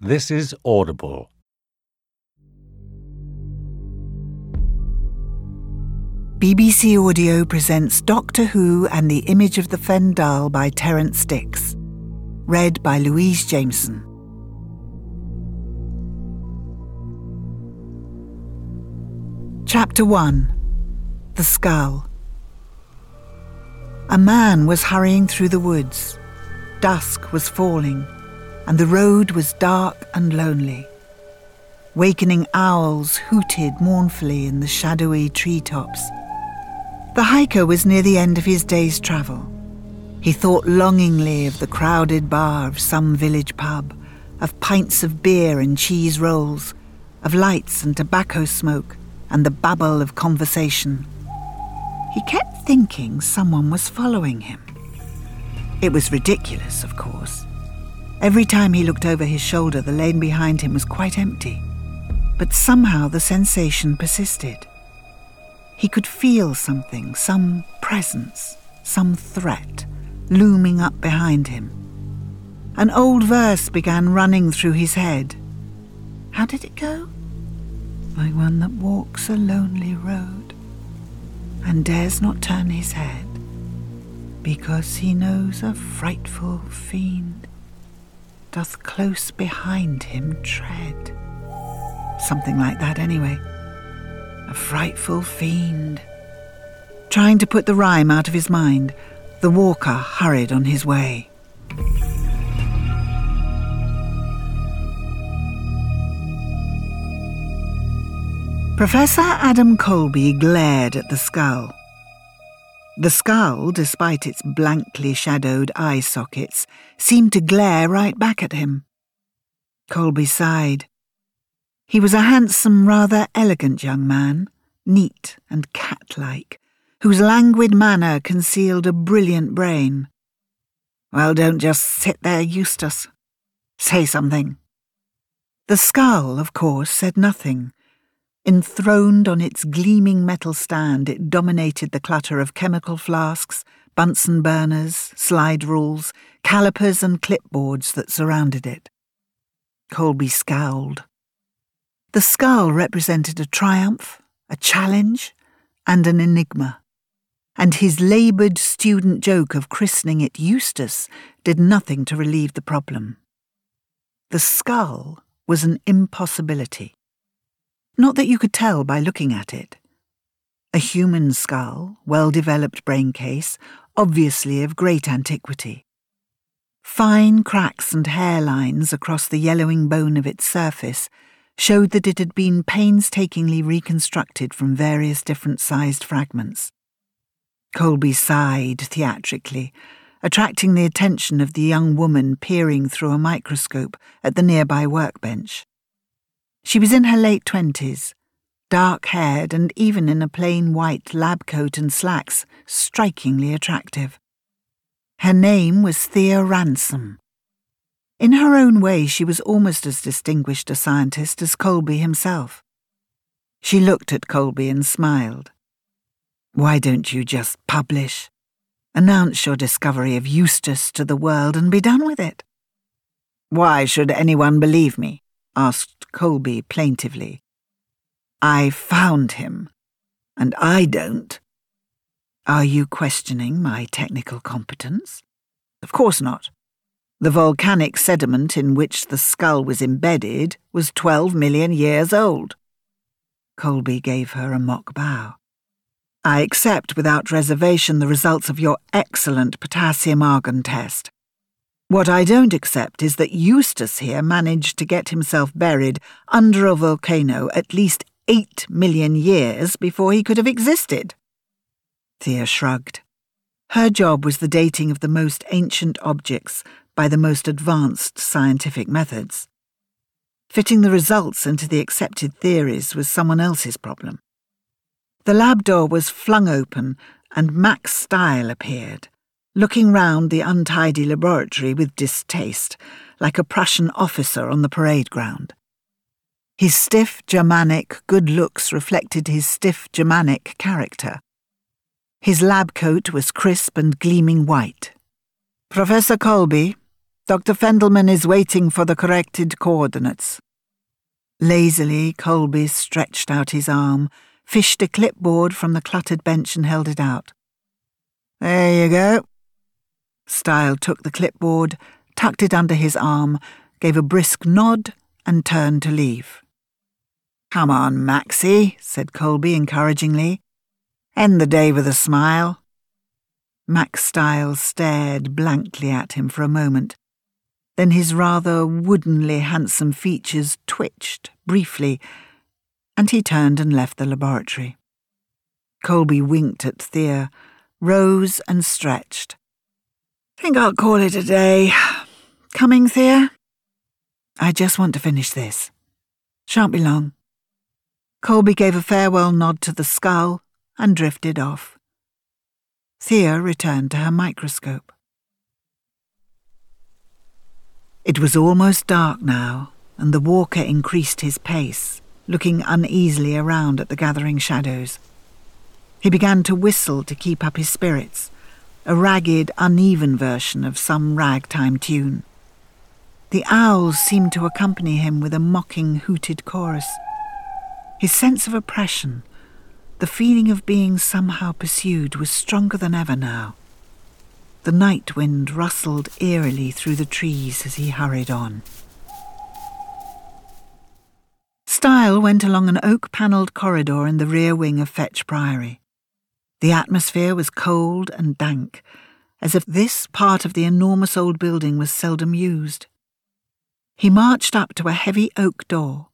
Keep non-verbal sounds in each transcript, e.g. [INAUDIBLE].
This is Audible. BBC Audio presents Doctor Who and the Image of the Fendahl by Terrance Dicks. Read by Louise Jameson. Chapter 1 The Skull. A man was hurrying through the woods. Dusk was falling, and the road was dark and lonely. Wakening owls hooted mournfully in the shadowy treetops. The hiker was near the end of his day's travel. He thought longingly of the crowded bar of some village pub, of pints of beer and cheese rolls, of lights and tobacco smoke, and the babble of conversation. He kept thinking someone was following him. It was ridiculous, of course. Every time he looked over his shoulder, the lane behind him was quite empty. But somehow the sensation persisted. He could feel something, some presence, some threat, looming up behind him. An old verse began running through his head. How did it go? Like one that walks a lonely road and dares not turn his head because he knows a frightful fiend doth close behind him tread. Something like that, anyway. A frightful fiend. Trying to put the rhyme out of his mind, the walker hurried on his way. Professor Adam Colby glared at the skull. The skull, despite its blankly shadowed eye sockets, seemed to glare right back at him. Colby sighed. He was a handsome, rather elegant young man, neat and cat-like, whose languid manner concealed a brilliant brain. Well, don't just sit there, Eustace. Say something. The skull, of course, said nothing, Enthroned on its gleaming metal stand, it dominated the clutter of chemical flasks, Bunsen burners, slide rules, calipers, and clipboards that surrounded it. Colby scowled. The skull represented a triumph, a challenge, and an enigma. And his laboured student joke of christening it Eustace did nothing to relieve the problem. The skull was an impossibility. Not that you could tell by looking at it. A human skull, well developed brain case, obviously of great antiquity. Fine cracks and hairlines across the yellowing bone of its surface showed that it had been painstakingly reconstructed from various different sized fragments. Colby sighed theatrically, attracting the attention of the young woman peering through a microscope at the nearby workbench. She was in her late twenties, dark haired and even in a plain white lab coat and slacks, strikingly attractive. Her name was Thea Ransom. In her own way, she was almost as distinguished a scientist as Colby himself. She looked at Colby and smiled. Why don't you just publish? Announce your discovery of Eustace to the world and be done with it. Why should anyone believe me? Asked Colby plaintively. I found him, and I don't. Are you questioning my technical competence? Of course not. The volcanic sediment in which the skull was embedded was 12 million years old. Colby gave her a mock bow. I accept without reservation the results of your excellent potassium argon test. What I don't accept is that Eustace here managed to get himself buried under a volcano at least eight million years before he could have existed. Thea shrugged. Her job was the dating of the most ancient objects by the most advanced scientific methods. Fitting the results into the accepted theories was someone else's problem. The lab door was flung open and Max Style appeared looking round the untidy laboratory with distaste, like a Prussian officer on the parade ground. His stiff Germanic good looks reflected his stiff Germanic character. His lab coat was crisp and gleaming white. Professor Colby, Dr. Fendelman is waiting for the corrected coordinates. Lazily, Colby stretched out his arm, fished a clipboard from the cluttered bench and held it out. There you go. Style took the clipboard, tucked it under his arm, gave a brisk nod, and turned to leave. Come on, Maxie, said Colby encouragingly. End the day with a smile. Max Stiles stared blankly at him for a moment. Then his rather woodenly handsome features twitched briefly, and he turned and left the laboratory. Colby winked at Thea, rose and stretched. Think I'll call it a day. Cummings here? I just want to finish this. Shan't be long. Colby gave a farewell nod to the skull and drifted off. Thea returned to her microscope. It was almost dark now, and the walker increased his pace, looking uneasily around at the gathering shadows. He began to whistle to keep up his spirits, a ragged, uneven version of some ragtime tune. The owls seemed to accompany him with a mocking, hooted chorus. His sense of oppression the feeling of being somehow pursued was stronger than ever now. The night wind rustled eerily through the trees as he hurried on. Style went along an oak panelled corridor in the rear wing of Fetch Priory. The atmosphere was cold and dank, as if this part of the enormous old building was seldom used. He marched up to a heavy oak door,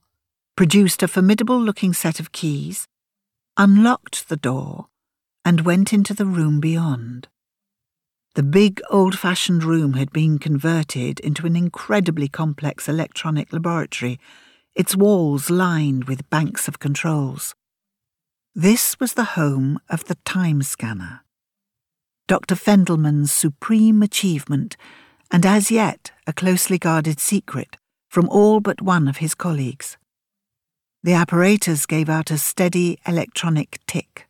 produced a formidable looking set of keys, unlocked the door, and went into the room beyond. The big old fashioned room had been converted into an incredibly complex electronic laboratory, its walls lined with banks of controls. This was the home of the time scanner. Dr. Fendelman's supreme achievement, and as yet a closely guarded secret from all but one of his colleagues. The apparatus gave out a steady electronic tick.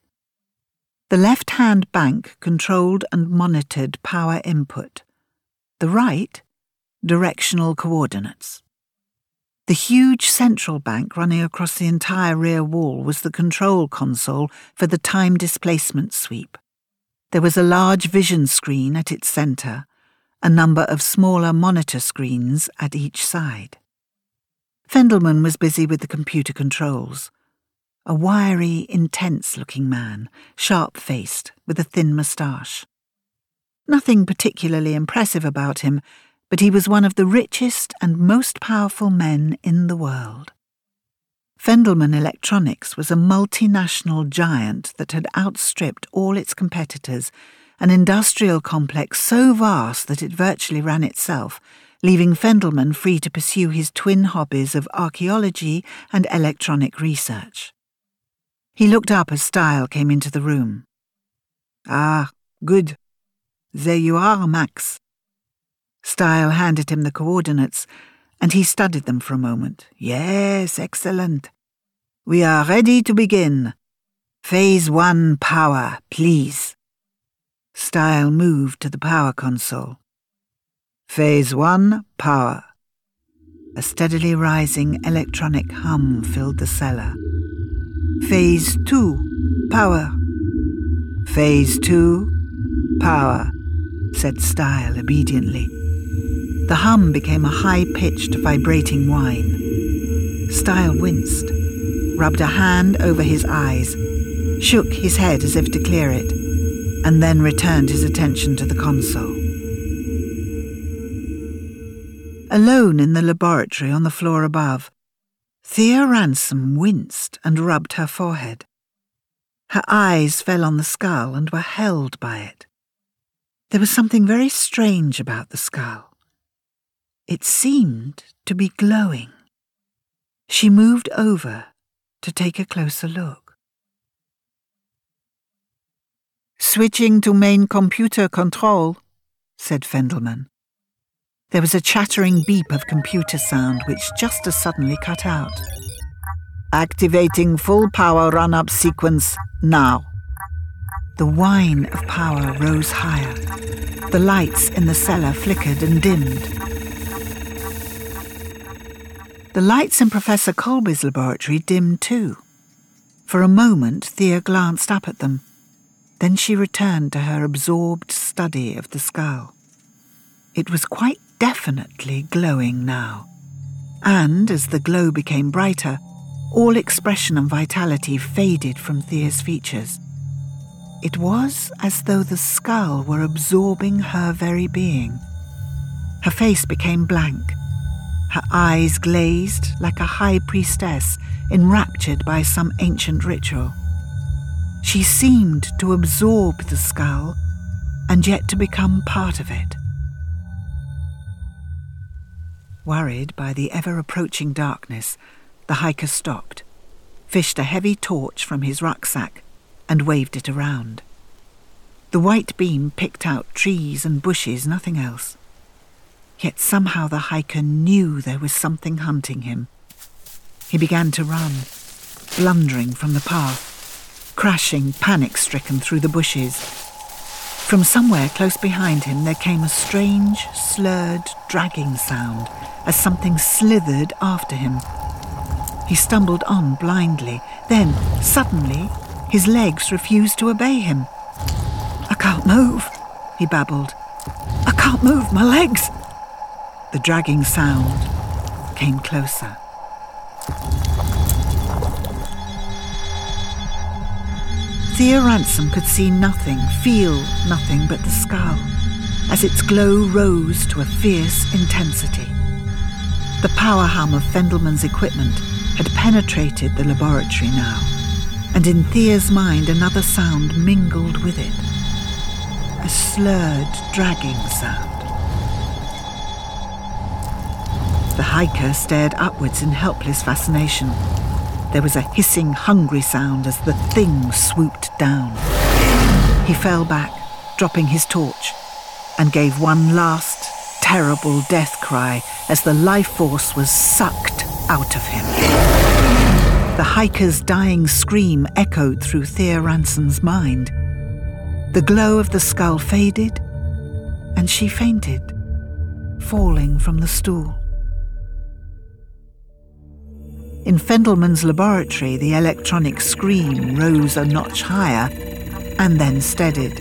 The left hand bank controlled and monitored power input. The right, directional coordinates. The huge central bank running across the entire rear wall was the control console for the time displacement sweep. There was a large vision screen at its centre, a number of smaller monitor screens at each side. Fendelman was busy with the computer controls. A wiry, intense looking man, sharp faced, with a thin moustache. Nothing particularly impressive about him, but he was one of the richest and most powerful men in the world. Fendelman Electronics was a multinational giant that had outstripped all its competitors, an industrial complex so vast that it virtually ran itself leaving Fendelman free to pursue his twin hobbies of archaeology and electronic research. He looked up as Style came into the room. Ah, good. There you are, Max. Style handed him the coordinates, and he studied them for a moment. Yes, excellent. We are ready to begin. Phase one power, please. Style moved to the power console. Phase 1 Power. A steadily rising electronic hum filled the cellar. Phase 2 Power. Phase 2 Power, said Style obediently. The hum became a high pitched, vibrating whine. Style winced, rubbed a hand over his eyes, shook his head as if to clear it, and then returned his attention to the console. alone in the laboratory on the floor above. Thea Ransom winced and rubbed her forehead. Her eyes fell on the skull and were held by it. There was something very strange about the skull. It seemed to be glowing. She moved over to take a closer look. Switching to main computer control, said Fendelman. There was a chattering beep of computer sound which just as suddenly cut out. Activating full power run up sequence now. The whine of power rose higher. The lights in the cellar flickered and dimmed. The lights in Professor Colby's laboratory dimmed too. For a moment, Thea glanced up at them. Then she returned to her absorbed study of the skull. It was quite definitely glowing now. And as the glow became brighter, all expression and vitality faded from Thea's features. It was as though the skull were absorbing her very being. Her face became blank, her eyes glazed like a high priestess enraptured by some ancient ritual. She seemed to absorb the skull and yet to become part of it. Worried by the ever approaching darkness, the hiker stopped, fished a heavy torch from his rucksack, and waved it around. The white beam picked out trees and bushes, nothing else. Yet somehow the hiker knew there was something hunting him. He began to run, blundering from the path, crashing panic stricken through the bushes. From somewhere close behind him there came a strange, slurred, dragging sound as something slithered after him. He stumbled on blindly. Then, suddenly, his legs refused to obey him. I can't move, he babbled. I can't move my legs. The dragging sound came closer. Thea Ransom could see nothing, feel nothing but the skull, as its glow rose to a fierce intensity. The power hum of Fendelman's equipment had penetrated the laboratory now, and in Thea's mind another sound mingled with it. A slurred, dragging sound. The hiker stared upwards in helpless fascination. There was a hissing, hungry sound as the thing swooped down. He fell back, dropping his torch, and gave one last, terrible death cry as the life force was sucked out of him. The hiker's dying scream echoed through Thea Ransom's mind. The glow of the skull faded, and she fainted, falling from the stool. In Fendelman's laboratory, the electronic screen rose a notch higher and then steadied.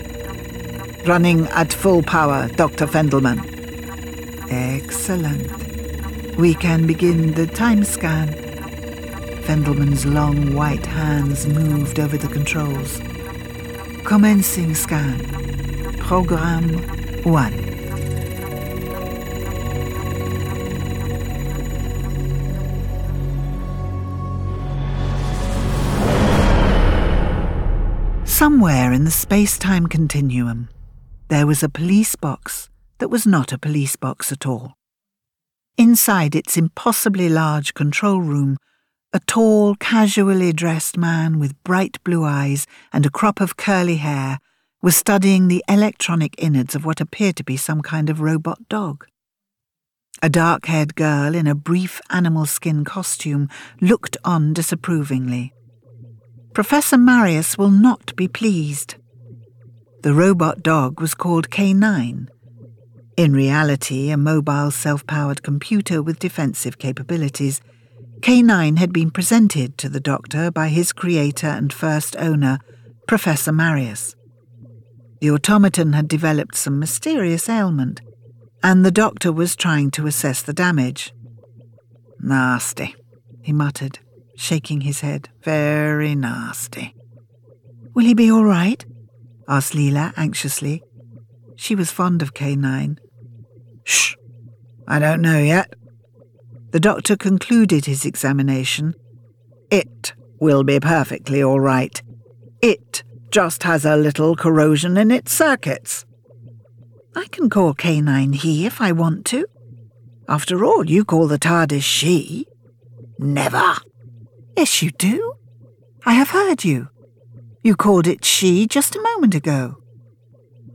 Running at full power, Dr. Fendelman. Excellent. We can begin the time scan. Fendelman's long white hands moved over the controls. Commencing scan. Program 1. Somewhere in the space time continuum, there was a police box that was not a police box at all. Inside its impossibly large control room, a tall, casually dressed man with bright blue eyes and a crop of curly hair was studying the electronic innards of what appeared to be some kind of robot dog. A dark haired girl in a brief animal skin costume looked on disapprovingly. Professor Marius will not be pleased. The robot dog was called K9. In reality, a mobile self powered computer with defensive capabilities, K9 had been presented to the doctor by his creator and first owner, Professor Marius. The automaton had developed some mysterious ailment, and the doctor was trying to assess the damage. Nasty, he muttered shaking his head. Very nasty. Will he be all right? asked Leela anxiously. She was fond of K9. Shh! I don't know yet. The doctor concluded his examination. It will be perfectly all right. It just has a little corrosion in its circuits. I can call K9 he if I want to. After all, you call the TARDIS she. Never. Yes, you do. I have heard you. You called it she just a moment ago.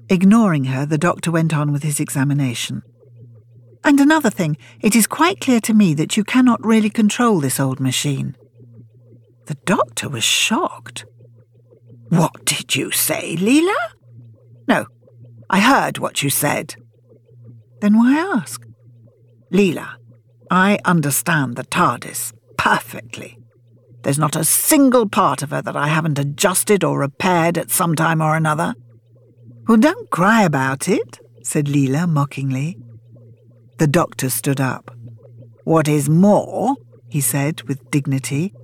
Ignoring her, the doctor went on with his examination. And another thing, it is quite clear to me that you cannot really control this old machine. The doctor was shocked. What did you say, Leela? No, I heard what you said. Then why ask? Leela, I understand the TARDIS perfectly. There's not a single part of her that I haven't adjusted or repaired at some time or another. Well, don't cry about it, said Leela mockingly. The doctor stood up. What is more, he said with dignity,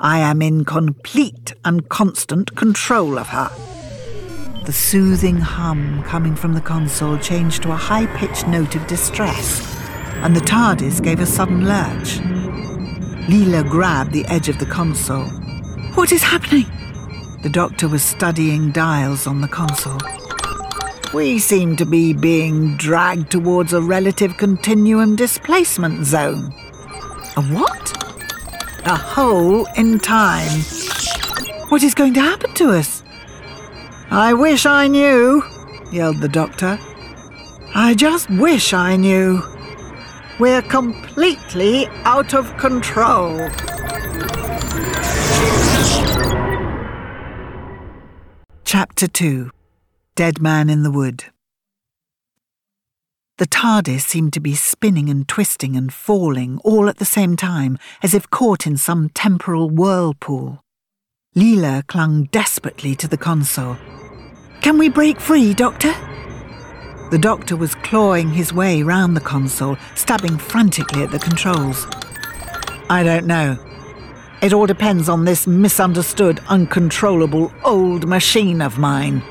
I am in complete and constant control of her. The soothing hum coming from the console changed to a high pitched note of distress, and the TARDIS gave a sudden lurch. Leela grabbed the edge of the console. What is happening? The doctor was studying dials on the console. We seem to be being dragged towards a relative continuum displacement zone. A what? A hole in time. What is going to happen to us? I wish I knew, yelled the doctor. I just wish I knew. We're completely out of control. Chapter 2 Dead Man in the Wood the TARDIS seemed to be spinning and twisting and falling all at the same time, as if caught in some temporal whirlpool. Leela clung desperately to the console. Can we break free, Doctor? The doctor was clawing his way round the console, stabbing frantically at the controls. I don't know. It all depends on this misunderstood, uncontrollable old machine of mine.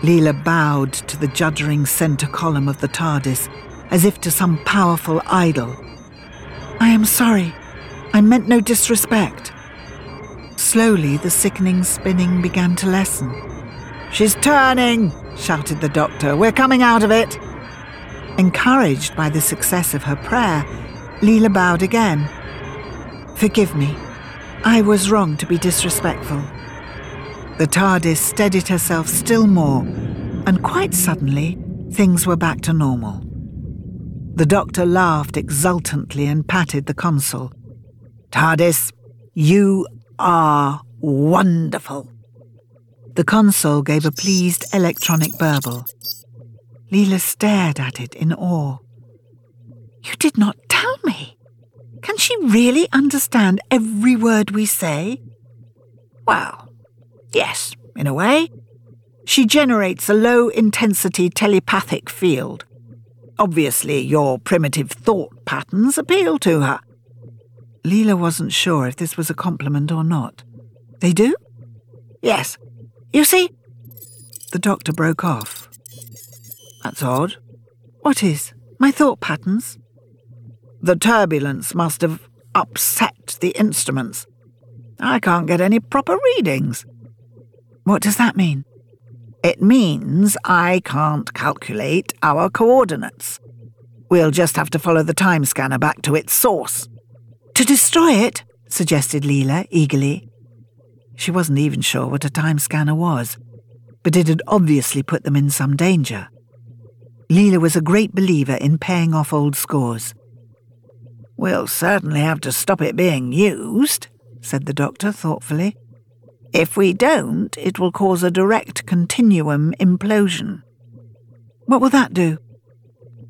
Leela bowed to the juddering centre column of the TARDIS, as if to some powerful idol. I am sorry. I meant no disrespect. Slowly, the sickening spinning began to lessen. She's turning, shouted the doctor. We're coming out of it. Encouraged by the success of her prayer, Leela bowed again. Forgive me. I was wrong to be disrespectful. The TARDIS steadied herself still more, and quite suddenly, things were back to normal. The doctor laughed exultantly and patted the console. TARDIS, you are wonderful. The console gave a pleased electronic burble. Leela stared at it in awe. You did not tell me. Can she really understand every word we say? Well, Yes, in a way. She generates a low intensity telepathic field. Obviously, your primitive thought patterns appeal to her. Leela wasn't sure if this was a compliment or not. They do? Yes. You see? The doctor broke off. That's odd. What is? My thought patterns? The turbulence must have upset the instruments. I can't get any proper readings. What does that mean? It means I can't calculate our coordinates. We'll just have to follow the time scanner back to its source. To destroy it? suggested Leela eagerly. She wasn't even sure what a time scanner was, but it had obviously put them in some danger. Leela was a great believer in paying off old scores. We'll certainly have to stop it being used, said the doctor thoughtfully. If we don't, it will cause a direct continuum implosion. What will that do?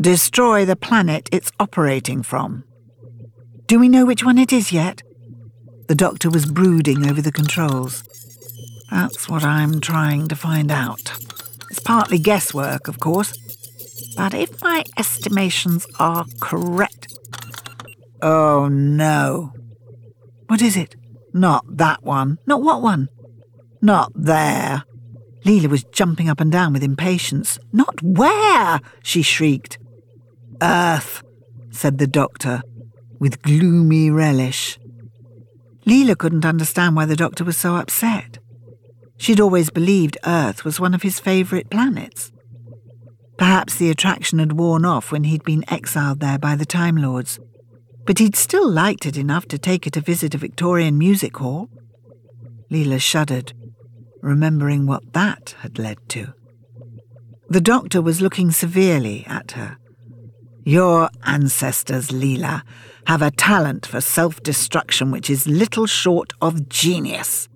Destroy the planet it's operating from. Do we know which one it is yet? The doctor was brooding over the controls. That's what I'm trying to find out. It's partly guesswork, of course. But if my estimations are correct. Oh no. What is it? Not that one. Not what one? Not there. Leela was jumping up and down with impatience. Not where? she shrieked. Earth, said the doctor, with gloomy relish. Leela couldn't understand why the doctor was so upset. She'd always believed Earth was one of his favourite planets. Perhaps the attraction had worn off when he'd been exiled there by the Time Lords, but he'd still liked it enough to take her to visit a Victorian music hall. Leela shuddered remembering what that had led to. The doctor was looking severely at her. Your ancestors, Leela, have a talent for self destruction which is little short of genius.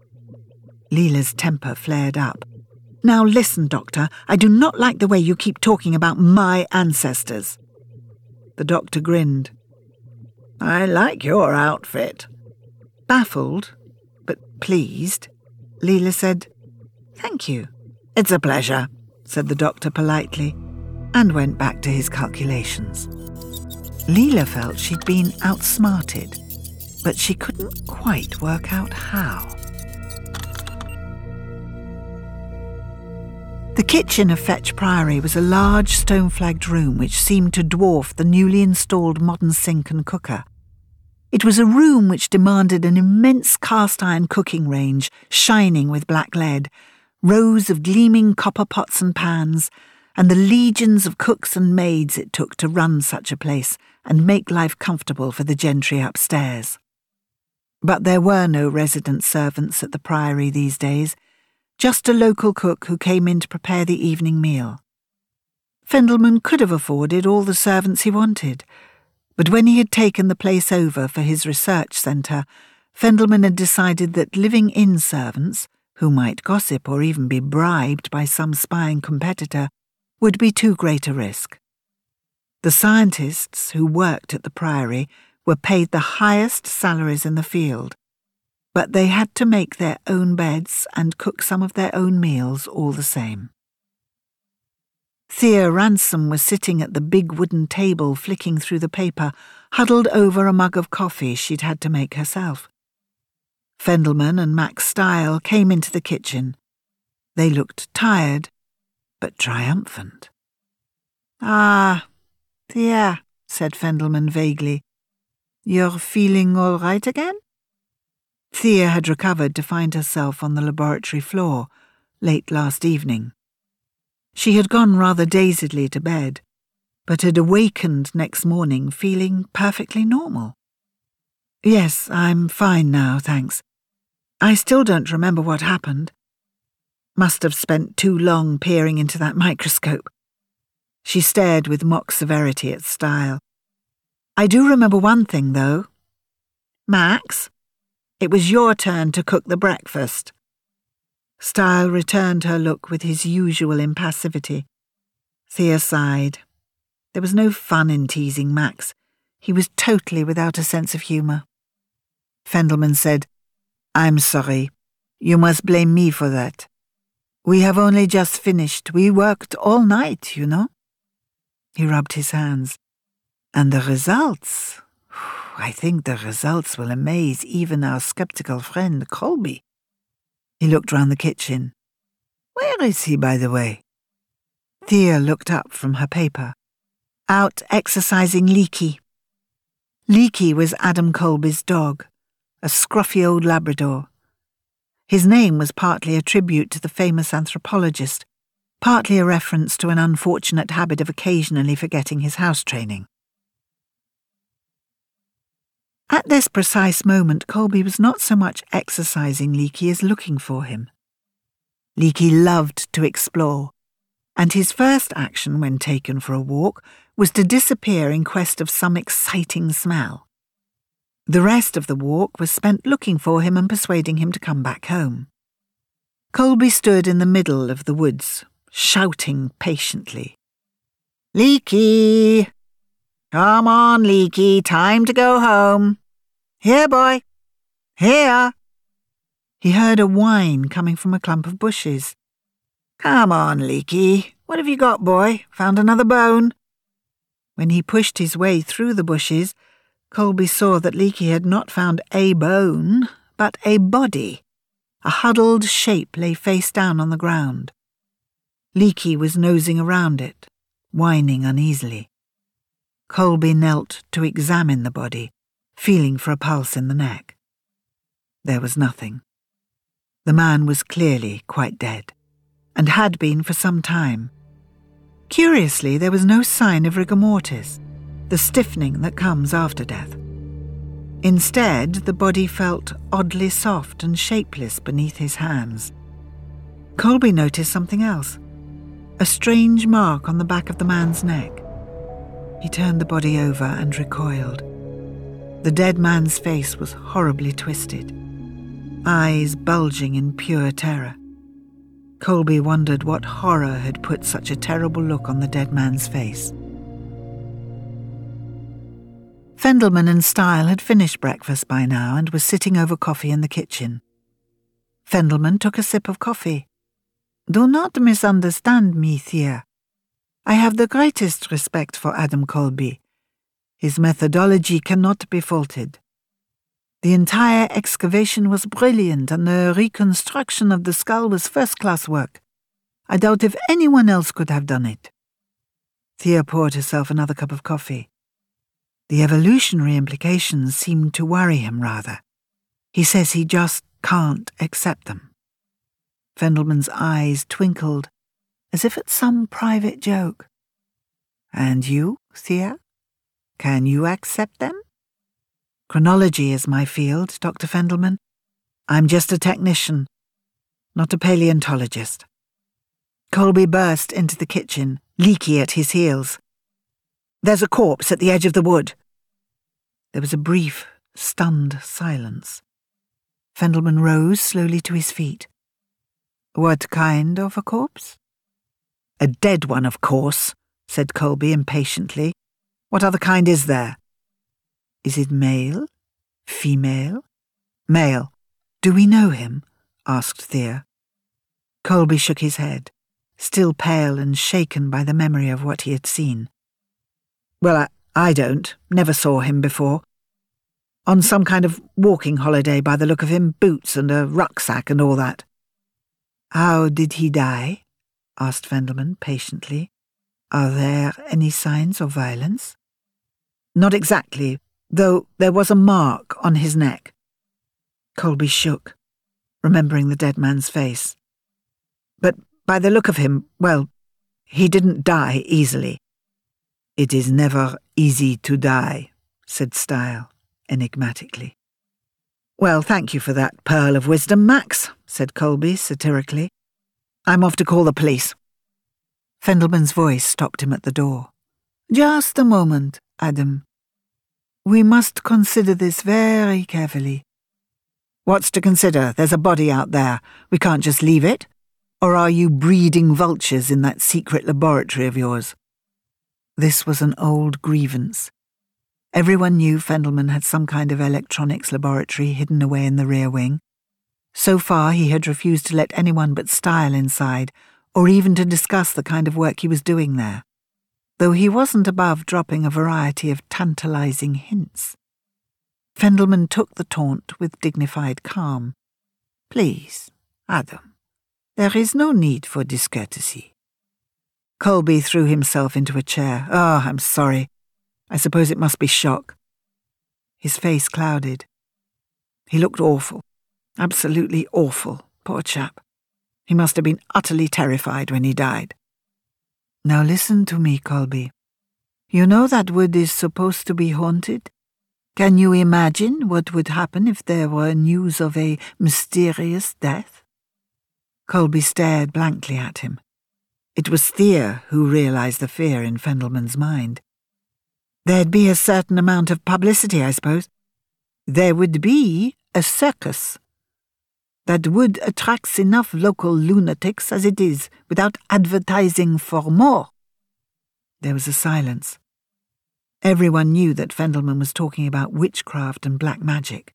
Leela's temper flared up. Now listen, Doctor, I do not like the way you keep talking about my ancestors. The doctor grinned. I like your outfit. Baffled, but pleased, Leela said, Thank you. It's a pleasure, said the doctor politely, and went back to his calculations. Leela felt she'd been outsmarted, but she couldn't quite work out how. The kitchen of Fetch Priory was a large stone flagged room which seemed to dwarf the newly installed modern sink and cooker. It was a room which demanded an immense cast iron cooking range, shining with black lead, rows of gleaming copper pots and pans, and the legions of cooks and maids it took to run such a place and make life comfortable for the gentry upstairs. But there were no resident servants at the Priory these days just a local cook who came in to prepare the evening meal. Fendelman could have afforded all the servants he wanted, but when he had taken the place over for his research centre, Fendelman had decided that living in servants, who might gossip or even be bribed by some spying competitor, would be too great a risk. The scientists who worked at the Priory were paid the highest salaries in the field, but they had to make their own beds and cook some of their own meals all the same. Thea Ransom was sitting at the big wooden table flicking through the paper, huddled over a mug of coffee she'd had to make herself. Fendelman and Max Style came into the kitchen. They looked tired, but triumphant. Ah, Thea, said Fendelman vaguely. You're feeling all right again? Thea had recovered to find herself on the laboratory floor late last evening. She had gone rather dazedly to bed, but had awakened next morning feeling perfectly normal. Yes, I'm fine now, thanks. I still don't remember what happened. Must have spent too long peering into that microscope. She stared with mock severity at Style. I do remember one thing, though. Max, it was your turn to cook the breakfast. Style returned her look with his usual impassivity. Thea sighed. There was no fun in teasing Max. He was totally without a sense of humour. Fendelman said, I'm sorry. You must blame me for that. We have only just finished. We worked all night, you know. He rubbed his hands. And the results? I think the results will amaze even our skeptical friend Colby. He looked round the kitchen. Where is he, by the way? Thea looked up from her paper. Out exercising Leaky. Leaky was Adam Colby's dog, a scruffy old Labrador. His name was partly a tribute to the famous anthropologist, partly a reference to an unfortunate habit of occasionally forgetting his house training. At this precise moment, Colby was not so much exercising Leaky as looking for him. Leaky loved to explore, and his first action when taken for a walk was to disappear in quest of some exciting smell. The rest of the walk was spent looking for him and persuading him to come back home. Colby stood in the middle of the woods, shouting patiently. Leaky! Come on, Leaky, time to go home. Here, boy. Here. He heard a whine coming from a clump of bushes. Come on, Leaky. What have you got, boy? Found another bone? When he pushed his way through the bushes, Colby saw that Leaky had not found a bone, but a body. A huddled shape lay face down on the ground. Leaky was nosing around it, whining uneasily. Colby knelt to examine the body, feeling for a pulse in the neck. There was nothing. The man was clearly quite dead, and had been for some time. Curiously, there was no sign of rigor mortis, the stiffening that comes after death. Instead, the body felt oddly soft and shapeless beneath his hands. Colby noticed something else a strange mark on the back of the man's neck. He turned the body over and recoiled. The dead man's face was horribly twisted, eyes bulging in pure terror. Colby wondered what horror had put such a terrible look on the dead man's face. Fendelman and Style had finished breakfast by now and were sitting over coffee in the kitchen. Fendelman took a sip of coffee. Do not misunderstand me, Thea. I have the greatest respect for Adam Colby. His methodology cannot be faulted. The entire excavation was brilliant, and the reconstruction of the skull was first class work. I doubt if anyone else could have done it. Thea poured herself another cup of coffee. The evolutionary implications seemed to worry him rather. He says he just can't accept them. Fendelman's eyes twinkled, as if at some private joke. And you, Thea? Can you accept them? Chronology is my field, Dr. Fendelman. I'm just a technician, not a paleontologist. Colby burst into the kitchen, Leakey at his heels. There's a corpse at the edge of the wood. There was a brief, stunned silence. Fendelman rose slowly to his feet. What kind of a corpse? A dead one, of course, said Colby impatiently. What other kind is there? Is it male? Female? Male. Do we know him? asked Thea. Colby shook his head, still pale and shaken by the memory of what he had seen. Well, I, I don't. Never saw him before. On some kind of walking holiday by the look of him, boots and a rucksack and all that. How did he die? asked Fendelman patiently. Are there any signs of violence? Not exactly, though there was a mark on his neck. Colby shook, remembering the dead man's face. But by the look of him, well, he didn't die easily. It is never easy to die, said Style enigmatically. Well, thank you for that pearl of wisdom, Max, said Colby satirically. I'm off to call the police. Fendelman's voice stopped him at the door. Just a moment, Adam. We must consider this very carefully. What's to consider? There's a body out there. We can't just leave it. Or are you breeding vultures in that secret laboratory of yours? This was an old grievance. Everyone knew Fendelman had some kind of electronics laboratory hidden away in the rear wing. So far, he had refused to let anyone but Style inside, or even to discuss the kind of work he was doing there though he wasn't above dropping a variety of tantalizing hints. Fendelman took the taunt with dignified calm. Please, Adam, there is no need for discourtesy. Colby threw himself into a chair. Ah, oh, I'm sorry. I suppose it must be shock. His face clouded. He looked awful. Absolutely awful, poor chap. He must have been utterly terrified when he died. Now listen to me, Colby. You know that wood is supposed to be haunted? Can you imagine what would happen if there were news of a mysterious death? Colby stared blankly at him. It was Thea who realized the fear in Fendelman's mind. There'd be a certain amount of publicity, I suppose. There would be a circus that would attract enough local lunatics as it is without advertising for more. There was a silence. Everyone knew that Fendelman was talking about witchcraft and black magic.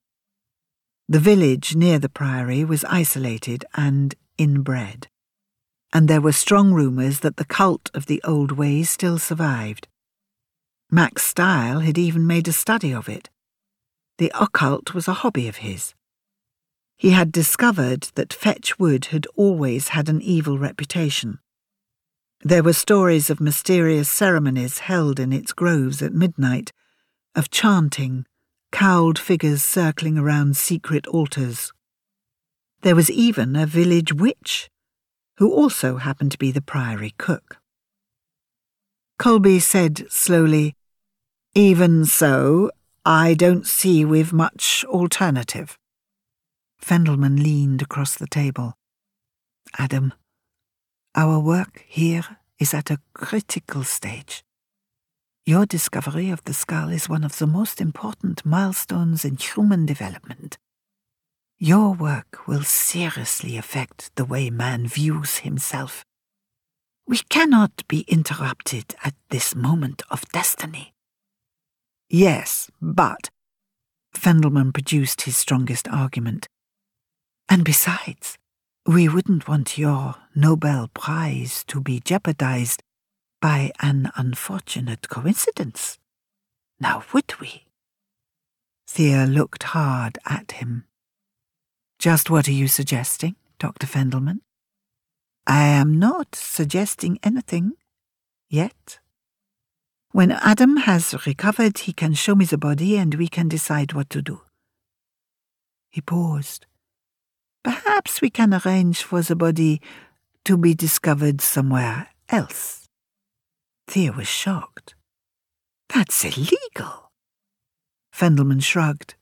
The village near the priory was isolated and inbred, and there were strong rumours that the cult of the old ways still survived. Max Style had even made a study of it. The occult was a hobby of his. He had discovered that Fetch Wood had always had an evil reputation. There were stories of mysterious ceremonies held in its groves at midnight, of chanting, cowled figures circling around secret altars. There was even a village witch, who also happened to be the priory cook. Colby said slowly, Even so, I don't see we've much alternative. Fendelman leaned across the table. Adam, our work here is at a critical stage. Your discovery of the skull is one of the most important milestones in human development. Your work will seriously affect the way man views himself. We cannot be interrupted at this moment of destiny. Yes, but. Fendelman produced his strongest argument. And besides, we wouldn't want your Nobel Prize to be jeopardized by an unfortunate coincidence. Now, would we? Thea looked hard at him. Just what are you suggesting, Dr. Fendelman? I am not suggesting anything. Yet. When Adam has recovered, he can show me the body and we can decide what to do. He paused. Perhaps we can arrange for the body to be discovered somewhere else. Thea was shocked. That's illegal. Fendelman shrugged.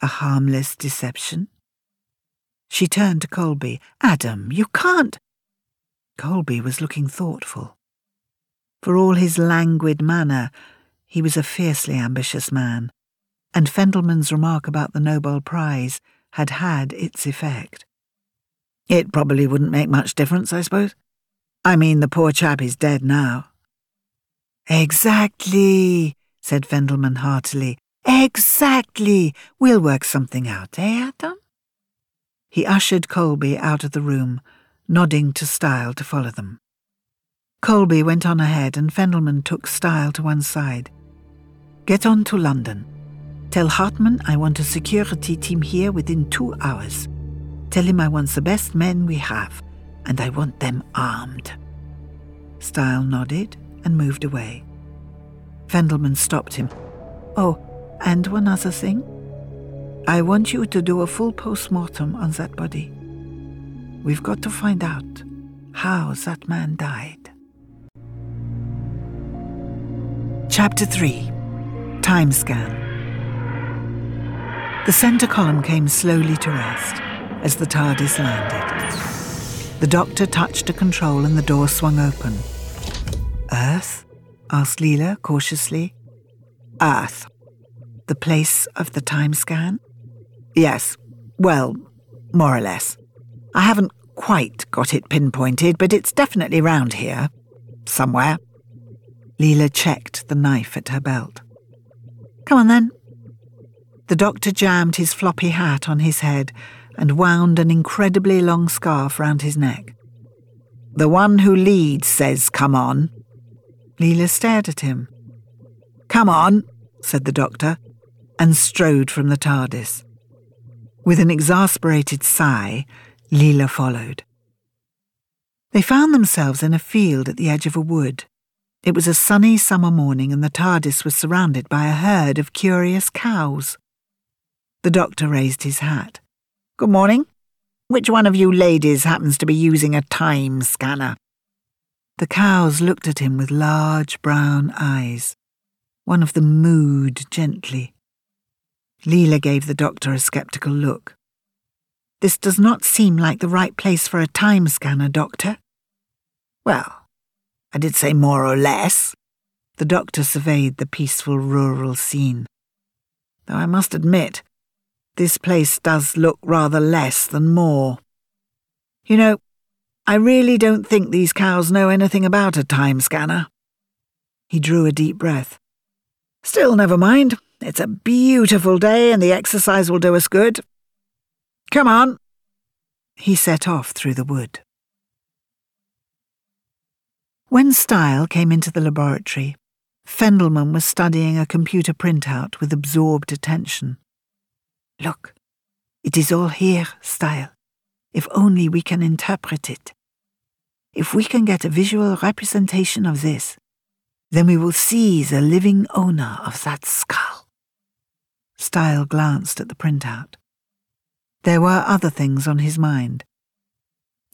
A harmless deception? She turned to Colby. Adam, you can't. Colby was looking thoughtful. For all his languid manner, he was a fiercely ambitious man, and Fendelman's remark about the Nobel Prize had had its effect. It probably wouldn't make much difference, I suppose. I mean, the poor chap is dead now. Exactly, said Fendelman heartily. Exactly. We'll work something out, eh, Adam? He ushered Colby out of the room, nodding to Stael to follow them. Colby went on ahead and Fendelman took Stael to one side. Get on to London. Tell Hartman I want a security team here within two hours. Tell him I want the best men we have, and I want them armed. Stael nodded and moved away. Fendelman stopped him. Oh, and one other thing. I want you to do a full post-mortem on that body. We've got to find out how that man died. Chapter 3 Time Scan The centre column came slowly to rest as the TARDIS landed. The doctor touched a control and the door swung open. Earth? asked Leela cautiously. Earth. The place of the time scan? Yes. Well, more or less. I haven't quite got it pinpointed, but it's definitely round here. Somewhere. Leela checked the knife at her belt. Come on then. The doctor jammed his floppy hat on his head and wound an incredibly long scarf round his neck. The one who leads says, Come on. Leela stared at him. Come on, said the doctor, and strode from the TARDIS. With an exasperated sigh, Leela followed. They found themselves in a field at the edge of a wood. It was a sunny summer morning, and the TARDIS was surrounded by a herd of curious cows. The doctor raised his hat. Good morning. Which one of you ladies happens to be using a time scanner? The cows looked at him with large brown eyes. One of them mooed gently. Leela gave the doctor a sceptical look. This does not seem like the right place for a time scanner, Doctor. Well, I did say more or less. The doctor surveyed the peaceful rural scene. Though I must admit, this place does look rather less than more. You know, I really don't think these cows know anything about a time scanner. He drew a deep breath. Still, never mind. It's a beautiful day and the exercise will do us good. Come on. He set off through the wood. When Stael came into the laboratory, Fendelman was studying a computer printout with absorbed attention. Look, it is all here, Stael, if only we can interpret it. If we can get a visual representation of this, then we will see the living owner of that skull. Stael glanced at the printout. There were other things on his mind.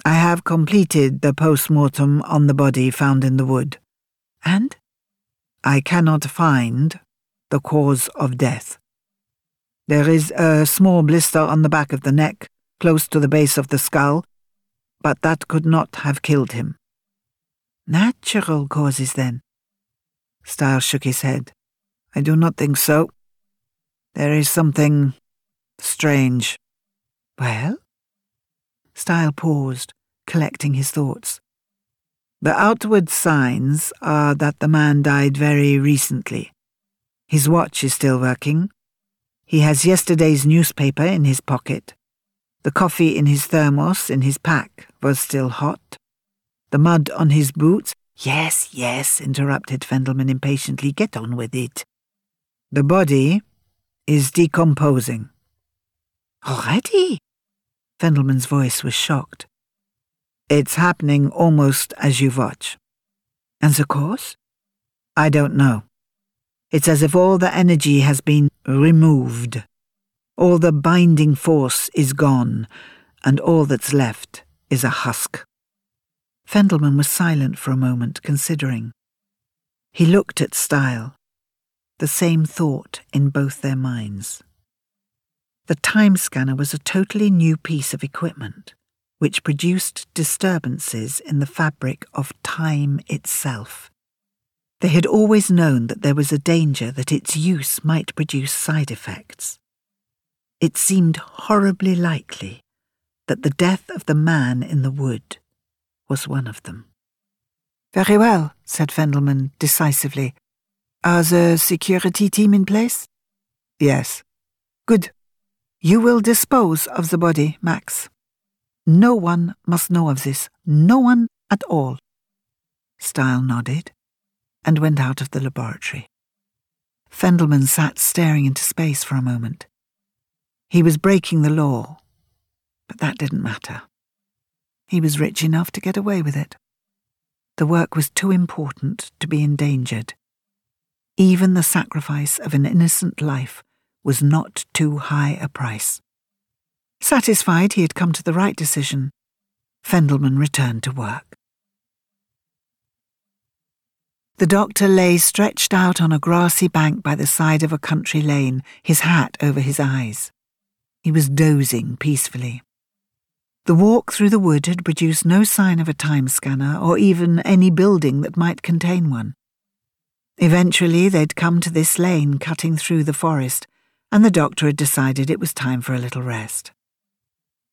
I have completed the post-mortem on the body found in the wood. And? I cannot find the cause of death. There is a small blister on the back of the neck, close to the base of the skull, but that could not have killed him. Natural causes, then? Stael shook his head. I do not think so. There is something strange. Well? Stael paused, collecting his thoughts. The outward signs are that the man died very recently. His watch is still working. He has yesterday's newspaper in his pocket. The coffee in his thermos in his pack was still hot. The mud on his boots. Yes, yes, interrupted Fendelman impatiently. Get on with it. The body is decomposing. Already? Fendelman's voice was shocked. It's happening almost as you watch. And the cause? I don't know. It's as if all the energy has been removed. All the binding force is gone, and all that's left is a husk. Fendelman was silent for a moment, considering. He looked at Stael, the same thought in both their minds. The time scanner was a totally new piece of equipment, which produced disturbances in the fabric of time itself. They had always known that there was a danger that its use might produce side effects. It seemed horribly likely that the death of the man in the wood was one of them. Very well, said Fendelman decisively. Are the security team in place? Yes. Good. You will dispose of the body, Max. No one must know of this. No one at all. Stael nodded and went out of the laboratory. Fendelman sat staring into space for a moment. He was breaking the law, but that didn't matter. He was rich enough to get away with it. The work was too important to be endangered. Even the sacrifice of an innocent life was not too high a price. Satisfied he had come to the right decision, Fendelman returned to work. The doctor lay stretched out on a grassy bank by the side of a country lane, his hat over his eyes. He was dozing peacefully. The walk through the wood had produced no sign of a time scanner or even any building that might contain one. Eventually, they'd come to this lane cutting through the forest, and the doctor had decided it was time for a little rest.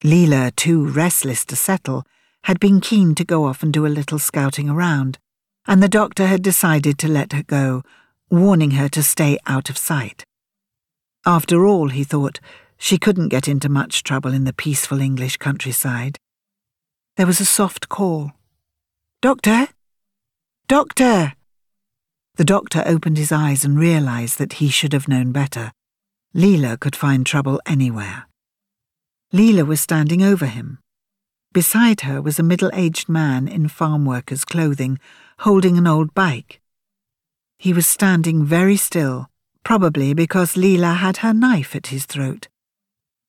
Leela, too restless to settle, had been keen to go off and do a little scouting around, and the doctor had decided to let her go, warning her to stay out of sight. After all, he thought, she couldn't get into much trouble in the peaceful English countryside. There was a soft call. Doctor? Doctor! The doctor opened his eyes and realized that he should have known better. Leela could find trouble anywhere. Leela was standing over him. Beside her was a middle aged man in farm worker's clothing, holding an old bike. He was standing very still, probably because Leela had her knife at his throat.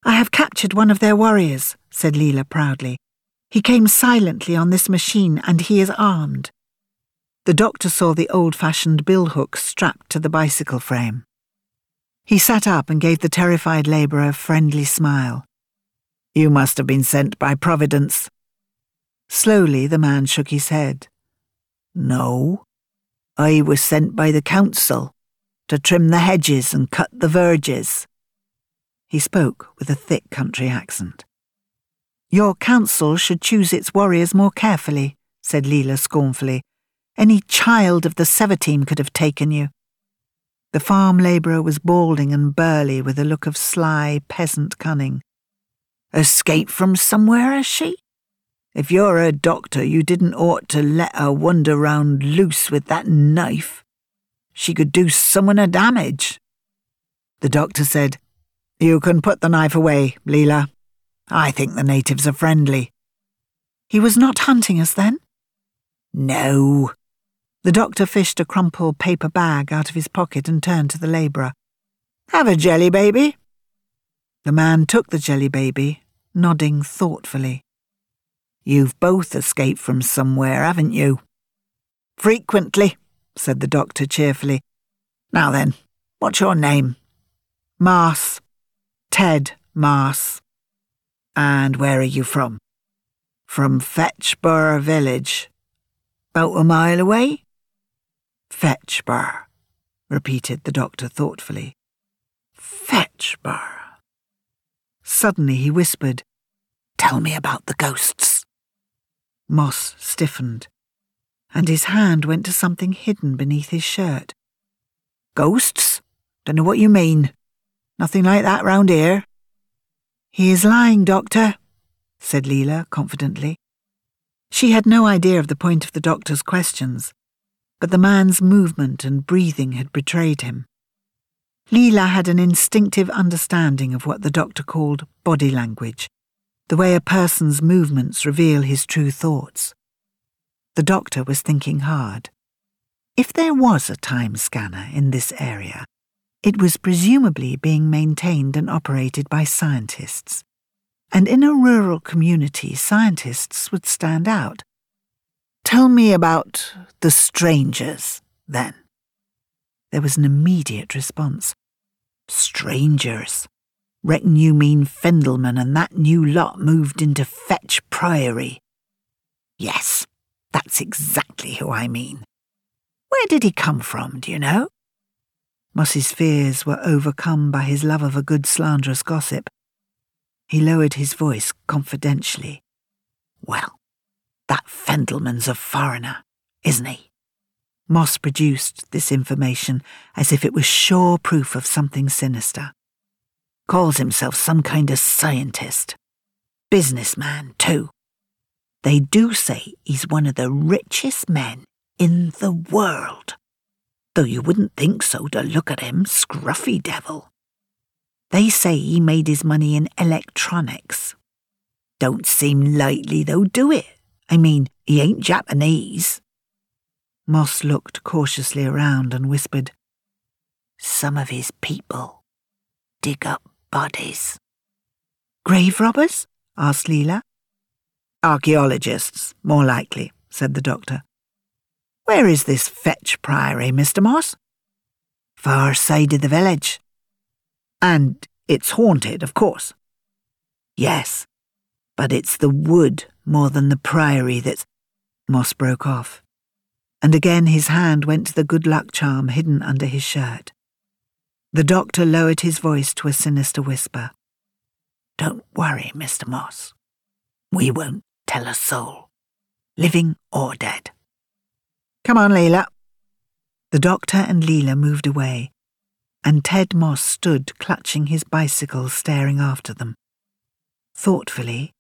I have captured one of their warriors, said Leela proudly. He came silently on this machine and he is armed. The doctor saw the old fashioned billhook strapped to the bicycle frame. He sat up and gave the terrified labourer a friendly smile. You must have been sent by Providence. Slowly the man shook his head. No, I was sent by the council to trim the hedges and cut the verges. He spoke with a thick country accent. Your council should choose its warriors more carefully, said Leela scornfully. Any child of the Sevateem could have taken you. The farm labourer was balding and burly with a look of sly peasant cunning. Escape from somewhere, has she? If you're a doctor, you didn't ought to let her wander round loose with that knife. She could do someone a damage. The doctor said, you can put the knife away, Leela. I think the natives are friendly. He was not hunting us then? No. The doctor fished a crumpled paper bag out of his pocket and turned to the labourer. Have a jelly baby. The man took the jelly baby, nodding thoughtfully. You've both escaped from somewhere, haven't you? Frequently, said the doctor cheerfully. Now then, what's your name? Moss. Ted Moss. And where are you from? From Fetchborough village. About a mile away? Fetchborough, repeated the doctor thoughtfully. Fetchborough. Suddenly he whispered, Tell me about the ghosts. Moss stiffened, and his hand went to something hidden beneath his shirt. Ghosts? Don't know what you mean. Nothing like that round here. He is lying, Doctor, said Leela confidently. She had no idea of the point of the doctor's questions, but the man's movement and breathing had betrayed him. Leela had an instinctive understanding of what the doctor called body language, the way a person's movements reveal his true thoughts. The doctor was thinking hard. If there was a time scanner in this area, it was presumably being maintained and operated by scientists. And in a rural community, scientists would stand out. Tell me about the strangers, then. There was an immediate response. Strangers. Reckon you mean Fendelman and that new lot moved into Fetch Priory. Yes, that's exactly who I mean. Where did he come from, do you know? Moss's fears were overcome by his love of a good slanderous gossip. He lowered his voice confidentially. Well, that Fendelman's a foreigner, isn't he? Moss produced this information as if it was sure proof of something sinister. Calls himself some kind of scientist. Businessman, too. They do say he's one of the richest men in the world. Though you wouldn't think so to look at him, scruffy devil. They say he made his money in electronics. Don't seem likely they'll do it. I mean, he ain't Japanese. Moss looked cautiously around and whispered, Some of his people dig up bodies. Grave robbers? asked Leela. Archaeologists, more likely, said the doctor. Where is this fetch priory, Mr. Moss? Far side of the village. And it's haunted, of course. Yes, but it's the wood more than the priory that's. Moss broke off and again his hand went to the good luck charm hidden under his shirt. The doctor lowered his voice to a sinister whisper. Don't worry, Mr. Moss. We won't tell a soul, living or dead. Come on, Leela. The doctor and Leela moved away, and Ted Moss stood clutching his bicycle, staring after them. Thoughtfully,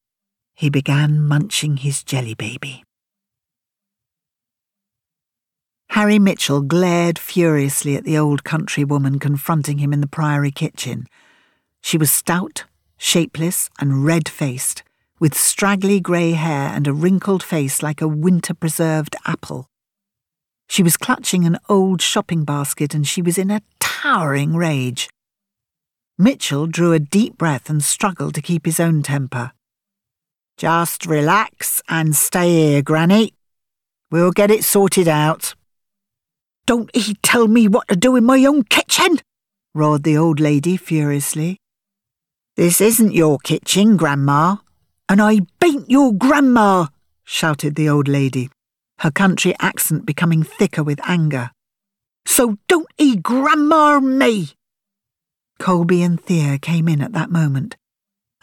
he began munching his jelly baby. Harry Mitchell glared furiously at the old country woman confronting him in the priory kitchen. She was stout, shapeless, and red faced, with straggly grey hair and a wrinkled face like a winter preserved apple. She was clutching an old shopping basket and she was in a towering rage. Mitchell drew a deep breath and struggled to keep his own temper. Just relax and stay here, Granny. We'll get it sorted out. Don't he tell me what to do in my own kitchen? roared the old lady furiously. This isn't your kitchen, Grandma. And I bain't your grandma, shouted the old lady, her country accent becoming thicker with anger. So don't he grandma me. Colby and Thea came in at that moment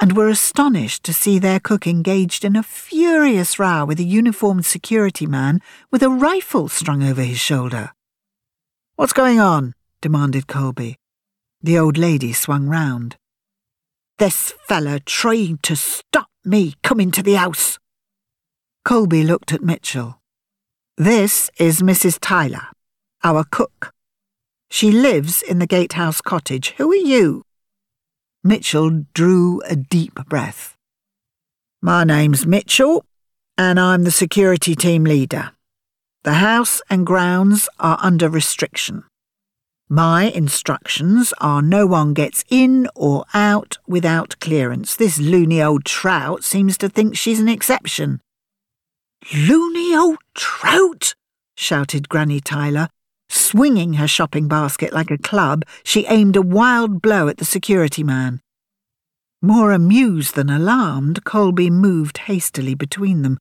and were astonished to see their cook engaged in a furious row with a uniformed security man with a rifle strung over his shoulder. What's going on? demanded Colby. The old lady swung round. This fella trying to stop me coming to the house. Colby looked at Mitchell. This is Mrs. Tyler, our cook. She lives in the gatehouse cottage. Who are you? Mitchell drew a deep breath. My name's Mitchell, and I'm the security team leader. The house and grounds are under restriction. My instructions are no one gets in or out without clearance. This loony old trout seems to think she's an exception. Loony old trout! shouted Granny Tyler. Swinging her shopping basket like a club, she aimed a wild blow at the security man. More amused than alarmed, Colby moved hastily between them.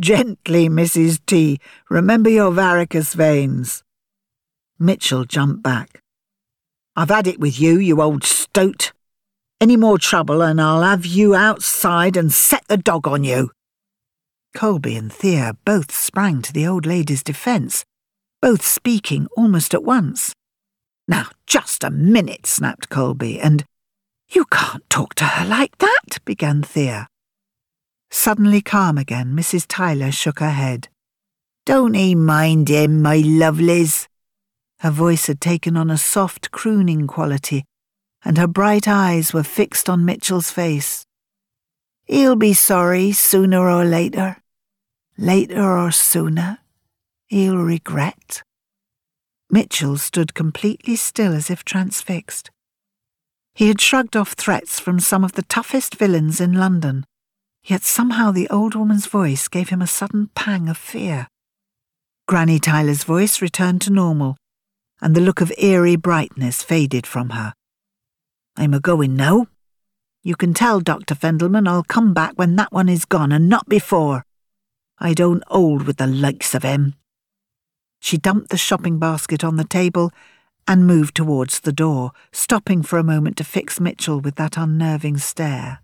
Gently, Mrs. T. Remember your varicose veins. Mitchell jumped back. I've had it with you, you old stoat. Any more trouble and I'll have you outside and set the dog on you. Colby and Thea both sprang to the old lady's defence, both speaking almost at once. Now, just a minute, snapped Colby, and You can't talk to her like that, began Thea. Suddenly calm again, Mrs. Tyler shook her head. Don't he mind him, my lovelies? Her voice had taken on a soft crooning quality, and her bright eyes were fixed on Mitchell's face. He'll be sorry sooner or later. Later or sooner, he'll regret. Mitchell stood completely still as if transfixed. He had shrugged off threats from some of the toughest villains in London, yet somehow the old woman's voice gave him a sudden pang of fear. Granny Tyler's voice returned to normal, and the look of eerie brightness faded from her. I'm a going now. You can tell Dr. Fendelman I'll come back when that one is gone and not before. I don't hold with the likes of him. She dumped the shopping basket on the table and moved towards the door, stopping for a moment to fix Mitchell with that unnerving stare.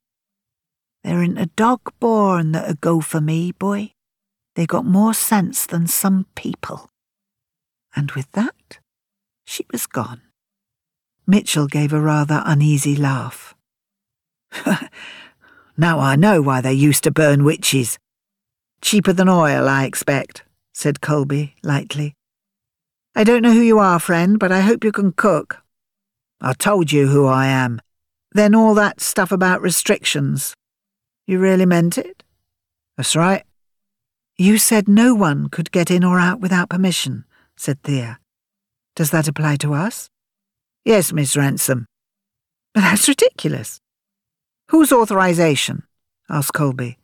There ain't a dog born that'll go for me, boy. They got more sense than some people. And with that, she was gone. Mitchell gave a rather uneasy laugh. [LAUGHS] now I know why they used to burn witches. Cheaper than oil, I expect, said Colby lightly. I don't know who you are, friend, but I hope you can cook. I told you who I am. Then all that stuff about restrictions. You really meant it? That's right. You said no one could get in or out without permission, said Thea. Does that apply to us? Yes, Miss Ransome. But that's ridiculous. Whose authorization? asked Colby.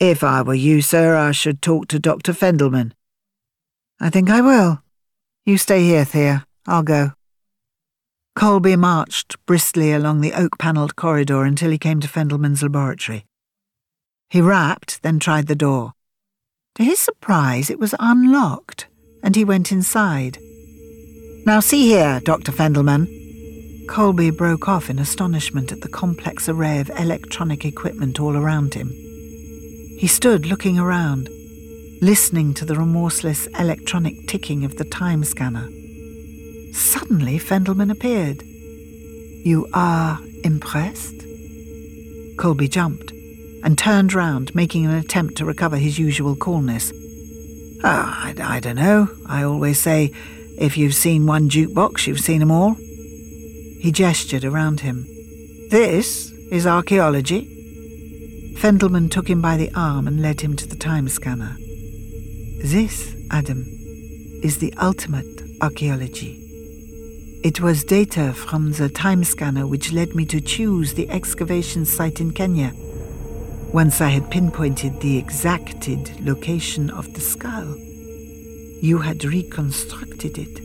If I were you, sir, I should talk to Dr. Fendelman. I think I will. You stay here, Thea. I'll go. Colby marched briskly along the oak panelled corridor until he came to Fendelman's laboratory. He rapped, then tried the door. To his surprise, it was unlocked, and he went inside. Now see here, Dr. Fendelman. Colby broke off in astonishment at the complex array of electronic equipment all around him. He stood looking around, listening to the remorseless electronic ticking of the time scanner. Suddenly, Fendelman appeared. You are impressed? Colby jumped and turned round, making an attempt to recover his usual coolness. Ah, I, I don't know. I always say, if you've seen one jukebox, you've seen them all. He gestured around him. This is archaeology. Fendelman took him by the arm and led him to the time scanner. This, Adam, is the ultimate archaeology. It was data from the time scanner which led me to choose the excavation site in Kenya. Once I had pinpointed the exacted location of the skull, you had reconstructed it,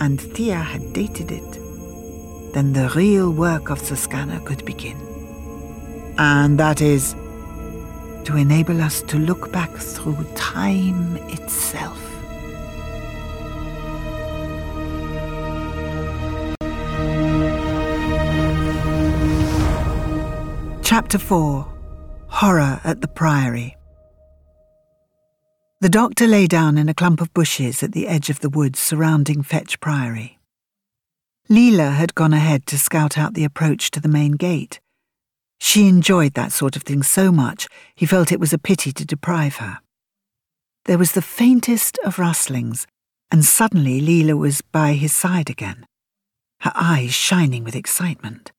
and Thea had dated it. Then the real work of the scanner could begin. And that is to enable us to look back through time itself. Chapter 4 Horror at the Priory. The doctor lay down in a clump of bushes at the edge of the woods surrounding Fetch Priory. Leela had gone ahead to scout out the approach to the main gate. She enjoyed that sort of thing so much he felt it was a pity to deprive her. There was the faintest of rustlings, and suddenly Leela was by his side again, her eyes shining with excitement.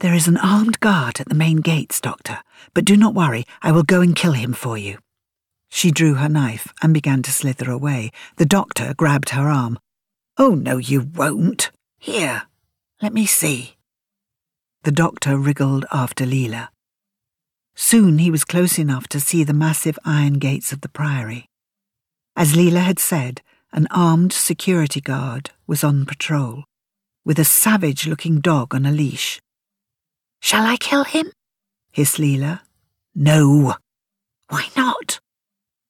There is an armed guard at the main gates, Doctor, but do not worry, I will go and kill him for you. She drew her knife and began to slither away. The doctor grabbed her arm. Oh, no, you won't. Here, let me see. The doctor wriggled after Leela. Soon he was close enough to see the massive iron gates of the priory. As Leela had said, an armed security guard was on patrol, with a savage looking dog on a leash. Shall I kill him? hissed Leela. No. Why not?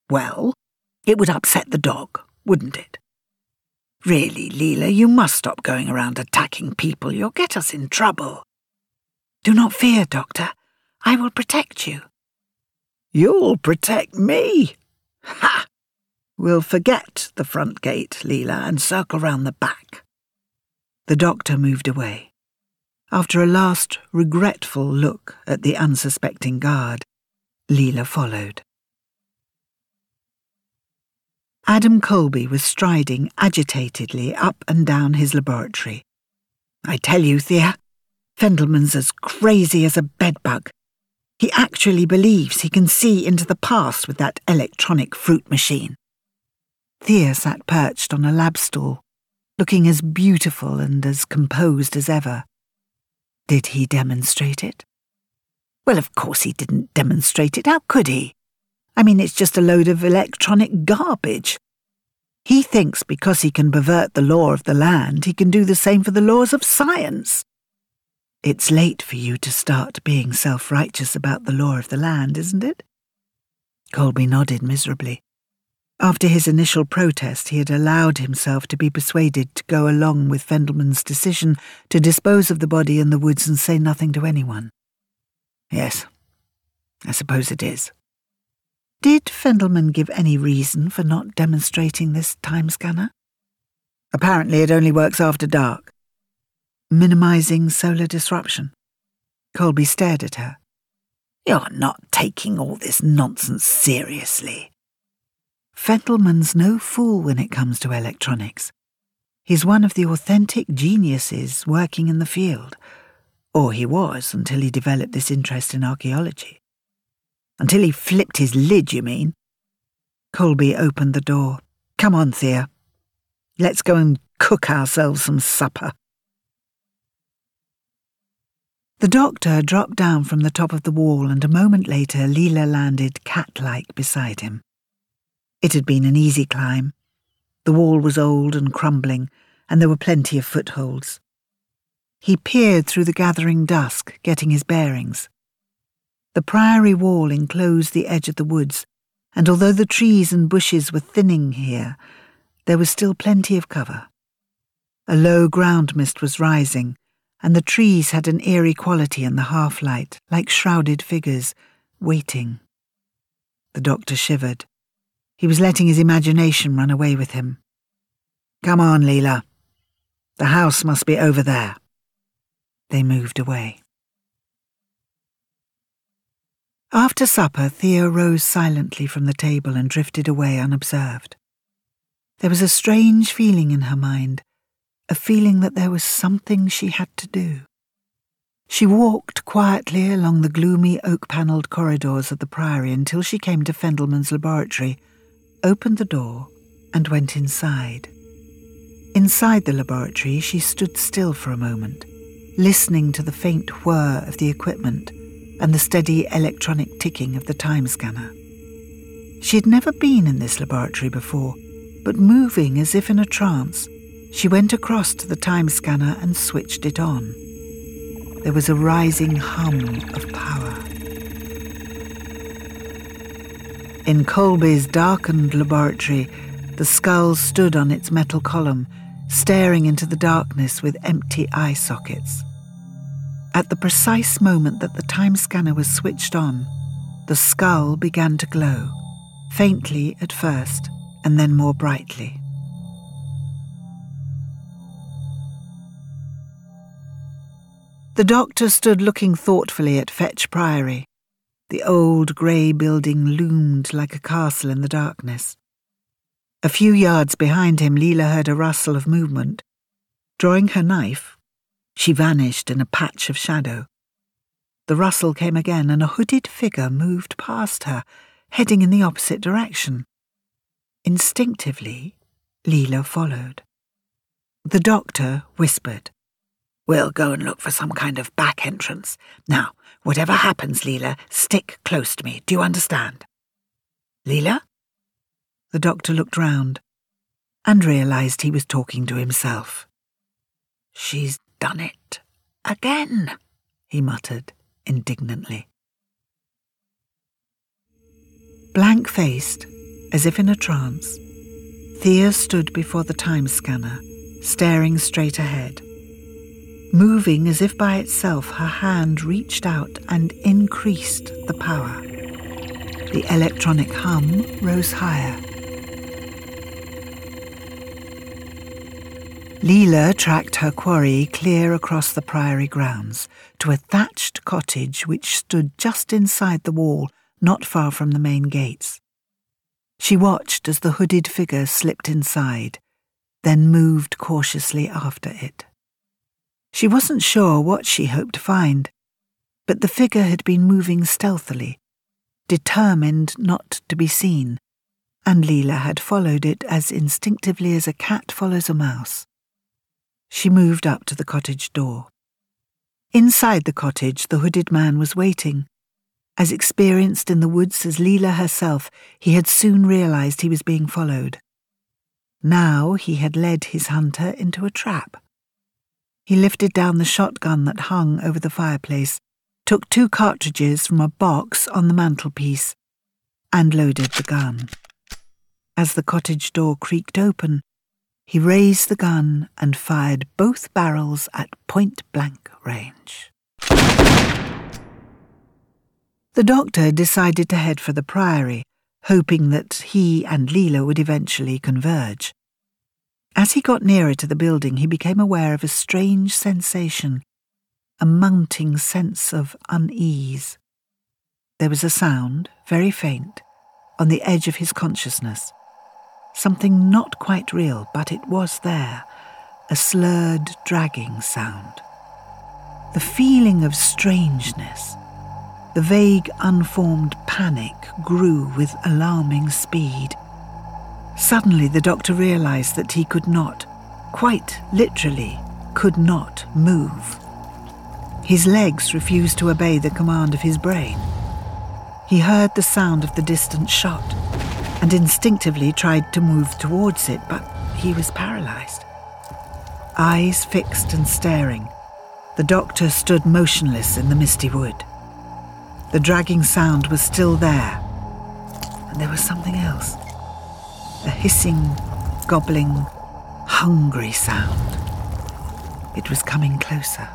Well, it would upset the dog, wouldn't it? Really, Leela, you must stop going around attacking people. You'll get us in trouble. Do not fear, Doctor. I will protect you. You'll protect me? Ha! We'll forget the front gate, Leela, and circle round the back. The doctor moved away. After a last regretful look at the unsuspecting guard, Leela followed. Adam Colby was striding agitatedly up and down his laboratory. I tell you, Thea, Fendelman's as crazy as a bedbug. He actually believes he can see into the past with that electronic fruit machine. Thea sat perched on a lab stool, looking as beautiful and as composed as ever. Did he demonstrate it? Well, of course he didn't demonstrate it. How could he? I mean, it's just a load of electronic garbage. He thinks because he can pervert the law of the land, he can do the same for the laws of science. It's late for you to start being self righteous about the law of the land, isn't it? Colby nodded miserably. After his initial protest, he had allowed himself to be persuaded to go along with Fendelman's decision to dispose of the body in the woods and say nothing to anyone. Yes, I suppose it is. Did Fendelman give any reason for not demonstrating this time scanner? Apparently, it only works after dark. Minimizing solar disruption. Colby stared at her. You're not taking all this nonsense seriously. Fendelman's no fool when it comes to electronics. He's one of the authentic geniuses working in the field. Or he was until he developed this interest in archaeology. Until he flipped his lid, you mean? Colby opened the door. Come on, Thea. Let's go and cook ourselves some supper. The doctor dropped down from the top of the wall, and a moment later Leela landed cat like beside him. It had been an easy climb. The wall was old and crumbling, and there were plenty of footholds. He peered through the gathering dusk, getting his bearings. The priory wall enclosed the edge of the woods, and although the trees and bushes were thinning here, there was still plenty of cover. A low ground mist was rising, and the trees had an eerie quality in the half light, like shrouded figures, waiting. The doctor shivered. He was letting his imagination run away with him. Come on, Leela. The house must be over there. They moved away. After supper, Thea rose silently from the table and drifted away unobserved. There was a strange feeling in her mind, a feeling that there was something she had to do. She walked quietly along the gloomy oak panelled corridors of the Priory until she came to Fendelman's laboratory, opened the door, and went inside. Inside the laboratory, she stood still for a moment, listening to the faint whir of the equipment and the steady electronic ticking of the time scanner. She had never been in this laboratory before, but moving as if in a trance, she went across to the time scanner and switched it on. There was a rising hum of power. In Colby's darkened laboratory, the skull stood on its metal column, staring into the darkness with empty eye sockets. At the precise moment that the time scanner was switched on, the skull began to glow, faintly at first, and then more brightly. The doctor stood looking thoughtfully at Fetch Priory. The old grey building loomed like a castle in the darkness. A few yards behind him, Leela heard a rustle of movement. Drawing her knife, she vanished in a patch of shadow. The rustle came again, and a hooded figure moved past her, heading in the opposite direction. Instinctively, Leela followed. The doctor whispered, We'll go and look for some kind of back entrance. Now, whatever happens, Leela, stick close to me. Do you understand? Leela? The doctor looked round and realized he was talking to himself. She's done it again, he muttered indignantly. Blank faced, as if in a trance, Thea stood before the time scanner, staring straight ahead. Moving as if by itself, her hand reached out and increased the power. The electronic hum rose higher. Leela tracked her quarry clear across the priory grounds to a thatched cottage which stood just inside the wall, not far from the main gates. She watched as the hooded figure slipped inside, then moved cautiously after it. She wasn't sure what she hoped to find, but the figure had been moving stealthily, determined not to be seen, and Leela had followed it as instinctively as a cat follows a mouse. She moved up to the cottage door. Inside the cottage, the hooded man was waiting. As experienced in the woods as Leela herself, he had soon realized he was being followed. Now he had led his hunter into a trap. He lifted down the shotgun that hung over the fireplace, took two cartridges from a box on the mantelpiece, and loaded the gun. As the cottage door creaked open, he raised the gun and fired both barrels at point blank range. The doctor decided to head for the priory, hoping that he and Leela would eventually converge. As he got nearer to the building, he became aware of a strange sensation, a mounting sense of unease. There was a sound, very faint, on the edge of his consciousness. Something not quite real, but it was there, a slurred, dragging sound. The feeling of strangeness, the vague, unformed panic grew with alarming speed. Suddenly, the doctor realized that he could not, quite literally, could not move. His legs refused to obey the command of his brain. He heard the sound of the distant shot and instinctively tried to move towards it, but he was paralyzed. Eyes fixed and staring, the doctor stood motionless in the misty wood. The dragging sound was still there, and there was something else a hissing, gobbling, hungry sound. It was coming closer.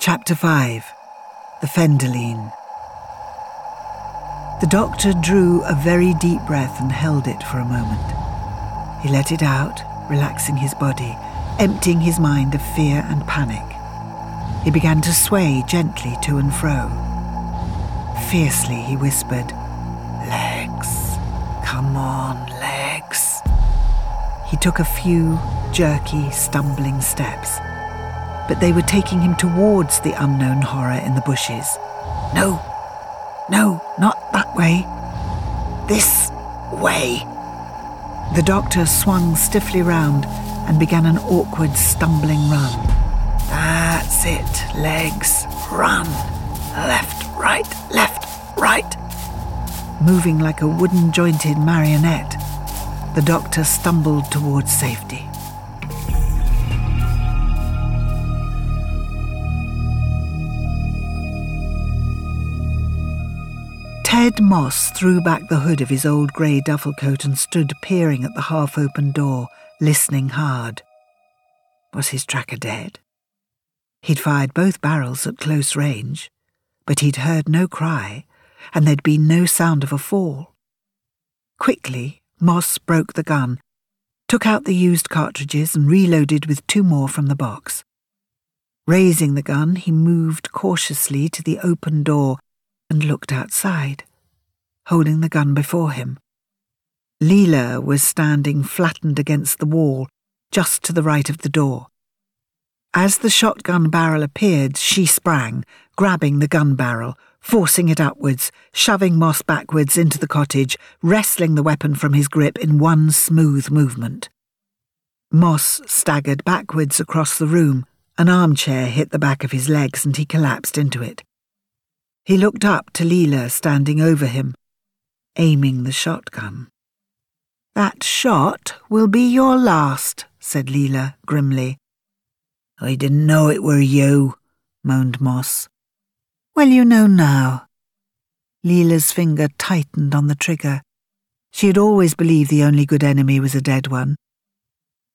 Chapter 5 The Fendahleen The doctor drew a very deep breath and held it for a moment. He let it out, relaxing his body, emptying his mind of fear and panic. He began to sway gently to and fro. Fiercely, he whispered, Legs, come on, legs. He took a few jerky, stumbling steps but they were taking him towards the unknown horror in the bushes. No, no, not that way. This way. The doctor swung stiffly round and began an awkward, stumbling run. That's it, legs. Run. Left, right, left, right. Moving like a wooden jointed marionette, the doctor stumbled towards safety. Ted Moss threw back the hood of his old grey duffel coat and stood peering at the half open door, listening hard. Was his tracker dead? He'd fired both barrels at close range, but he'd heard no cry, and there'd been no sound of a fall. Quickly, Moss broke the gun, took out the used cartridges, and reloaded with two more from the box. Raising the gun, he moved cautiously to the open door and looked outside holding the gun before him. Leela was standing flattened against the wall, just to the right of the door. As the shotgun barrel appeared, she sprang, grabbing the gun barrel, forcing it upwards, shoving Moss backwards into the cottage, wresting the weapon from his grip in one smooth movement. Moss staggered backwards across the room. An armchair hit the back of his legs and he collapsed into it. He looked up to Leela standing over him, aiming the shotgun. That shot will be your last, said Leela grimly. I didn't know it were you, moaned Moss. Well, you know now. Leela's finger tightened on the trigger. She had always believed the only good enemy was a dead one,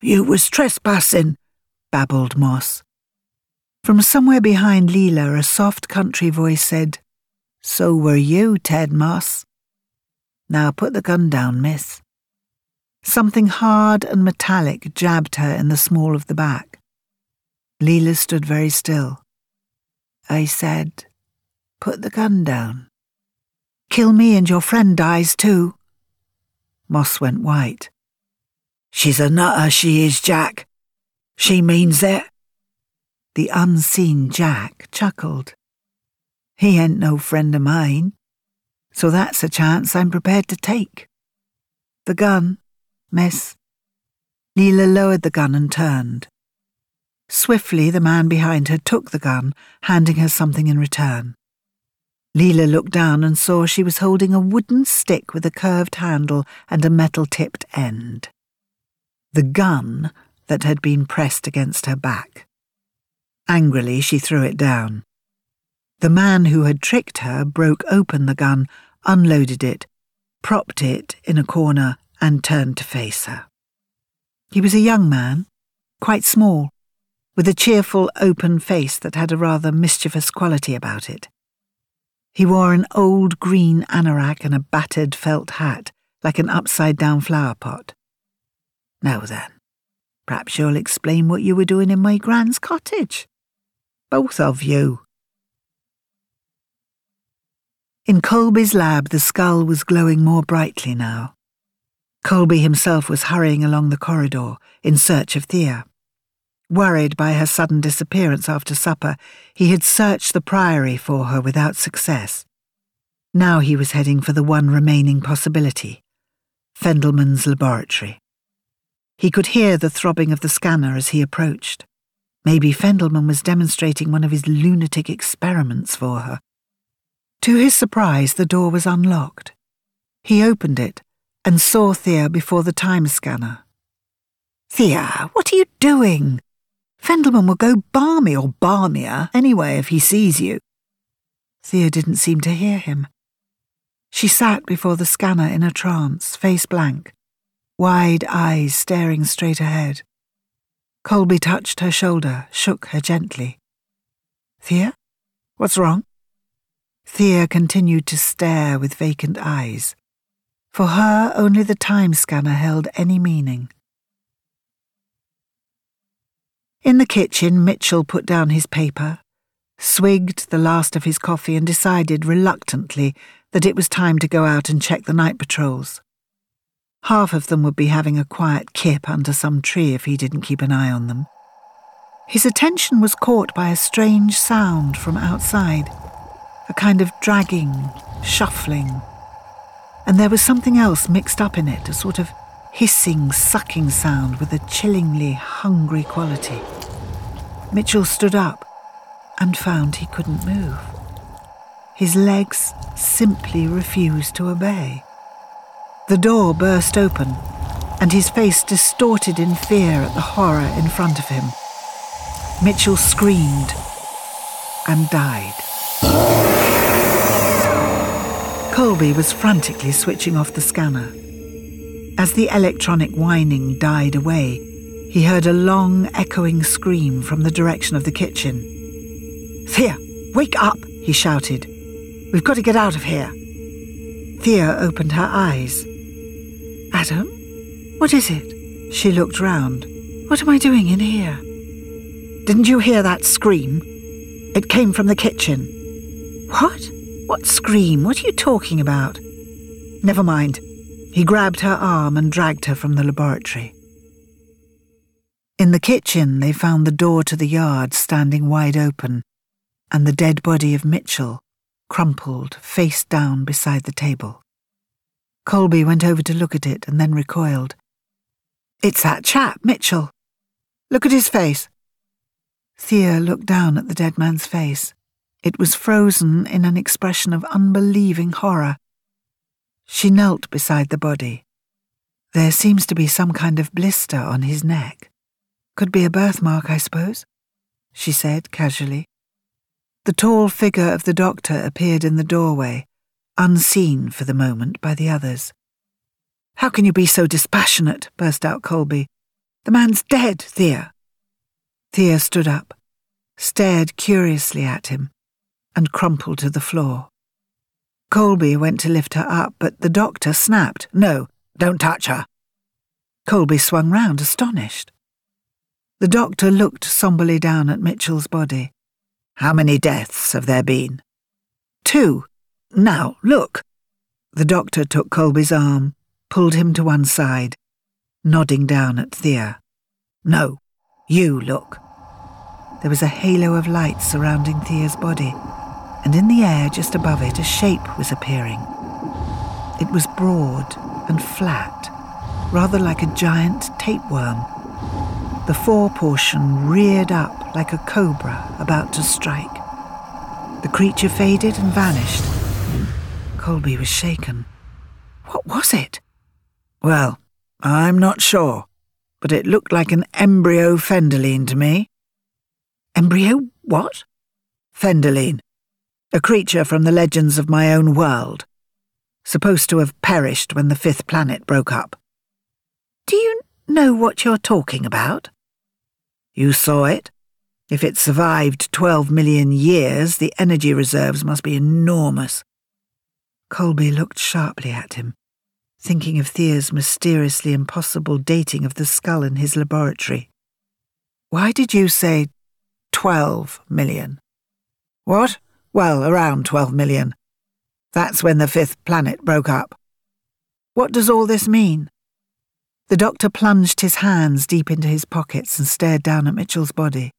You was trespassing, babbled Moss. From somewhere behind Leela, a soft country voice said, So were you, Ted Moss. Now put the gun down, miss. Something hard and metallic jabbed her in the small of the back. Leela stood very still. I said, Put the gun down. Kill me and your friend dies too. Moss went white. She's a nutter, she is, Jack. She means it. The unseen Jack chuckled. He ain't no friend of mine, so that's a chance I'm prepared to take. The gun, miss. Leela lowered the gun and turned. Swiftly, the man behind her took the gun, handing her something in return. Leela looked down and saw she was holding a wooden stick with a curved handle and a metal tipped end. The gun that had been pressed against her back. Angrily, she threw it down. The man who had tricked her broke open the gun, unloaded it, propped it in a corner, and turned to face her. He was a young man, quite small, with a cheerful, open face that had a rather mischievous quality about it. He wore an old green anorak and a battered felt hat, like an upside down flower pot. Now then, perhaps you'll explain what you were doing in my grand's cottage. Both of you. In Colby's lab, the skull was glowing more brightly now. Colby himself was hurrying along the corridor in search of Thea. Worried by her sudden disappearance after supper, he had searched the priory for her without success. Now he was heading for the one remaining possibility Fendelman's laboratory. He could hear the throbbing of the scanner as he approached. Maybe Fendelman was demonstrating one of his lunatic experiments for her. To his surprise, the door was unlocked. He opened it and saw Thea before the time scanner. Thea, what are you doing? Fendelman will go balmy or balmier anyway if he sees you. Thea didn't seem to hear him. She sat before the scanner in a trance, face blank, wide eyes staring straight ahead. Colby touched her shoulder, shook her gently. Thea? What's wrong? Thea continued to stare with vacant eyes. For her, only the time scanner held any meaning. In the kitchen, Mitchell put down his paper, swigged the last of his coffee, and decided reluctantly that it was time to go out and check the night patrols. Half of them would be having a quiet kip under some tree if he didn't keep an eye on them. His attention was caught by a strange sound from outside, a kind of dragging, shuffling. And there was something else mixed up in it, a sort of hissing, sucking sound with a chillingly hungry quality. Mitchell stood up and found he couldn't move. His legs simply refused to obey. The door burst open, and his face distorted in fear at the horror in front of him. Mitchell screamed and died. Colby was frantically switching off the scanner. As the electronic whining died away, he heard a long, echoing scream from the direction of the kitchen. Thea, wake up, he shouted. We've got to get out of here. Thea opened her eyes. Adam? What is it? She looked round. What am I doing in here? Didn't you hear that scream? It came from the kitchen. What? What scream? What are you talking about? Never mind. He grabbed her arm and dragged her from the laboratory. In the kitchen, they found the door to the yard standing wide open, and the dead body of Mitchell, crumpled, face down beside the table. Colby went over to look at it and then recoiled. It's that chap, Mitchell. Look at his face. Thea looked down at the dead man's face. It was frozen in an expression of unbelieving horror. She knelt beside the body. There seems to be some kind of blister on his neck. Could be a birthmark, I suppose, she said casually. The tall figure of the doctor appeared in the doorway, unseen for the moment by the others. How can you be so dispassionate? burst out Colby. The man's dead, Thea. Thea stood up, stared curiously at him, and crumpled to the floor. Colby went to lift her up, but the doctor snapped, No, don't touch her. Colby swung round, astonished. The doctor looked somberly down at Mitchell's body. How many deaths have there been? Two. Now, look. The doctor took Colby's arm, pulled him to one side, nodding down at Thea. No, you look. There was a halo of light surrounding Thea's body, and in the air just above it a shape was appearing. It was broad and flat, rather like a giant tapeworm. The fore portion reared up like a cobra about to strike. The creature faded and vanished. Colby was shaken. What was it? Well, I'm not sure, but it looked like an embryo Fendahleen to me. Embryo what? Fendahleen. A creature from the legends of my own world. Supposed to have perished when the fifth planet broke up. Do you know what you're talking about? You saw it? If it survived 12 million years, the energy reserves must be enormous. Colby looked sharply at him, thinking of Thea's mysteriously impossible dating of the skull in his laboratory. Why did you say 12 million? What? Well, around 12 million. That's when the fifth planet broke up. What does all this mean? The doctor plunged his hands deep into his pockets and stared down at Mitchell's body.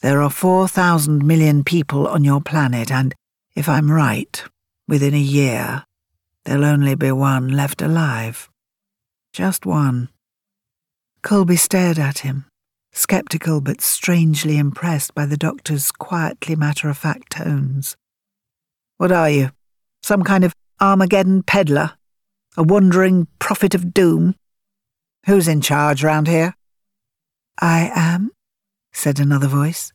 There are 4,000 million people on your planet, and, if I'm right, within a year, there'll only be one left alive. Just one. Colby stared at him, sceptical but strangely impressed by the doctor's quietly matter of fact tones. What are you? Some kind of Armageddon peddler? A wandering prophet of doom? Who's in charge round here? I am, said another voice.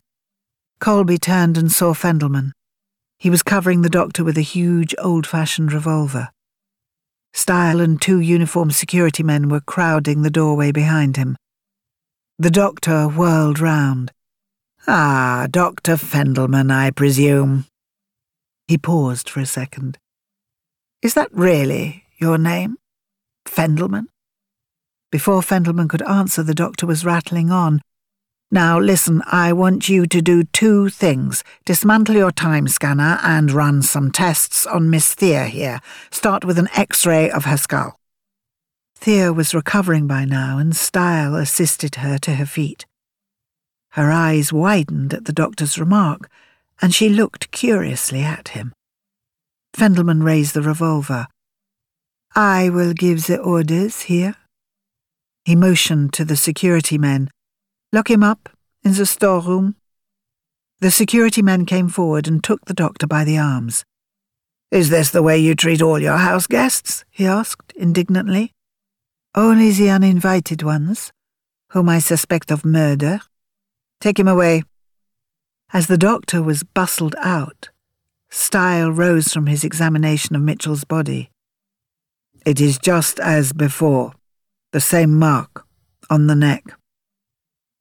Colby turned and saw Fendelman. He was covering the doctor with a huge, old fashioned revolver. Stael and two uniformed security men were crowding the doorway behind him. The doctor whirled round. Ah, Dr. Fendelman, I presume. He paused for a second. Is that really your name? Fendelman? Before Fendelman could answer, the doctor was rattling on, now listen, I want you to do two things. Dismantle your time scanner and run some tests on Miss Thea here. Start with an x-ray of her skull. Thea was recovering by now, and Stael assisted her to her feet. Her eyes widened at the doctor's remark, and she looked curiously at him. Fendelman raised the revolver. I will give the orders here. He motioned to the security men Lock him up in the storeroom. The security men came forward and took the doctor by the arms. Is this the way you treat all your house guests? he asked indignantly. Only the uninvited ones, whom I suspect of murder. Take him away. As the doctor was bustled out, Stael rose from his examination of Mitchell's body. It is just as before, the same mark on the neck.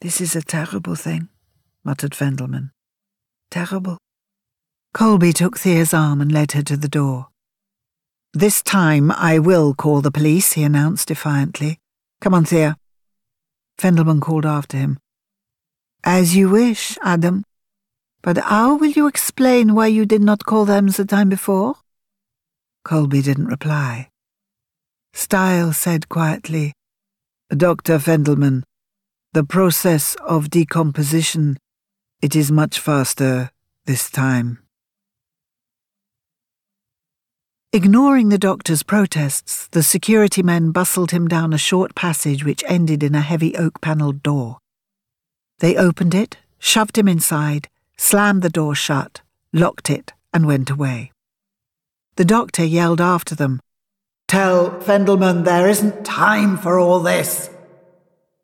This is a terrible thing, muttered Fendelman. Terrible. Colby took Thea's arm and led her to the door. This time I will call the police, he announced defiantly. Come on, Thea. Fendelman called after him. As you wish, Adam. But how will you explain why you did not call them the time before? Colby didn't reply. Stael said quietly, Dr. Fendelman, the process of decomposition, it is much faster this time. Ignoring the doctor's protests, the security men bustled him down a short passage which ended in a heavy oak panelled door. They opened it, shoved him inside, slammed the door shut, locked it, and went away. The doctor yelled after them, Tell Fendelman there isn't time for all this.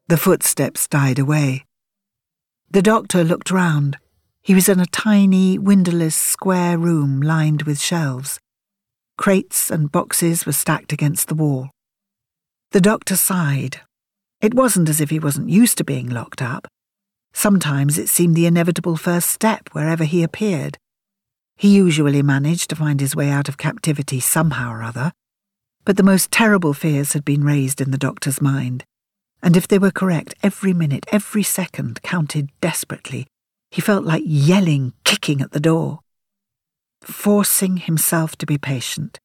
The footsteps died away. The doctor looked round. He was in a tiny, windowless, square room lined with shelves. Crates and boxes were stacked against the wall. The doctor sighed. It wasn't as if he wasn't used to being locked up. Sometimes it seemed the inevitable first step wherever he appeared. He usually managed to find his way out of captivity somehow or other. But the most terrible fears had been raised in the doctor's mind, and if they were correct, every minute, every second counted desperately. He felt like yelling, kicking at the door. Forcing himself to be patient,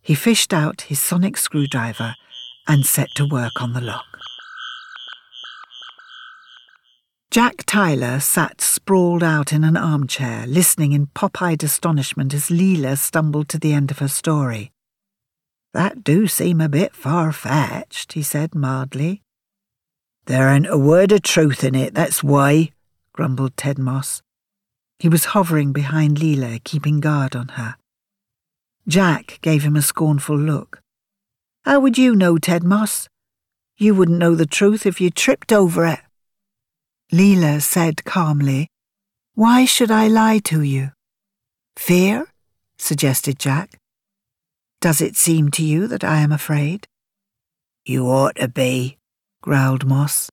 he fished out his sonic screwdriver and set to work on the lock. Jack Tyler sat sprawled out in an armchair, listening in pop eyed astonishment as Leela stumbled to the end of her story. That do seem a bit far fetched, he said mildly. There ain't a word of truth in it, that's why, grumbled Ted Moss. He was hovering behind Leela, keeping guard on her. Jack gave him a scornful look. How would you know, Ted Moss? You wouldn't know the truth if you tripped over it. Leela said calmly, Why should I lie to you? Fear? suggested Jack. Does it seem to you that I am afraid? You ought to be, growled Moss.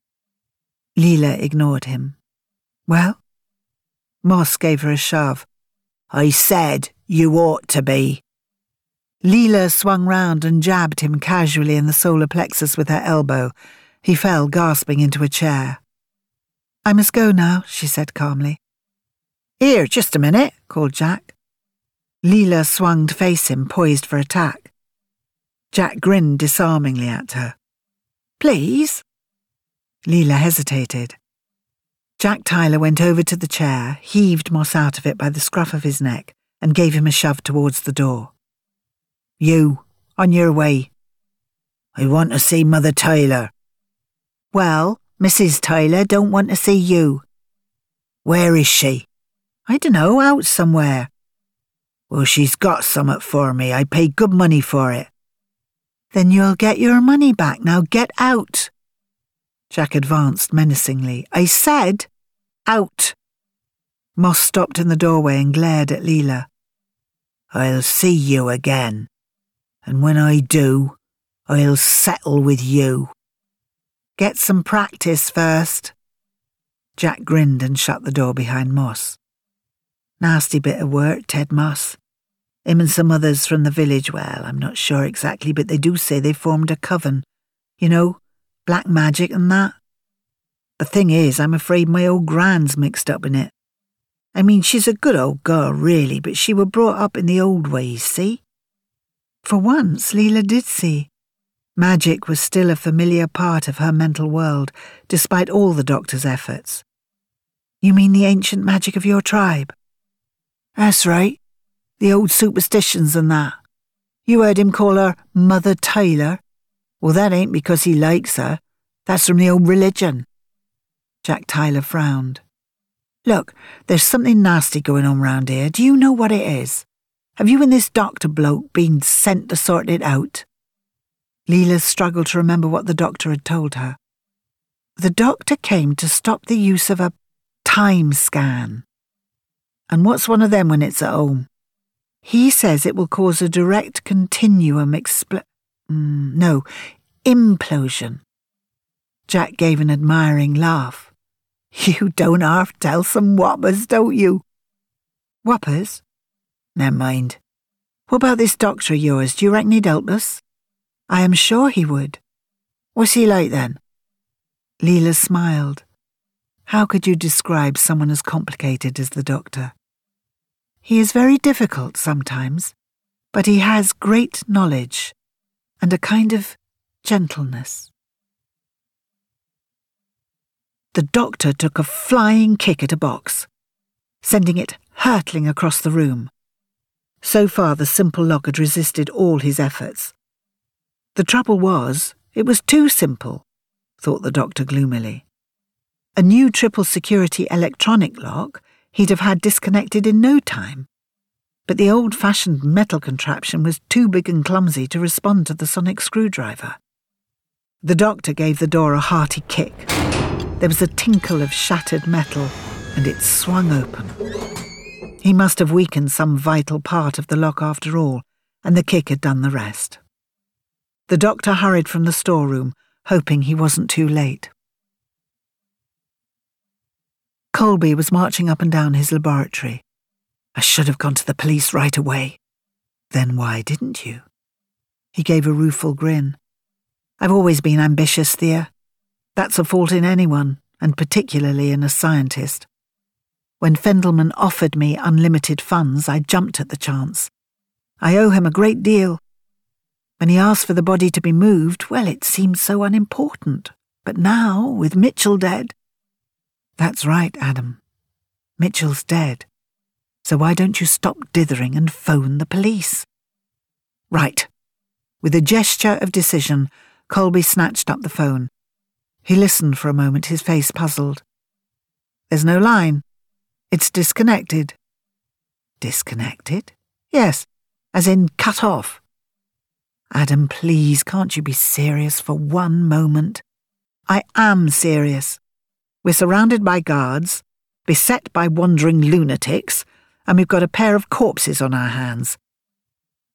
Leela ignored him. Well? Moss gave her a shove. I said you ought to be. Leela swung round and jabbed him casually in the solar plexus with her elbow. He fell gasping into a chair. I must go now, she said calmly. Here, just a minute, called Jack. Leela swung to face him, poised for attack. Jack grinned disarmingly at her. Please? Leela hesitated. Jack Tyler went over to the chair, heaved Moss out of it by the scruff of his neck, and gave him a shove towards the door. You, on your way. I want to see Mother Tyler. Well, Mrs. Tyler don't want to see you. Where is she? I dunno, out somewhere. Well, she's got summat for me. I paid good money for it. Then you'll get your money back. Now get out. Jack advanced menacingly. I said, out. Moss stopped in the doorway and glared at Leela. I'll see you again. And when I do, I'll settle with you. Get some practice first. Jack grinned and shut the door behind Moss. Nasty bit of work, Ted Moss. Him and some others from the village, well, I'm not sure exactly, but they do say they formed a coven. You know, black magic and that. The thing is, I'm afraid my old gran's mixed up in it. I mean, she's a good old girl, really, but she were brought up in the old ways, see? For once, Leela did see. Magic was still a familiar part of her mental world, despite all the doctor's efforts. You mean the ancient magic of your tribe? That's right the old superstitions and that. You heard him call her Mother Taylor. Well, that ain't because he likes her. That's from the old religion. Jack Tyler frowned. Look, there's something nasty going on round here. Do you know what it is? Have you and this doctor bloke been sent to sort it out? Leela struggled to remember what the doctor had told her. The doctor came to stop the use of a time scan. And what's one of them when it's at home? He says it will cause a direct continuum expl... Mm, no, implosion. Jack gave an admiring laugh. [LAUGHS] You don't half tell some whoppers, don't you? Whoppers? Never mind. What about this doctor of yours? Do you reckon he'd help us? I am sure he would. What's he like then? Leela smiled. How could you describe someone as complicated as the doctor? He is very difficult sometimes, but he has great knowledge and a kind of gentleness. The doctor took a flying kick at a box, sending it hurtling across the room. So far, the simple lock had resisted all his efforts. The trouble was, it was too simple, thought the doctor gloomily. A new triple security electronic lock he'd have had disconnected in no time. But the old fashioned metal contraption was too big and clumsy to respond to the sonic screwdriver. The doctor gave the door a hearty kick. There was a tinkle of shattered metal, and it swung open. He must have weakened some vital part of the lock after all, and the kick had done the rest. The doctor hurried from the storeroom, hoping he wasn't too late. Colby was marching up and down his laboratory. I should have gone to the police right away. Then why didn't you? He gave a rueful grin. I've always been ambitious, Thea. That's a fault in anyone, and particularly in a scientist. When Fendelman offered me unlimited funds, I jumped at the chance. I owe him a great deal. When he asked for the body to be moved, well, it seemed so unimportant. But now, with Mitchell dead. That's right, Adam. Mitchell's dead. So why don't you stop dithering and phone the police? Right. With a gesture of decision, Colby snatched up the phone. He listened for a moment, his face puzzled. There's no line. It's disconnected. Disconnected? Yes, as in cut off. Adam, please, can't you be serious for one moment? I am serious. We're surrounded by guards, beset by wandering lunatics, and we've got a pair of corpses on our hands.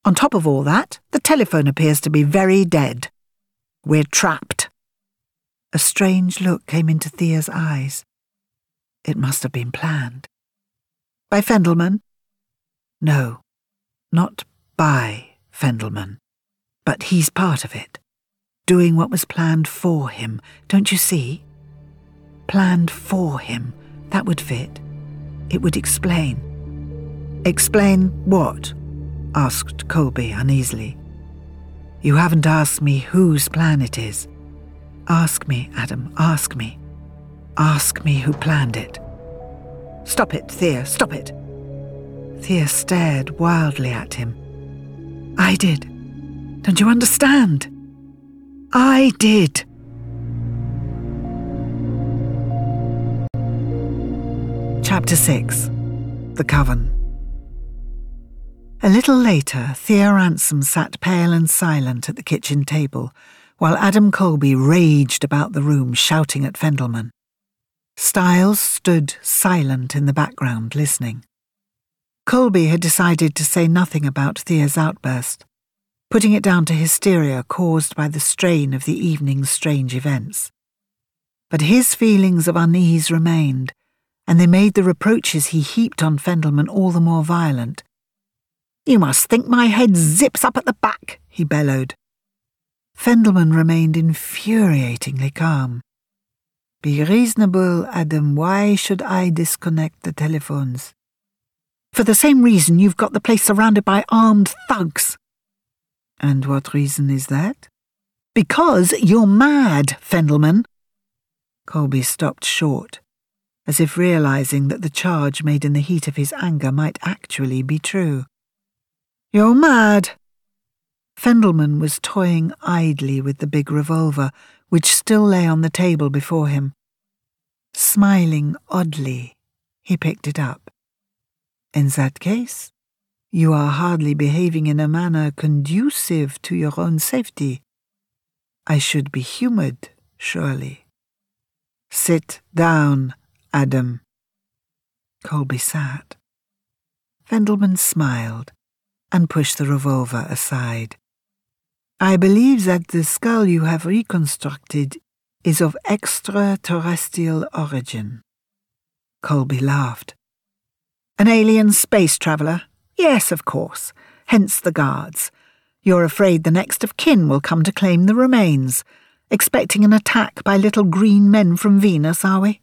On top of all that, the telephone appears to be very dead. We're trapped. A strange look came into Thea's eyes. It must have been planned. By Fendelman? No, not by Fendelman. But he's part of it. Doing what was planned for him, don't you see? Planned for him. That would fit. It would explain. Explain what? asked Colby uneasily. You haven't asked me whose plan it is. Ask me, Adam, ask me. Ask me who planned it. Stop it, Thea, stop it. Thea stared wildly at him. I did. Don't you understand? I did. Chapter 6 The Coven A little later, Thea Ransome sat pale and silent at the kitchen table, while Adam Colby raged about the room shouting at Fendelman. Stael stood silent in the background, listening. Colby had decided to say nothing about Thea's outburst, putting it down to hysteria caused by the strain of the evening's strange events. But his feelings of unease remained, and they made the reproaches he heaped on Fendelman all the more violent. You must think my head zips up at the back, he bellowed. Fendelman remained infuriatingly calm. Be reasonable, Adam. Why should I disconnect the telephones? For the same reason you've got the place surrounded by armed thugs. And what reason is that? Because you're mad, Fendelman. Colby stopped short, as if realizing that the charge made in the heat of his anger might actually be true. You're mad, Fendelman was toying idly with the big revolver, which still lay on the table before him. Smiling oddly, he picked it up. In that case, you are hardly behaving in a manner conducive to your own safety. I should be humoured, surely. Sit down, Adam. Colby sat. Fendelman smiled and pushed the revolver aside. I believe that the skull you have reconstructed is of extraterrestrial origin. Colby laughed. An alien space traveller? Yes, of course. Hence the guards. You're afraid the next of kin will come to claim the remains, expecting an attack by little green men from Venus, are we?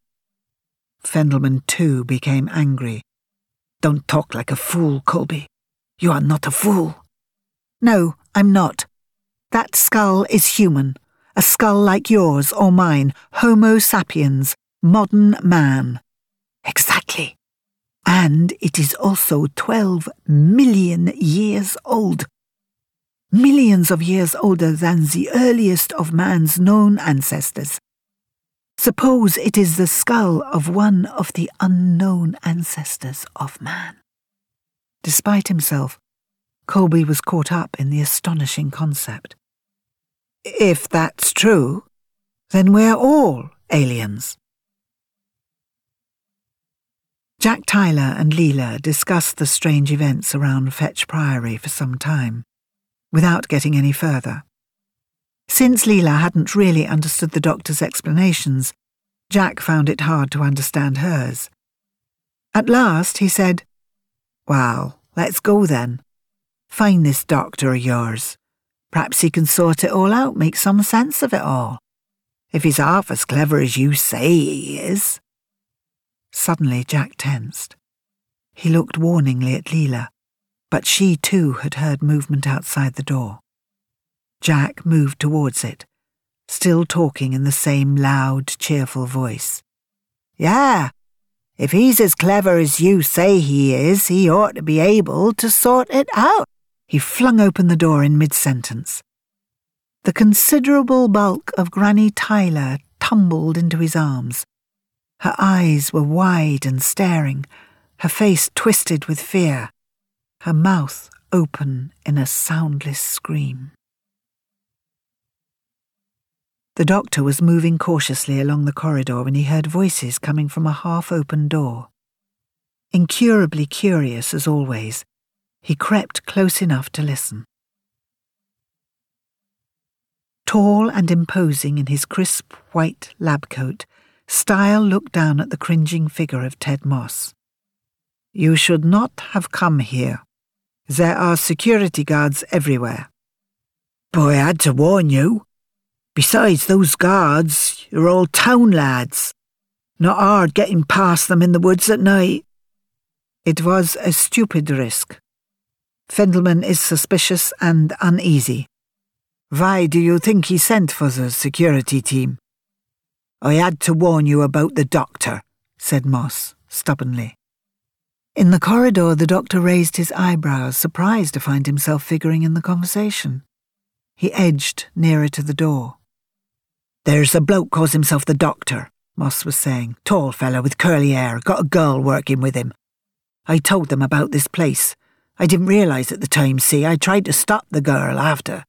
Fendelman, too, became angry. Don't talk like a fool, Colby. You are not a fool. No, I'm not. That skull is human, a skull like yours or mine, Homo sapiens, modern man. Exactly. And it is also 12 million years old. Millions of years older than the earliest of man's known ancestors. Suppose it is the skull of one of the unknown ancestors of man. Despite himself, Colby was caught up in the astonishing concept. If that's true, then we're all aliens. Jack Tyler and Leela discussed the strange events around Fetch Priory for some time, without getting any further. Since Leela hadn't really understood the doctor's explanations, Jack found it hard to understand hers. At last he said, Well, let's go then. Find this doctor of yours. Perhaps he can sort it all out, make some sense of it all. If he's half as clever as you say he is. Suddenly Jack tensed. He looked warningly at Leela, but she too had heard movement outside the door. Jack moved towards it, still talking in the same loud, cheerful voice. Yeah, if he's as clever as you say he is, he ought to be able to sort it out. He flung open the door in mid sentence. The considerable bulk of Granny Tyler tumbled into his arms. Her eyes were wide and staring, her face twisted with fear, her mouth open in a soundless scream. The doctor was moving cautiously along the corridor when he heard voices coming from a half open door. Incurably curious as always, he crept close enough to listen. Tall and imposing in his crisp white lab coat, Stael looked down at the cringing figure of Ted Moss. You should not have come here. There are security guards everywhere. Boy, I had to warn you. Besides, those guards you're all town lads. Not hard getting past them in the woods at night. It was a stupid risk. Fendelman is suspicious and uneasy. Why do you think he sent for the security team? I had to warn you about the doctor, said Moss stubbornly. In the corridor, the doctor raised his eyebrows, surprised to find himself figuring in the conversation. He edged nearer to the door. There's a bloke calls himself the doctor, Moss was saying. Tall fellow with curly hair, got a girl working with him. I told them about this place. I didn't realise at the time, see, I tried to stop the girl after.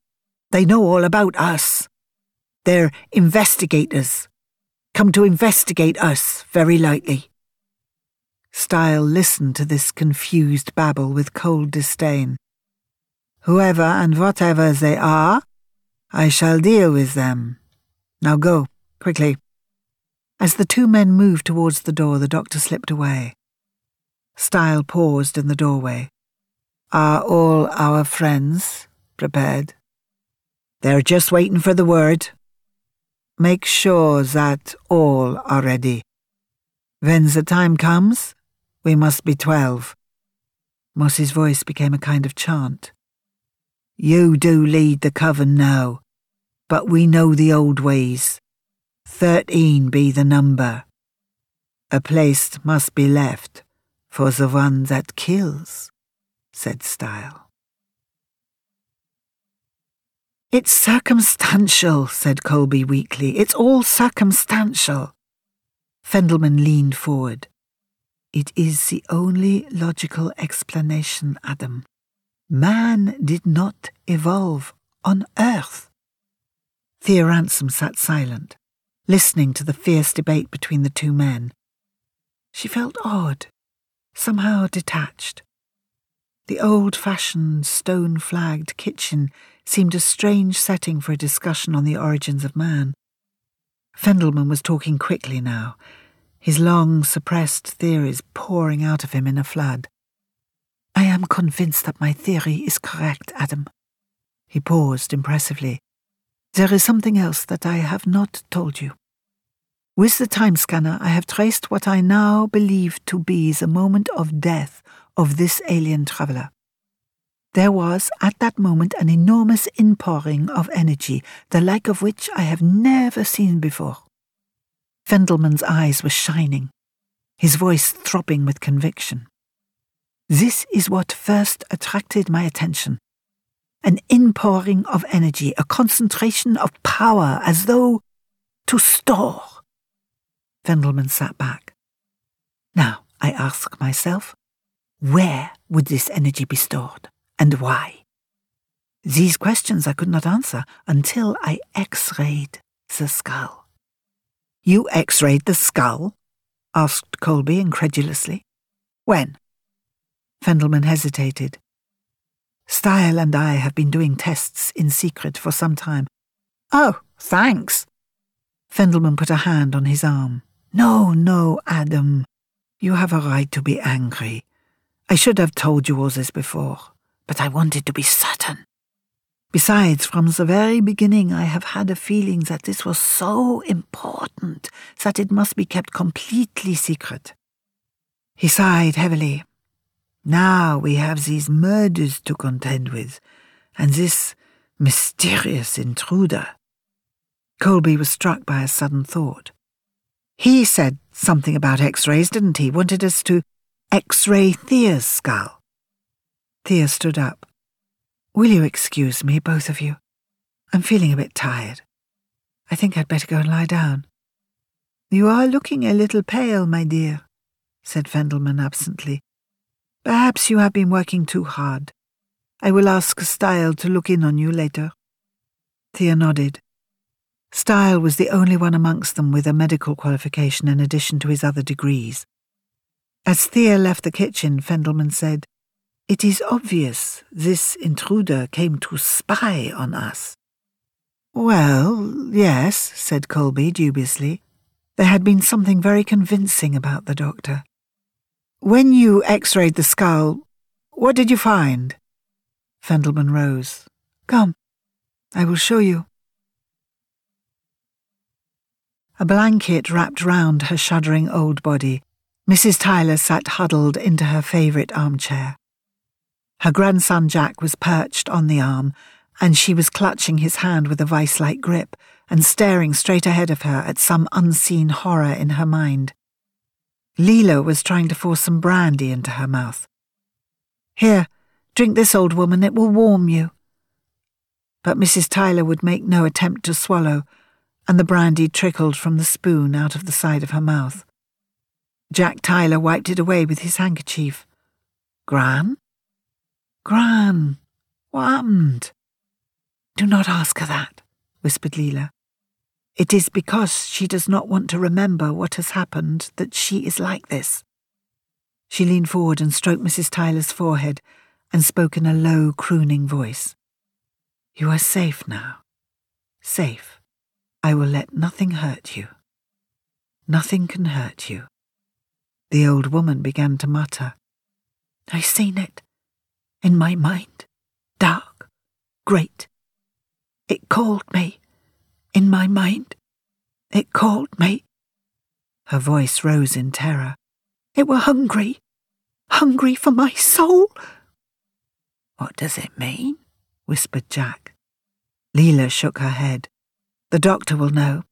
They know all about us. They're investigators. Come to investigate us, very likely. Stael listened to this confused babble with cold disdain. Whoever and whatever they are, I shall deal with them. Now go, quickly. As the two men moved towards the door, the doctor slipped away. Stael paused in the doorway. Are all our friends prepared? They're just waiting for the word. Make sure that all are ready. When the time comes, we must be twelve. Moss's voice became a kind of chant. You do lead the coven now, but we know the old ways. Thirteen be the number. A place must be left for the one that kills said Stael. It's circumstantial, said Colby weakly. It's all circumstantial. Fendelman leaned forward. It is the only logical explanation, Adam. Man did not evolve on Earth. Thea Ransom sat silent, listening to the fierce debate between the two men. She felt odd, somehow detached. The old fashioned, stone flagged kitchen seemed a strange setting for a discussion on the origins of man. Fendelman was talking quickly now, his long, suppressed theories pouring out of him in a flood. I am convinced that my theory is correct, Adam. He paused impressively. There is something else that I have not told you. With the time scanner, I have traced what I now believe to be the moment of death of this alien traveller. There was at that moment an enormous inpouring of energy, the like of which I have never seen before. Fendelman's eyes were shining, his voice throbbing with conviction. This is what first attracted my attention. An inpouring of energy, a concentration of power, as though to store. Fendelman sat back. Now, I ask myself, where would this energy be stored, and why? These questions I could not answer until I x rayed the skull. You x rayed the skull? asked Colby incredulously. When? Fendelman hesitated. Stael and I have been doing tests in secret for some time. Oh, thanks. Fendelman put a hand on his arm. No, no, Adam. You have a right to be angry. I should have told you all this before, but I wanted to be certain. Besides, from the very beginning, I have had a feeling that this was so important that it must be kept completely secret. He sighed heavily. Now we have these murders to contend with, and this mysterious intruder. Colby was struck by a sudden thought. He said something about x rays, didn't he? Wanted us to x ray Thea's skull. Thea stood up. Will you excuse me, both of you? I'm feeling a bit tired. I think I'd better go and lie down. You are looking a little pale, my dear, said Fendelman absently. Perhaps you have been working too hard. I will ask Stael to look in on you later. Thea nodded. Stael was the only one amongst them with a medical qualification in addition to his other degrees. As Thea left the kitchen, Fendelman said, It is obvious this intruder came to spy on us. Well, yes, said Colby dubiously. There had been something very convincing about the doctor. When you x rayed the skull, what did you find? Fendelman rose. Come, I will show you. A blanket wrapped round her shuddering old body, Mrs. Tyler sat huddled into her favourite armchair. Her grandson Jack was perched on the arm, and she was clutching his hand with a vice like grip and staring straight ahead of her at some unseen horror in her mind. Leela was trying to force some brandy into her mouth. Here, drink this, old woman, it will warm you. But Mrs. Tyler would make no attempt to swallow and the brandy trickled from the spoon out of the side of her mouth. Jack Tyler wiped it away with his handkerchief. Gran? Gran, what happened? Do not ask her that, whispered Leela. It is because she does not want to remember what has happened that she is like this. She leaned forward and stroked Mrs. Tyler's forehead and spoke in a low, crooning voice. You are safe now. Safe. I will let nothing hurt you. Nothing can hurt you. The old woman began to mutter. I seen it. In my mind. Dark. Great. It called me. In my mind. It called me. Her voice rose in terror. It were hungry. Hungry for my soul. What does it mean? whispered Jack. Leela shook her head. The doctor will know.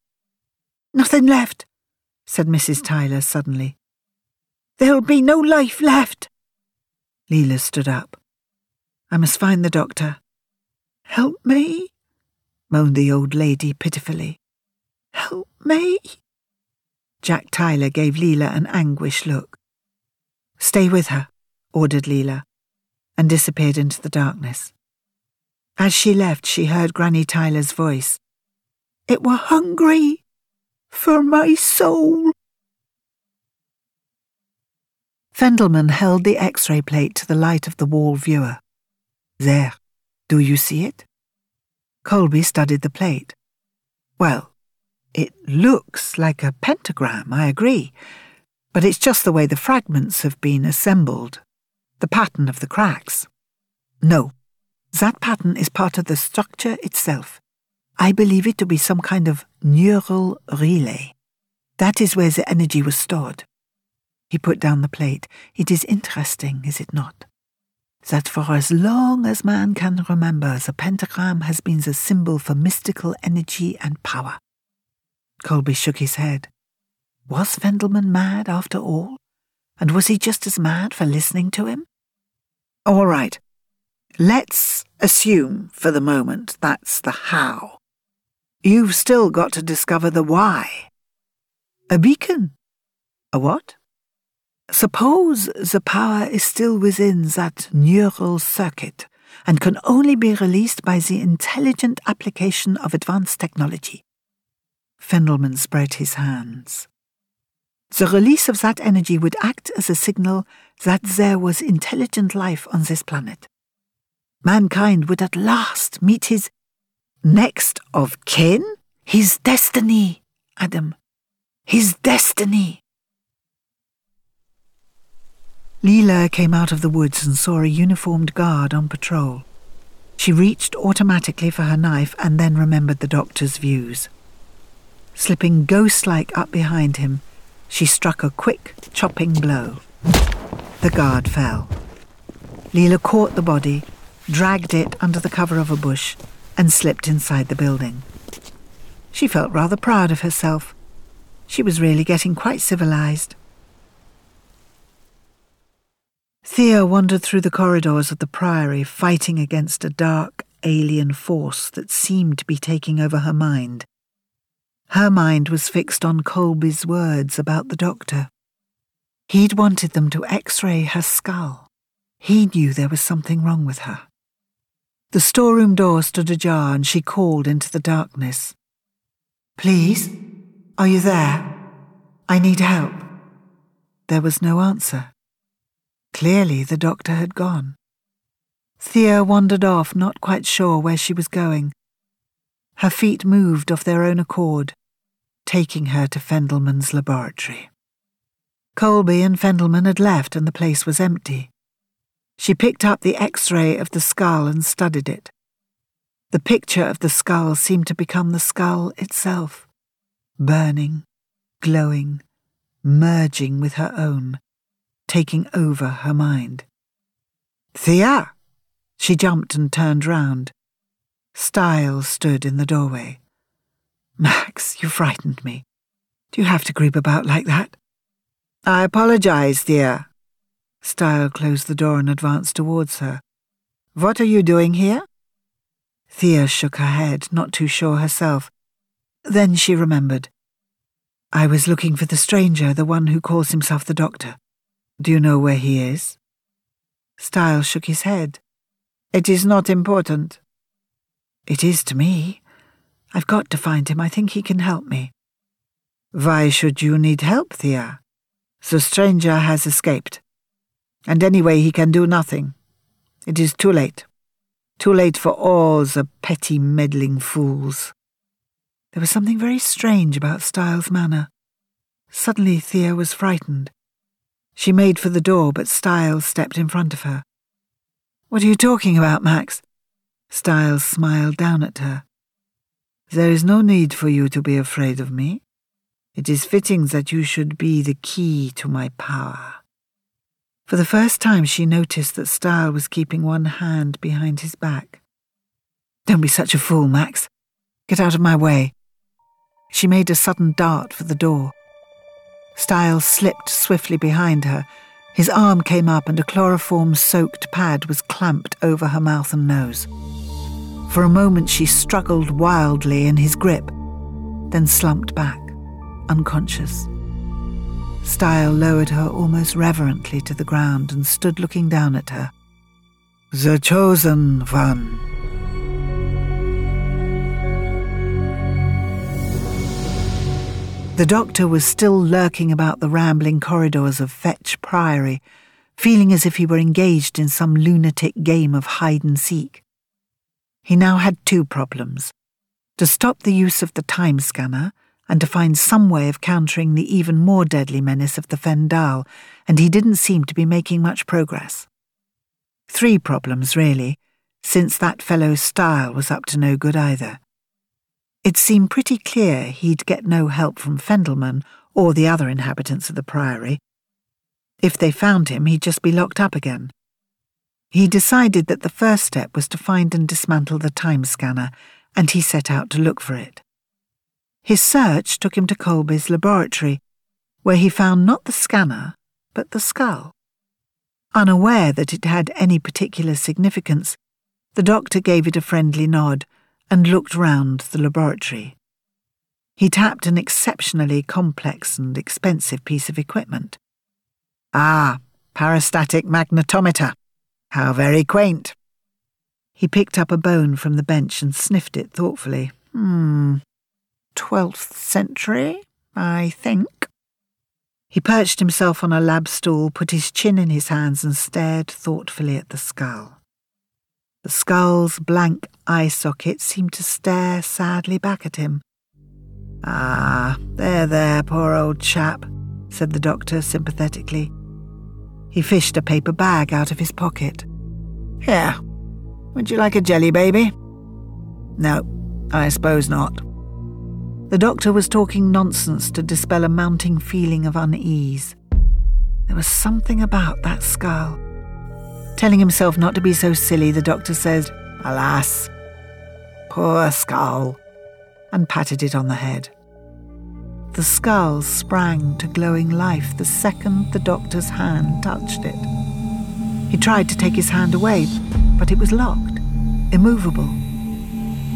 Nothing left, said Mrs. Tyler suddenly. There'll be no life left. Leela stood up. I must find the doctor. Help me, moaned the old lady pitifully. Help me. Jack Tyler gave Leela an anguished look. Stay with her, ordered Leela, and disappeared into the darkness. As she left, she heard Granny Tyler's voice. It were hungry for my soul. Fendelman held the x ray plate to the light of the wall viewer. There, do you see it? Colby studied the plate. Well, it looks like a pentagram, I agree, but it's just the way the fragments have been assembled, the pattern of the cracks. No, that pattern is part of the structure itself. I believe it to be some kind of neural relay. That is where the energy was stored. He put down the plate. It is interesting, is it not? That for as long as man can remember, the pentagram has been the symbol for mystical energy and power. Colby shook his head. Was Fendelman mad after all? And was he just as mad for listening to him? All right. Let's assume for the moment that's the how. You've still got to discover the why. A beacon? A what? Suppose the power is still within that neural circuit and can only be released by the intelligent application of advanced technology. Fendelman spread his hands. The release of that energy would act as a signal that there was intelligent life on this planet. Mankind would at last meet his Next of kin? His destiny, Adam. His destiny. Leela came out of the woods and saw a uniformed guard on patrol. She reached automatically for her knife and then remembered the doctor's views. Slipping ghost like up behind him, she struck a quick, chopping blow. The guard fell. Leela caught the body, dragged it under the cover of a bush, and slipped inside the building. She felt rather proud of herself. She was really getting quite civilized. Thea wandered through the corridors of the Priory, fighting against a dark, alien force that seemed to be taking over her mind. Her mind was fixed on Colby's words about the doctor. He'd wanted them to x ray her skull. He knew there was something wrong with her. The storeroom door stood ajar and she called into the darkness. Please? Are you there? I need help. There was no answer. Clearly the doctor had gone. Thea wandered off, not quite sure where she was going. Her feet moved of their own accord, taking her to Fendelman's laboratory. Colby and Fendelman had left and the place was empty. She picked up the x-ray of the skull and studied it. The picture of the skull seemed to become the skull itself, burning, glowing, merging with her own, taking over her mind. Thea! She jumped and turned round. Styles stood in the doorway. Max, you frightened me. Do you have to creep about like that? I apologize, dear. Stael closed the door and advanced towards her. What are you doing here? Thea shook her head, not too sure herself. Then she remembered. I was looking for the stranger, the one who calls himself the doctor. Do you know where he is? Stael shook his head. It is not important. It is to me. I've got to find him. I think he can help me. Why should you need help, Thea? The stranger has escaped. And anyway, he can do nothing. It is too late. Too late for all the petty meddling fools. There was something very strange about Stael's manner. Suddenly Thea was frightened. She made for the door, but Styles stepped in front of her. What are you talking about, Max? Styles smiled down at her. There is no need for you to be afraid of me. It is fitting that you should be the key to my power. For the first time, she noticed that Stael was keeping one hand behind his back. Don't be such a fool, Max. Get out of my way. She made a sudden dart for the door. Stael slipped swiftly behind her. His arm came up and a chloroform soaked pad was clamped over her mouth and nose. For a moment she struggled wildly in his grip, then slumped back, unconscious. Stael lowered her almost reverently to the ground and stood looking down at her. The chosen one. The doctor was still lurking about the rambling corridors of Fetch Priory, feeling as if he were engaged in some lunatic game of hide and seek. He now had two problems to stop the use of the time scanner and to find some way of countering the even more deadly menace of the Fendahl, and he didn't seem to be making much progress. Three problems, really, since that fellow's Stael was up to no good either. It seemed pretty clear he'd get no help from Fendelman or the other inhabitants of the Priory. If they found him, he'd just be locked up again. He decided that the first step was to find and dismantle the time scanner, and he set out to look for it. His search took him to Colby's laboratory, where he found not the scanner, but the skull. Unaware that it had any particular significance, the doctor gave it a friendly nod and looked round the laboratory. He tapped an exceptionally complex and expensive piece of equipment. Ah, parastatic magnetometer. How very quaint. He picked up a bone from the bench and sniffed it thoughtfully. Hmm. Twelfth century, I think. He perched himself on a lab stool, put his chin in his hands, and stared thoughtfully at the skull. The skull's blank eye sockets seemed to stare sadly back at him. Ah, there, there, poor old chap, said the doctor sympathetically. He fished a paper bag out of his pocket. Here, would you like a jelly baby? No, I suppose not. The doctor was talking nonsense to dispel a mounting feeling of unease. There was something about that skull. Telling himself not to be so silly, the doctor said, Alas, poor skull, and patted it on the head. The skull sprang to glowing life the second the doctor's hand touched it. He tried to take his hand away, but it was locked, immovable.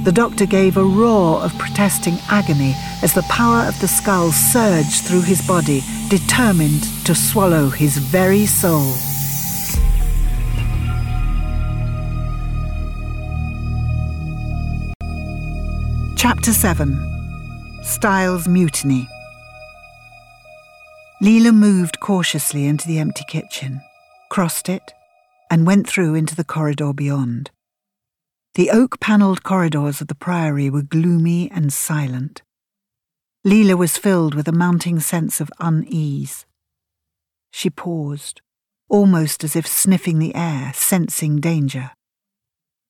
The doctor gave a roar of protesting agony as the power of the skull surged through his body, determined to swallow his very soul. Chapter 7 Stael's Mutiny Leela moved cautiously into the empty kitchen, crossed it, and went through into the corridor beyond. The oak panelled corridors of the priory were gloomy and silent. Leela was filled with a mounting sense of unease. She paused, almost as if sniffing the air, sensing danger.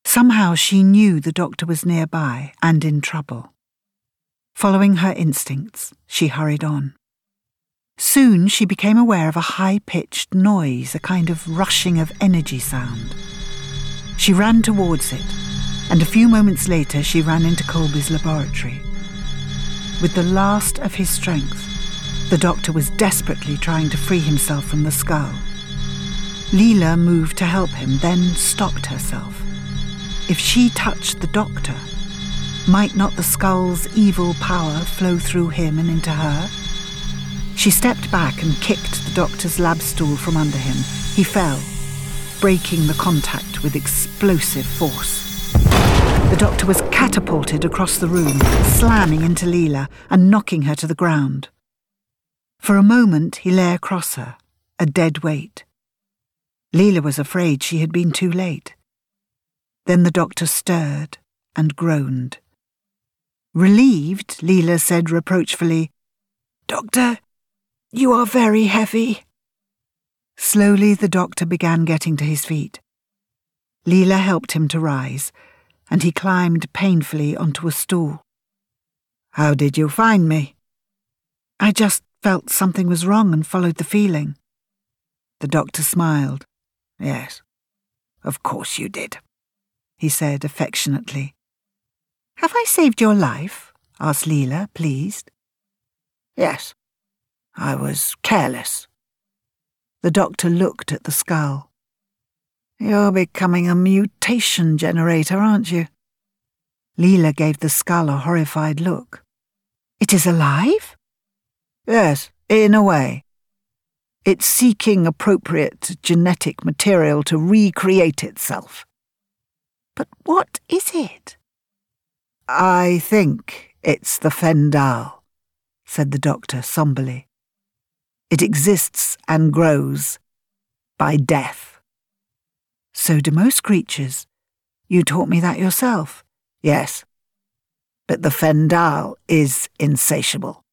Somehow she knew the doctor was nearby and in trouble. Following her instincts, she hurried on. Soon she became aware of a high pitched noise, a kind of rushing of energy sound. She ran towards it, and a few moments later she ran into Colby's laboratory. With the last of his strength, the doctor was desperately trying to free himself from the skull. Leela moved to help him, then stopped herself. If she touched the doctor, might not the skull's evil power flow through him and into her? She stepped back and kicked the doctor's lab stool from under him. He fell, breaking the contact with explosive force. The doctor was catapulted across the room, slamming into Leela and knocking her to the ground. For a moment he lay across her, a dead weight. Leela was afraid she had been too late. Then the doctor stirred and groaned. Relieved, Leela said reproachfully, Doctor, you are very heavy. Slowly the doctor began getting to his feet. Leela helped him to rise, and he climbed painfully onto a stool. How did you find me? I just felt something was wrong and followed the feeling. The doctor smiled. Yes, of course you did he said affectionately. Have I saved your life? asked Leela, pleased. Yes, I was careless. The doctor looked at the skull. You're becoming a mutation generator, aren't you? Leela gave the skull a horrified look. It is alive? Yes, in a way. It's seeking appropriate genetic material to recreate itself. But what is it? I think it's the Fendahl, said the doctor somberly. It exists and grows by death. So do most creatures. You taught me that yourself. Yes. But the Fendahl is insatiable.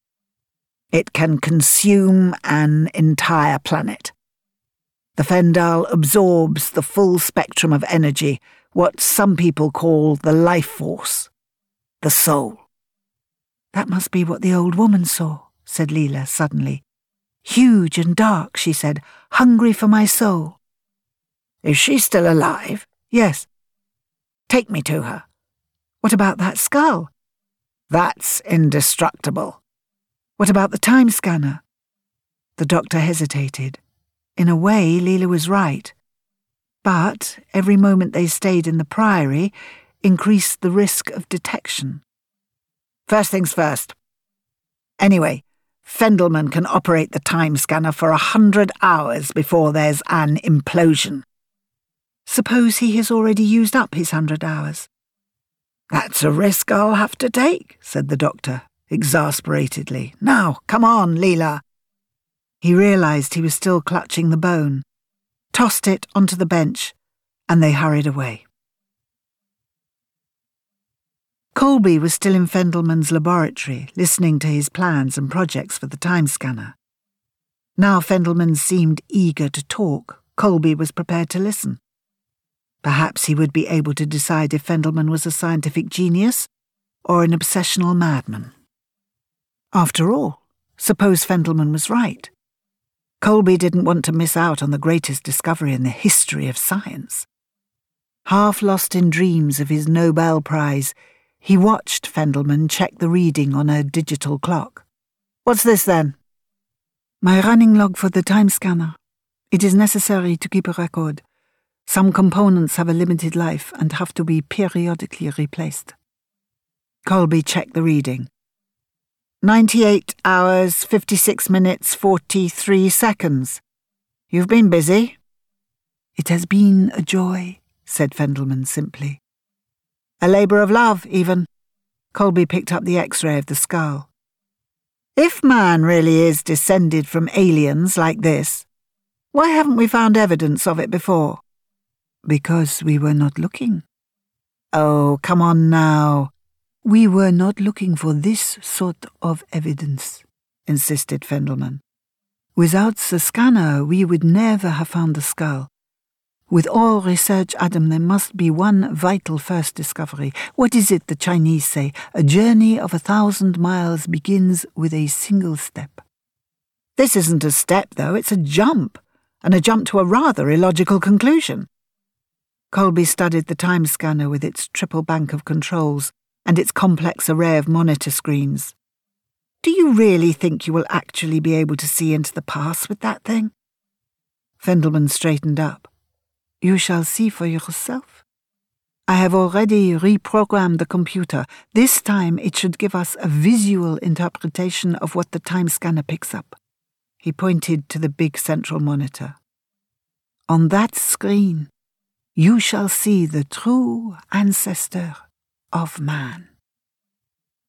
It can consume an entire planet. The Fendahl absorbs the full spectrum of energy what some people call the life force, the soul. That must be what the old woman saw, said Leela suddenly. Huge and dark, she said, hungry for my soul. Is she still alive? Yes. Take me to her. What about that skull? That's indestructible. What about the time scanner? The doctor hesitated. In a way, Leela was right. But every moment they stayed in the Priory increased the risk of detection. First things first. Anyway, Fendelman can operate the time scanner for a hundred hours before there's an implosion. Suppose he has already used up his hundred hours. That's a risk I'll have to take, said the doctor, exasperatedly. Now, come on, Leela. He realized he was still clutching the bone tossed it onto the bench, and they hurried away. Colby was still in Fendelman's laboratory, listening to his plans and projects for the time scanner. Now Fendelman seemed eager to talk, Colby was prepared to listen. Perhaps he would be able to decide if Fendelman was a scientific genius or an obsessional madman. After all, suppose Fendelman was right. Colby didn't want to miss out on the greatest discovery in the history of science. Half lost in dreams of his Nobel Prize, he watched Fendelman check the reading on a digital clock. What's this then? My running log for the time scanner. It is necessary to keep a record. Some components have a limited life and have to be periodically replaced. Colby checked the reading. 98 hours, 56 minutes, 43 seconds. You've been busy. It has been a joy, said Fendelman simply. A labour of love, even. Colby picked up the x ray of the skull. If man really is descended from aliens like this, why haven't we found evidence of it before? Because we were not looking. Oh, come on now. We were not looking for this sort of evidence, insisted Fendelman. Without the scanner, we would never have found the skull. With all research, Adam, there must be one vital first discovery. What is it the Chinese say? A journey of a thousand miles begins with a single step. This isn't a step, though, it's a jump, and a jump to a rather illogical conclusion. Colby studied the time scanner with its triple bank of controls and its complex array of monitor screens. Do you really think you will actually be able to see into the past with that thing? Fendelman straightened up. You shall see for yourself. I have already reprogrammed the computer. This time it should give us a visual interpretation of what the time scanner picks up. He pointed to the big central monitor. On that screen, you shall see the true ancestor of man.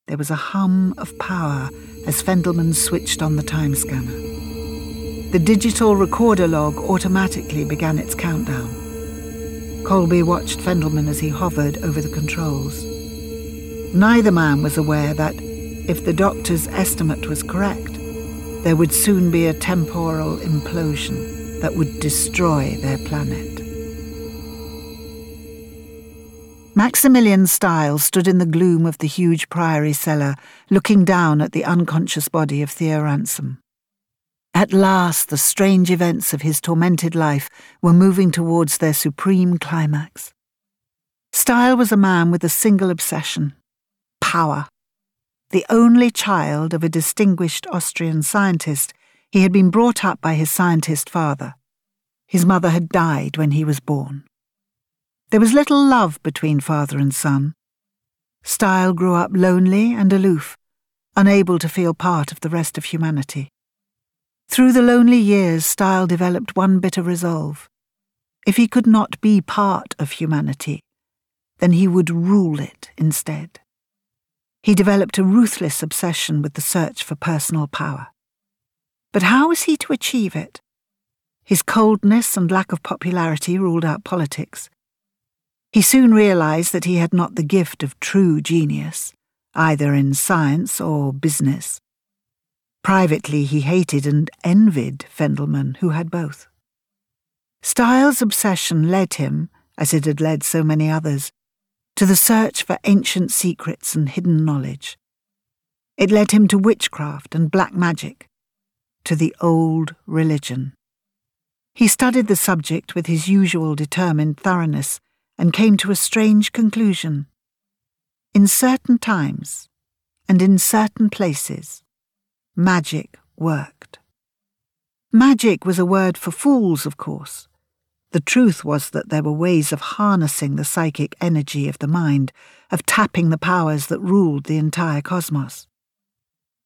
There was a hum of power as Fendelman switched on the time scanner. The digital recorder log automatically began its countdown. Colby watched Fendelman as he hovered over the controls. Neither man was aware that, if the doctor's estimate was correct, there would soon be a temporal implosion that would destroy their planet. Maximilian Stael stood in the gloom of the huge priory cellar, looking down at the unconscious body of Thea Ransome. At last, the strange events of his tormented life were moving towards their supreme climax. Stael was a man with a single obsession power. The only child of a distinguished Austrian scientist, he had been brought up by his scientist father. His mother had died when he was born. There was little love between father and son. Stael grew up lonely and aloof, unable to feel part of the rest of humanity. Through the lonely years, Stael developed one bitter resolve. If he could not be part of humanity, then he would rule it instead. He developed a ruthless obsession with the search for personal power. But how was he to achieve it? His coldness and lack of popularity ruled out politics. He soon realized that he had not the gift of true genius, either in science or business. Privately, he hated and envied Fendelman, who had both. Stael's obsession led him, as it had led so many others, to the search for ancient secrets and hidden knowledge. It led him to witchcraft and black magic, to the old religion. He studied the subject with his usual determined thoroughness and came to a strange conclusion. In certain times, and in certain places, magic worked. Magic was a word for fools, of course. The truth was that there were ways of harnessing the psychic energy of the mind, of tapping the powers that ruled the entire cosmos.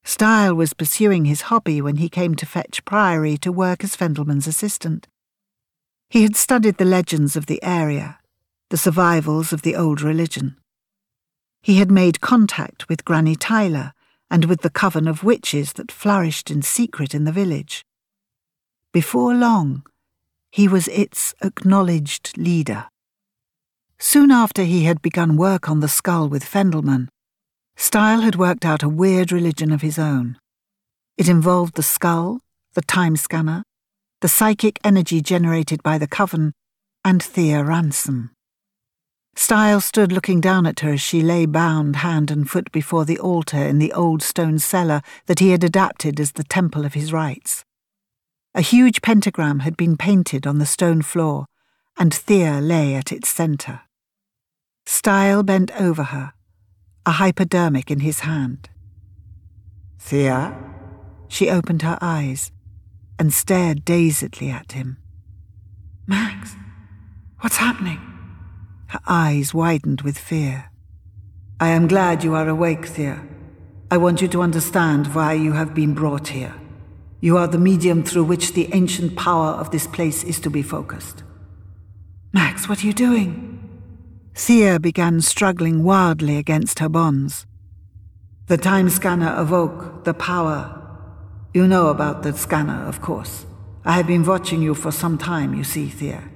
Stael was pursuing his hobby when he came to Fetch Priory to work as Fendelman's assistant. He had studied the legends of the area the survivals of the old religion. He had made contact with Granny Tyler and with the coven of witches that flourished in secret in the village. Before long, he was its acknowledged leader. Soon after he had begun work on the skull with Fendelman, Stael had worked out a weird religion of his own. It involved the skull, the time scanner, the psychic energy generated by the coven, and Thea Ransome. Stael stood looking down at her as she lay bound hand and foot before the altar in the old stone cellar that he had adapted as the temple of his rites. A huge pentagram had been painted on the stone floor, and Thea lay at its centre. Stael bent over her, a hypodermic in his hand. Thea? She opened her eyes and stared dazedly at him. Max, what's happening? Her eyes widened with fear. I am glad you are awake, Thea. I want you to understand why you have been brought here. You are the medium through which the ancient power of this place is to be focused. Max, what are you doing? Thea began struggling wildly against her bonds. The time scanner awoke the power. You know about that scanner, of course. I have been watching you for some time, you see, Thea.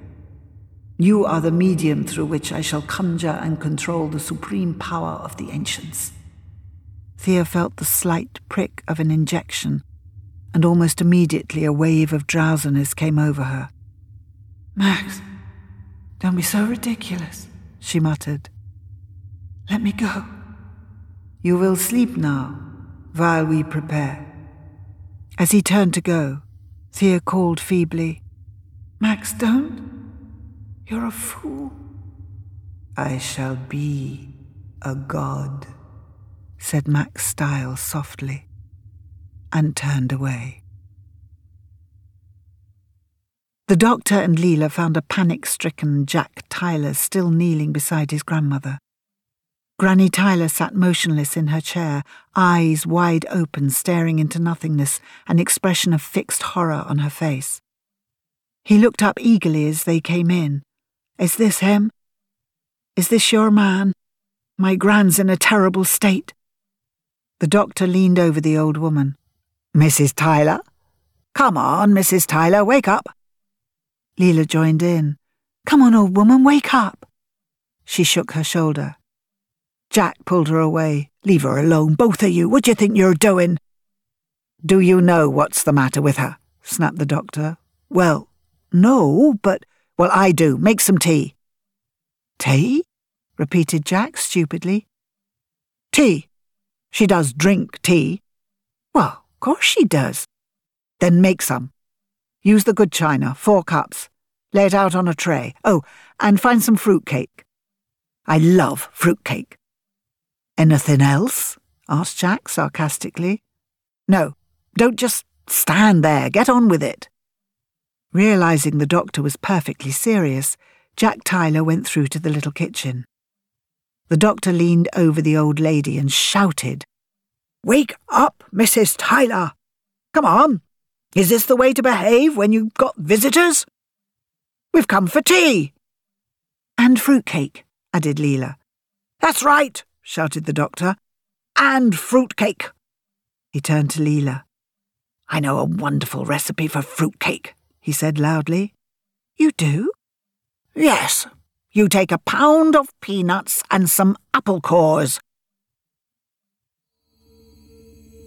You are the medium through which I shall conjure and control the supreme power of the ancients. Thea felt the slight prick of an injection, and almost immediately a wave of drowsiness came over her. Max, don't be so ridiculous, she muttered. Let me go. You will sleep now, while we prepare. As he turned to go, Thea called feebly, Max, don't. You're a fool. I shall be a god, said Max Stael softly, and turned away. The doctor and Leela found a panic stricken Jack Tyler still kneeling beside his grandmother. Granny Tyler sat motionless in her chair, eyes wide open, staring into nothingness, an expression of fixed horror on her face. He looked up eagerly as they came in, is this him? Is this your man? My gran's in a terrible state. The doctor leaned over the old woman. Mrs. Tyler? Come on, Mrs. Tyler, wake up. Leela joined in. Come on, old woman, wake up. She shook her shoulder. Jack pulled her away. Leave her alone, both of you. What do you think you're doing? Do you know what's the matter with her? snapped the doctor. Well, no, but well, I do. Make some tea. Tea? repeated Jack stupidly. Tea. She does drink tea. Well, of course she does. Then make some. Use the good china, four cups. Lay it out on a tray. Oh, and find some fruit cake. I love fruit cake. Anything else? asked Jack sarcastically. No, don't just stand there. Get on with it. Realizing the doctor was perfectly serious, Jack Tyler went through to the little kitchen. The doctor leaned over the old lady and shouted, Wake up, Mrs. Tyler! Come on! Is this the way to behave when you've got visitors? We've come for tea. And fruitcake, added Leela. That's right, shouted the doctor. And fruitcake. He turned to Leela. I know a wonderful recipe for fruitcake he said loudly. You do? Yes. You take a pound of peanuts and some apple cores.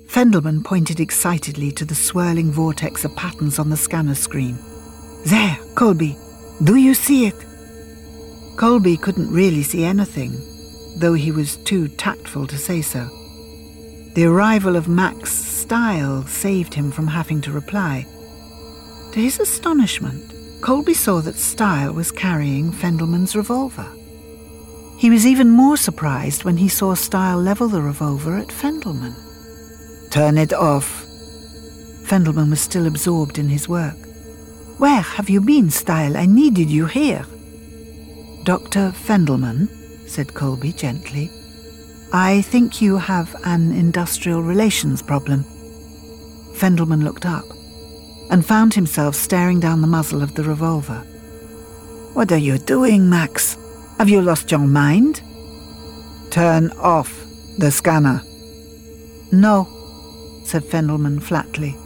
Fendelman pointed excitedly to the swirling vortex of patterns on the scanner screen. There, Colby, do you see it? Colby couldn't really see anything, though he was too tactful to say so. The arrival of Max Stael saved him from having to reply. To his astonishment, Colby saw that Stael was carrying Fendelman's revolver. He was even more surprised when he saw Stael level the revolver at Fendelman. Turn it off. Fendelman was still absorbed in his work. Where have you been, Stael? I needed you here. Dr. Fendelman, said Colby gently, I think you have an industrial relations problem. Fendelman looked up and found himself staring down the muzzle of the revolver. What are you doing, Max? Have you lost your mind? Turn off the scanner. No, said Fendelman flatly.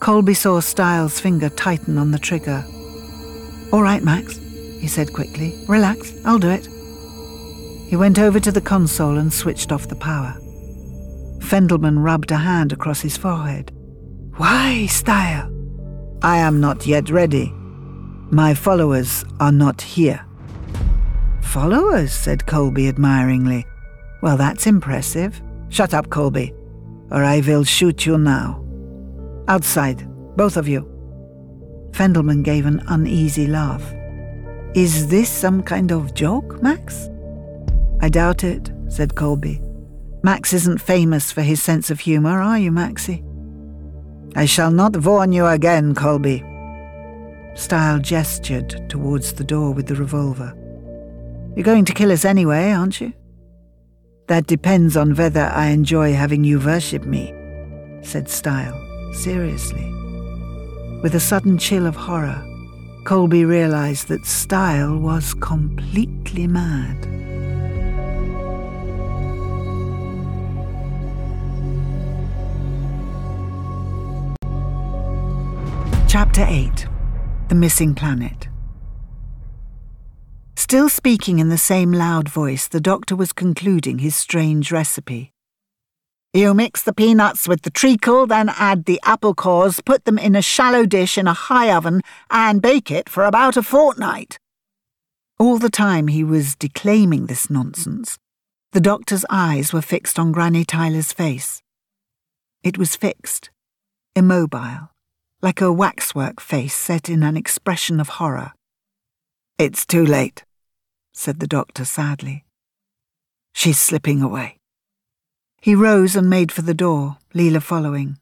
Colby saw Stael's finger tighten on the trigger. All right, Max. he said quickly. Relax, I'll do it. He went over to the console and switched off the power. Fendelman rubbed a hand across his forehead. Why, Stael? I am not yet ready. My followers are not here. Followers, said Colby admiringly. Well, that's impressive. Shut up, Colby, or I will shoot you now. Outside, both of you. Fendelman gave an uneasy laugh. Is this some kind of joke, Max? I doubt it, said Colby. Max isn't famous for his sense of humour, are you, Maxie? I shall not warn you again, Colby. Stael gestured towards the door with the revolver. You're going to kill us anyway, aren't you? That depends on whether I enjoy having you worship me, said Stael, seriously. With a sudden chill of horror, Colby realized that Stael was completely mad. Chapter 8 The Missing Planet. Still speaking in the same loud voice, the doctor was concluding his strange recipe. You mix the peanuts with the treacle, then add the apple cores, put them in a shallow dish in a high oven, and bake it for about a fortnight. All the time he was declaiming this nonsense, the doctor's eyes were fixed on Granny Tyler's face. It was fixed, immobile like a waxwork face set in an expression of horror. It's too late, said the doctor sadly. She's slipping away. He rose and made for the door, Leela following.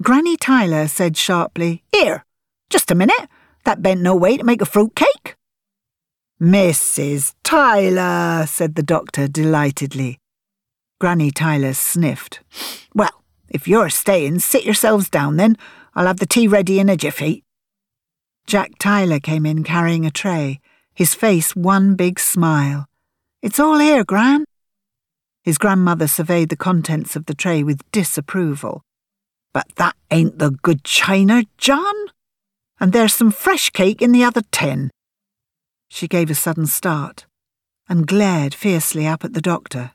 Granny Tyler said sharply, Here, just a minute. That bent no way to make a fruit cake. Mrs. Tyler, said the doctor delightedly. Granny Tyler sniffed. Well, if you're staying, sit yourselves down then. I'll have the tea ready in a jiffy. Jack Tyler came in carrying a tray, his face one big smile. It's all here, Gran. His grandmother surveyed the contents of the tray with disapproval. But that ain't the good china, John. And there's some fresh cake in the other tin. She gave a sudden start and glared fiercely up at the doctor.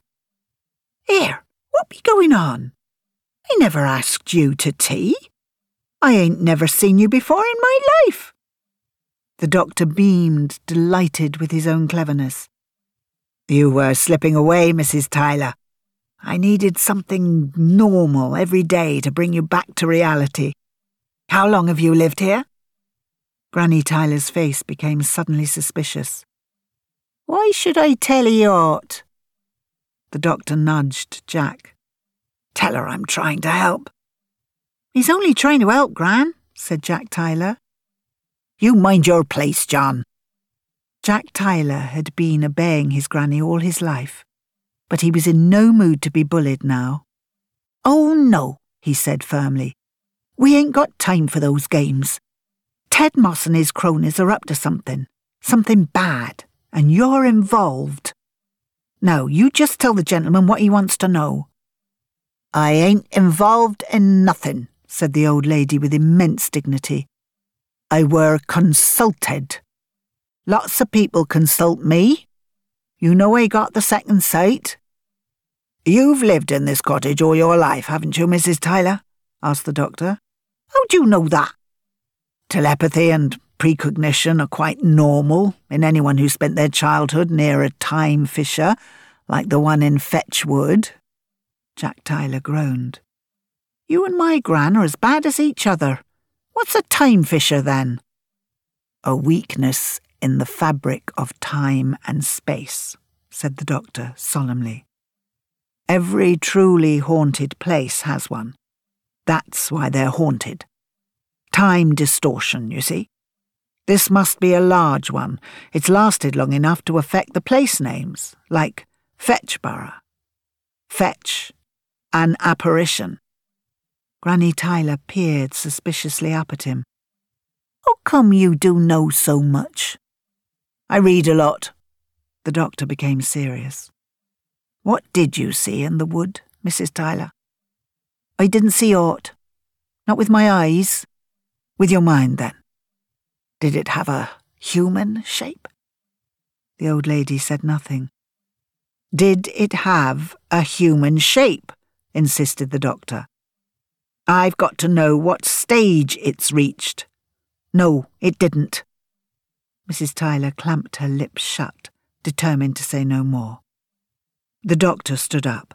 Here, what be going on? I never asked you to tea. I ain't never seen you before in my life. The doctor beamed, delighted with his own cleverness. You were slipping away, Mrs. Tyler. I needed something normal every day to bring you back to reality. How long have you lived here? Granny Tyler's face became suddenly suspicious. Why should I tell you aught? The doctor nudged Jack. Tell her I'm trying to help. He's only trying to help, Gran, said Jack Tyler. You mind your place, John. Jack Tyler had been obeying his granny all his life, but he was in no mood to be bullied now. Oh, no, he said firmly. We ain't got time for those games. Ted Moss and his cronies are up to something, something bad, and you're involved. Now, you just tell the gentleman what he wants to know. I ain't involved in nothing, said the old lady with immense dignity. I were consulted. Lots of people consult me. You know I got the second sight. You've lived in this cottage all your life, haven't you, Mrs. Tyler? asked the doctor. How do you know that? Telepathy and precognition are quite normal in anyone who spent their childhood near a time fissure like the one in Fetchwood. Jack Tyler groaned. You and my gran are as bad as each other. What's a time fissure then? A weakness in the fabric of time and space, said the doctor solemnly. Every truly haunted place has one. That's why they're haunted. Time distortion, you see. This must be a large one. It's lasted long enough to affect the place names, like Fetchborough. Fetch, an apparition. Granny Tyler peered suspiciously up at him. How come you do know so much? I read a lot. The doctor became serious. What did you see in the wood, Mrs. Tyler? I didn't see aught. Not with my eyes. With your mind, then. Did it have a human shape? The old lady said nothing. Did it have a human shape? insisted the doctor. I've got to know what stage it's reached. No, it didn't. Mrs. Tyler clamped her lips shut, determined to say no more. The doctor stood up.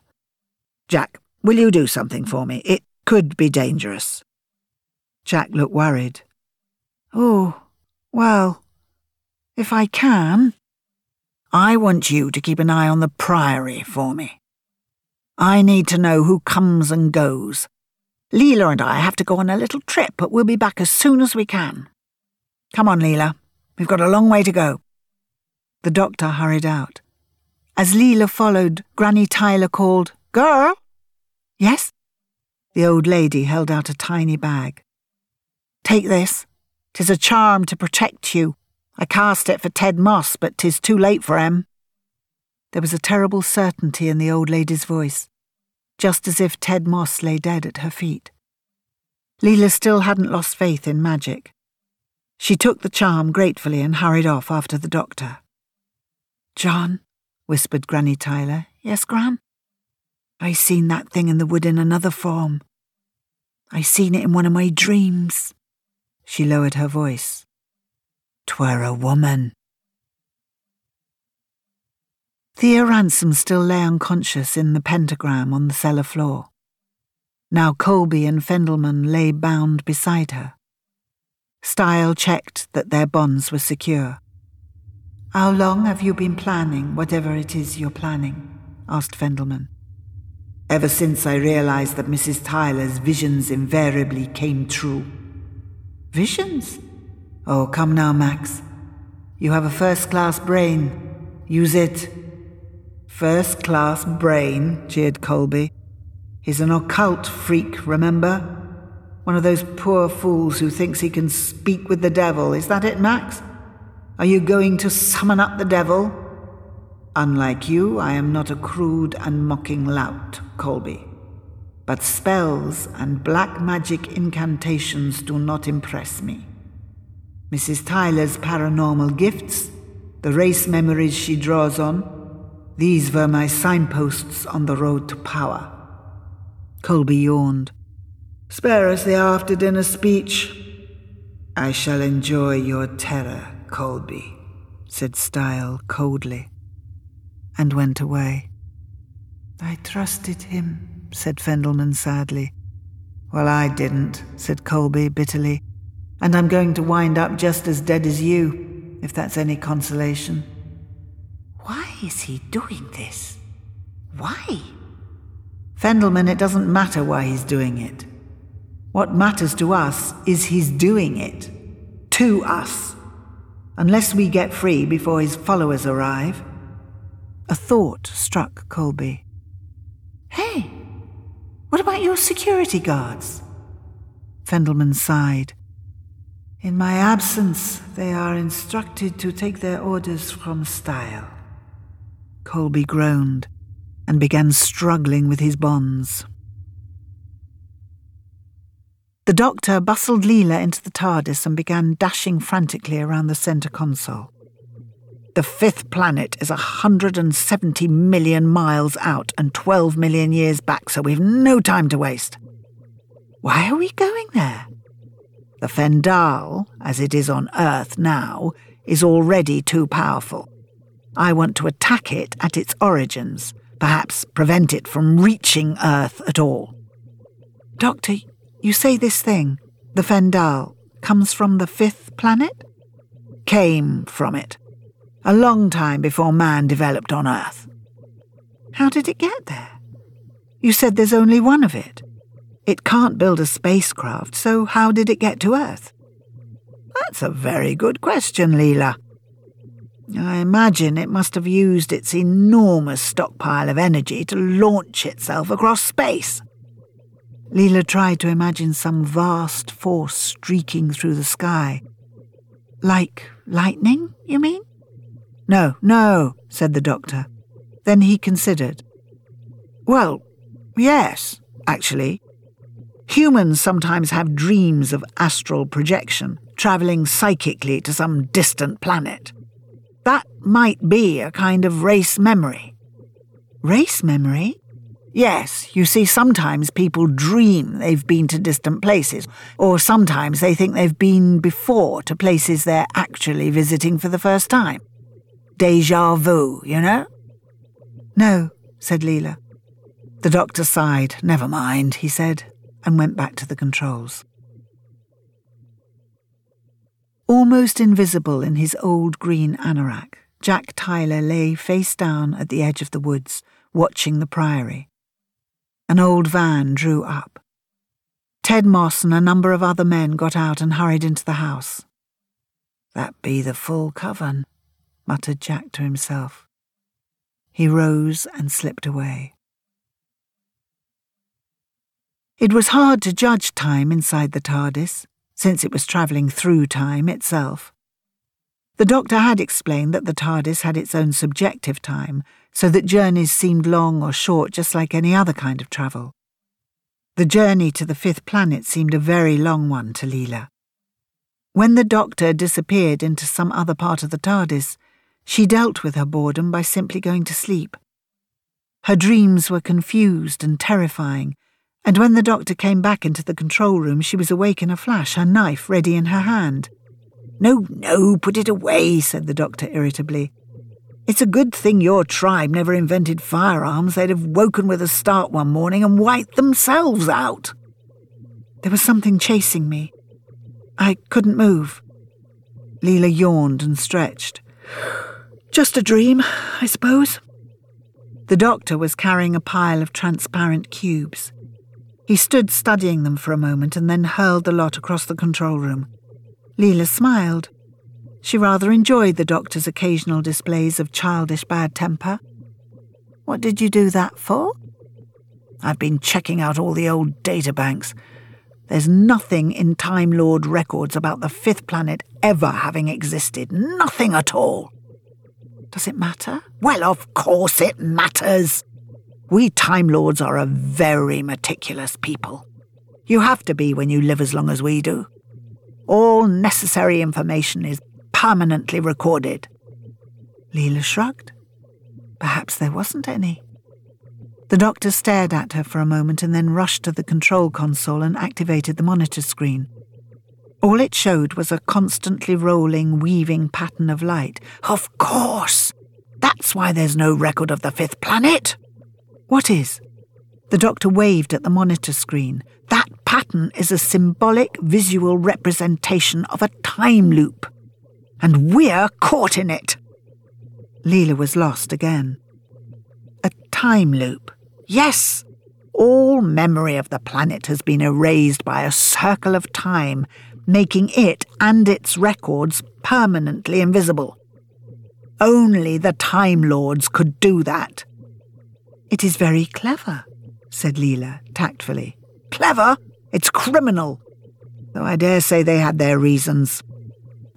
Jack, will you do something for me? It could be dangerous. Jack looked worried. Oh, well, if I can. I want you to keep an eye on the Priory for me. I need to know who comes and goes. Leela and I have to go on a little trip, but we'll be back as soon as we can. Come on, Leela. We've got a long way to go. The doctor hurried out. As Leela followed, Granny Tyler called, Girl? Yes? The old lady held out a tiny bag. Take this. Tis a charm to protect you. I cast it for Ted Moss, but tis too late for him. There was a terrible certainty in the old lady's voice, just as if Ted Moss lay dead at her feet. Leela still hadn't lost faith in magic. She took the charm gratefully and hurried off after the doctor. John, whispered Granny Tyler. Yes, Gran? I seen that thing in the wood in another form. I seen it in one of my dreams. She lowered her voice. Twere a woman. Thea Ransome still lay unconscious in the pentagram on the cellar floor. Now Colby and Fendelman lay bound beside her. Stael checked that their bonds were secure. How long have you been planning whatever it is you're planning? asked Fendelman. Ever since I realized that Mrs. Tyler's visions invariably came true. Visions? Oh, come now, Max. You have a first class brain. Use it. First class brain, jeered Colby. He's an occult freak, remember? One of those poor fools who thinks he can speak with the devil. Is that it, Max? Are you going to summon up the devil? Unlike you, I am not a crude and mocking lout, Colby. But spells and black magic incantations do not impress me. Mrs. Tyler's paranormal gifts, the race memories she draws on, these were my signposts on the road to power. Colby yawned. Spare us the after dinner speech. I shall enjoy your terror, Colby, said Stael coldly, and went away. I trusted him, said Fendelman sadly. Well, I didn't, said Colby bitterly and I'm going to wind up just as dead as you, if that's any consolation. Why is he doing this? Why? Fendelman, it doesn't matter why he's doing it. What matters to us is he's doing it. To us. Unless we get free before his followers arrive. A thought struck Colby. Hey, what about your security guards? Fendelman sighed. In my absence, they are instructed to take their orders from Stael. Colby groaned and began struggling with his bonds. The doctor bustled Leela into the TARDIS and began dashing frantically around the centre console. The fifth planet is a 170 million miles out and 12 million years back, so we've no time to waste. Why are we going there? The Fendahl, as it is on Earth now, is already too powerful. I want to attack it at its origins, perhaps prevent it from reaching Earth at all. Doctor, you say this thing, the Fendahl, comes from the fifth planet? Came from it. A long time before man developed on Earth. How did it get there? You said there's only one of it. It can't build a spacecraft, so how did it get to Earth? That's a very good question, Leela. I imagine it must have used its enormous stockpile of energy to launch itself across space. Leela tried to imagine some vast force streaking through the sky. Like lightning, you mean? No, no, said the doctor. Then he considered. Well, yes, actually. Humans sometimes have dreams of astral projection, travelling psychically to some distant planet. That might be a kind of race memory. Race memory? Yes, you see, sometimes people dream they've been to distant places, or sometimes they think they've been before to places they're actually visiting for the first time. Deja vu, you know? No, said Leela. The doctor sighed. Never mind, he said, and went back to the controls. Almost invisible in his old green anorak, Jack Tyler lay face down at the edge of the woods, watching the priory. An old van drew up. Ted Moss and a number of other men got out and hurried into the house. That be the full coven, muttered Jack to himself. He rose and slipped away. It was hard to judge time inside the TARDIS, since it was travelling through time itself. The doctor had explained that the TARDIS had its own subjective time, so that journeys seemed long or short just like any other kind of travel. The journey to the fifth planet seemed a very long one to Leela. When the doctor disappeared into some other part of the TARDIS, she dealt with her boredom by simply going to sleep. Her dreams were confused and terrifying, and when the doctor came back into the control room, she was awake in a flash, her knife ready in her hand. No, no, put it away, said the doctor irritably. It's a good thing your tribe never invented firearms. They'd have woken with a start one morning and wiped themselves out. There was something chasing me. I couldn't move. Leela yawned and stretched. Just a dream, I suppose. The doctor was carrying a pile of transparent cubes. He stood studying them for a moment and then hurled the lot across the control room. Leela smiled. She rather enjoyed the doctor's occasional displays of childish bad temper. What did you do that for? I've been checking out all the old data banks. There's nothing in Time Lord records about the fifth planet ever having existed. Nothing at all. Does it matter? Well, of course it matters. We Time Lords are a very meticulous people. You have to be when you live as long as we do. All necessary information is permanently recorded. Leela shrugged. Perhaps there wasn't any. The doctor stared at her for a moment and then rushed to the control console and activated the monitor screen. All it showed was a constantly rolling, weaving pattern of light. Of course! That's why there's no record of the fifth planet! What is? The doctor waved at the monitor screen. That pattern is a symbolic visual representation of a time loop and we're caught in it. Leela was lost again. A time loop. Yes! All memory of the planet has been erased by a circle of time, making it and its records permanently invisible. Only the Time Lords could do that. It is very clever, said Leela tactfully. Clever? It's criminal. Though I dare say they had their reasons.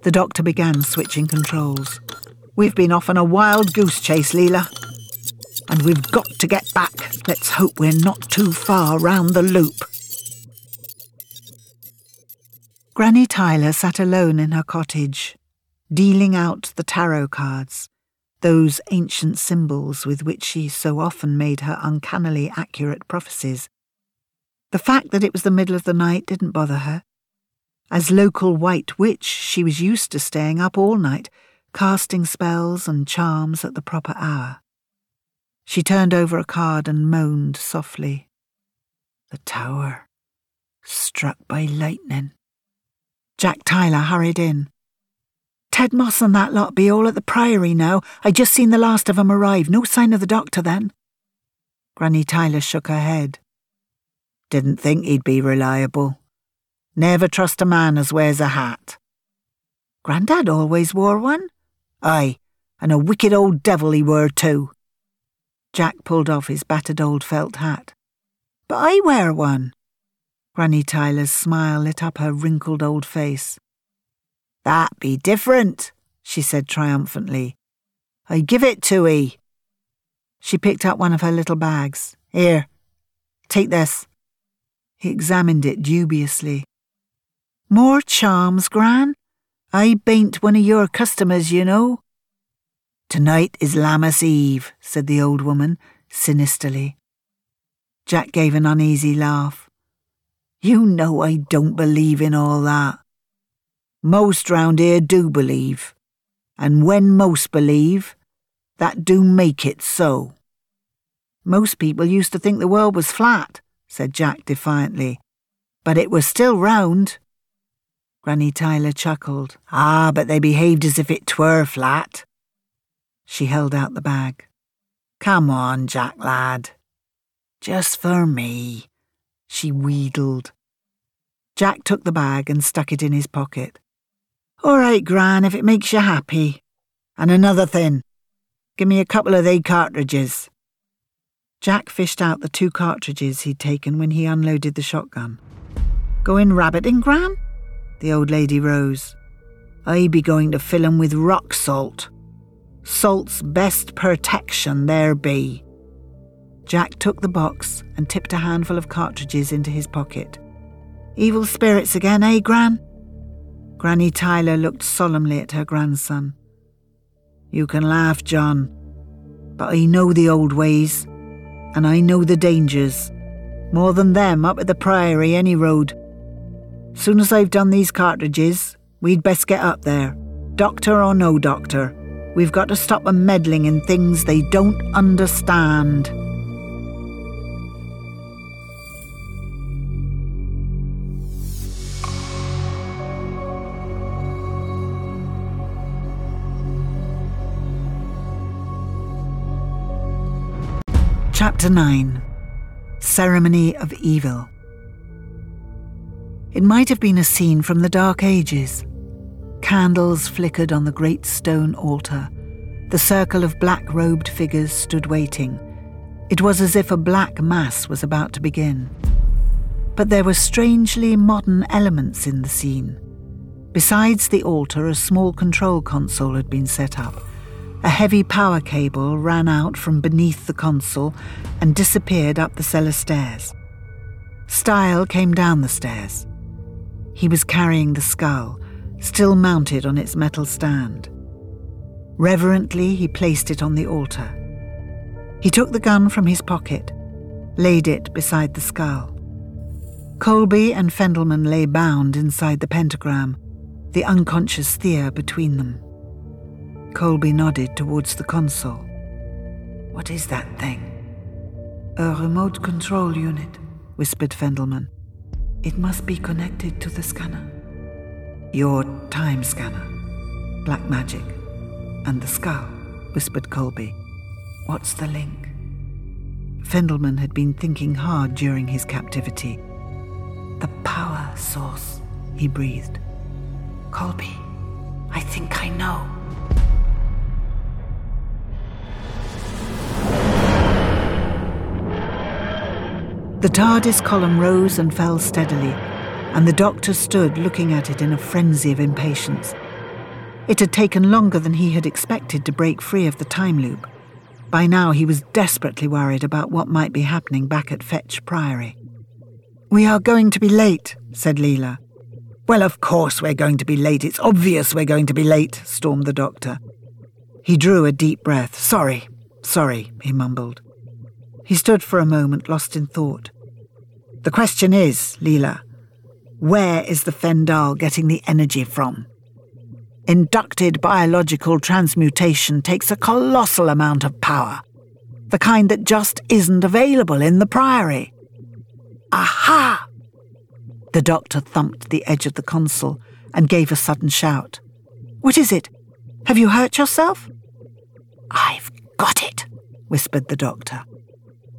The doctor began switching controls. We've been off on a wild goose chase, Leela. And we've got to get back. Let's hope we're not too far round the loop. Granny Tyler sat alone in her cottage, dealing out the tarot cards, those ancient symbols with which she so often made her uncannily accurate prophecies. The fact that it was the middle of the night didn't bother her. As local white witch, she was used to staying up all night, casting spells and charms at the proper hour. She turned over a card and moaned softly. The tower, struck by lightning. Jack Tyler hurried in. Ted Moss and that lot be all at the Priory now. I just seen the last of 'em arrive. No sign of the doctor then. Granny Tyler shook her head. Didn't think he'd be reliable. Never trust a man as wears a hat. Grandad always wore one. Aye, and a wicked old devil he were too. Jack pulled off his battered old felt hat. But I wear one. Granny Tyler's smile lit up her wrinkled old face. That be different, she said triumphantly. I give it to 'ee. She picked up one of her little bags. Here, take this. He examined it dubiously. More charms, Gran? I bain't one of your customers, you know. Tonight is Lammas Eve, said the old woman, sinisterly. Jack gave an uneasy laugh. You know I don't believe in all that. Most round here do believe, and when most believe, that do make it so. Most people used to think the world was flat, said Jack defiantly, but it was still round. Granny Tyler chuckled. Ah, but they behaved as if it twere flat. She held out the bag. Come on, Jack lad. Just for me, she wheedled. Jack took the bag and stuck it in his pocket. All right, Gran, if it makes you happy. And another thing. Give me a couple of they cartridges. Jack fished out the two cartridges he'd taken when he unloaded the shotgun. Going rabbiting, Gran? The old lady rose. I be going to fill 'em with rock salt. Salt's best protection there be. Jack took the box and tipped a handful of cartridges into his pocket. Evil spirits again, eh, Gran? Granny Tyler looked solemnly at her grandson. You can laugh, John, but I know the old ways, and I know the dangers. More than them up at the Priory, any road. Soon as I've done these cartridges, we'd best get up there. Doctor or no doctor, we've got to stop them meddling in things they don't understand. Chapter 9 Ceremony of Evil. It might have been a scene from the Dark Ages. Candles flickered on the great stone altar. The circle of black robed figures stood waiting. It was as if a black mass was about to begin. But there were strangely modern elements in the scene. Besides the altar, a small control console had been set up a heavy power cable ran out from beneath the console and disappeared up the cellar stairs. Stael came down the stairs. He was carrying the skull, still mounted on its metal stand. Reverently, he placed it on the altar. He took the gun from his pocket, laid it beside the skull. Colby and Fendelman lay bound inside the pentagram, the unconscious Thea between them. Colby nodded towards the console. What is that thing? A remote control unit, whispered Fendelman. It must be connected to the scanner. Your time scanner, black magic, and the skull, whispered Colby. What's the link? Fendelman had been thinking hard during his captivity. The power source, he breathed. Colby, I think I know. The TARDIS column rose and fell steadily, and the doctor stood looking at it in a frenzy of impatience. It had taken longer than he had expected to break free of the time loop. By now, he was desperately worried about what might be happening back at Fetch Priory. We are going to be late, said Leela. Well, of course we're going to be late. It's obvious we're going to be late, stormed the doctor. He drew a deep breath. Sorry, sorry, he mumbled. He stood for a moment, lost in thought. The question is, Leela, where is the Fendahl getting the energy from? Inducted biological transmutation takes a colossal amount of power, the kind that just isn't available in the Priory. Aha! The doctor thumped the edge of the console and gave a sudden shout. What is it? Have you hurt yourself? I've got it, whispered the doctor.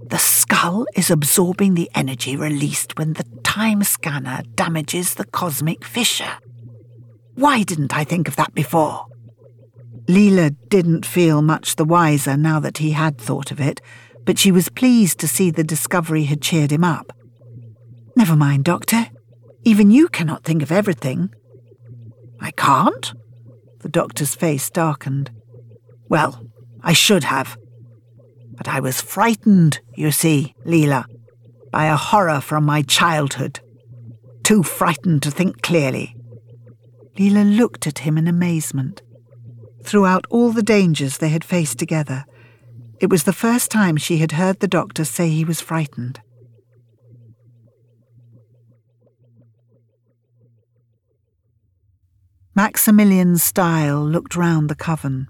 The skull is absorbing the energy released when the time scanner damages the cosmic fissure. Why didn't I think of that before? Leela didn't feel much the wiser now that he had thought of it, but she was pleased to see the discovery had cheered him up. Never mind, Doctor. Even you cannot think of everything. I can't? The doctor's face darkened. Well, I should have. But I was frightened, you see, Leela, by a horror from my childhood. too frightened to think clearly. Leela looked at him in amazement. Throughout all the dangers they had faced together, it was the first time she had heard the doctor say he was frightened. Maximilian Stael looked round the coven.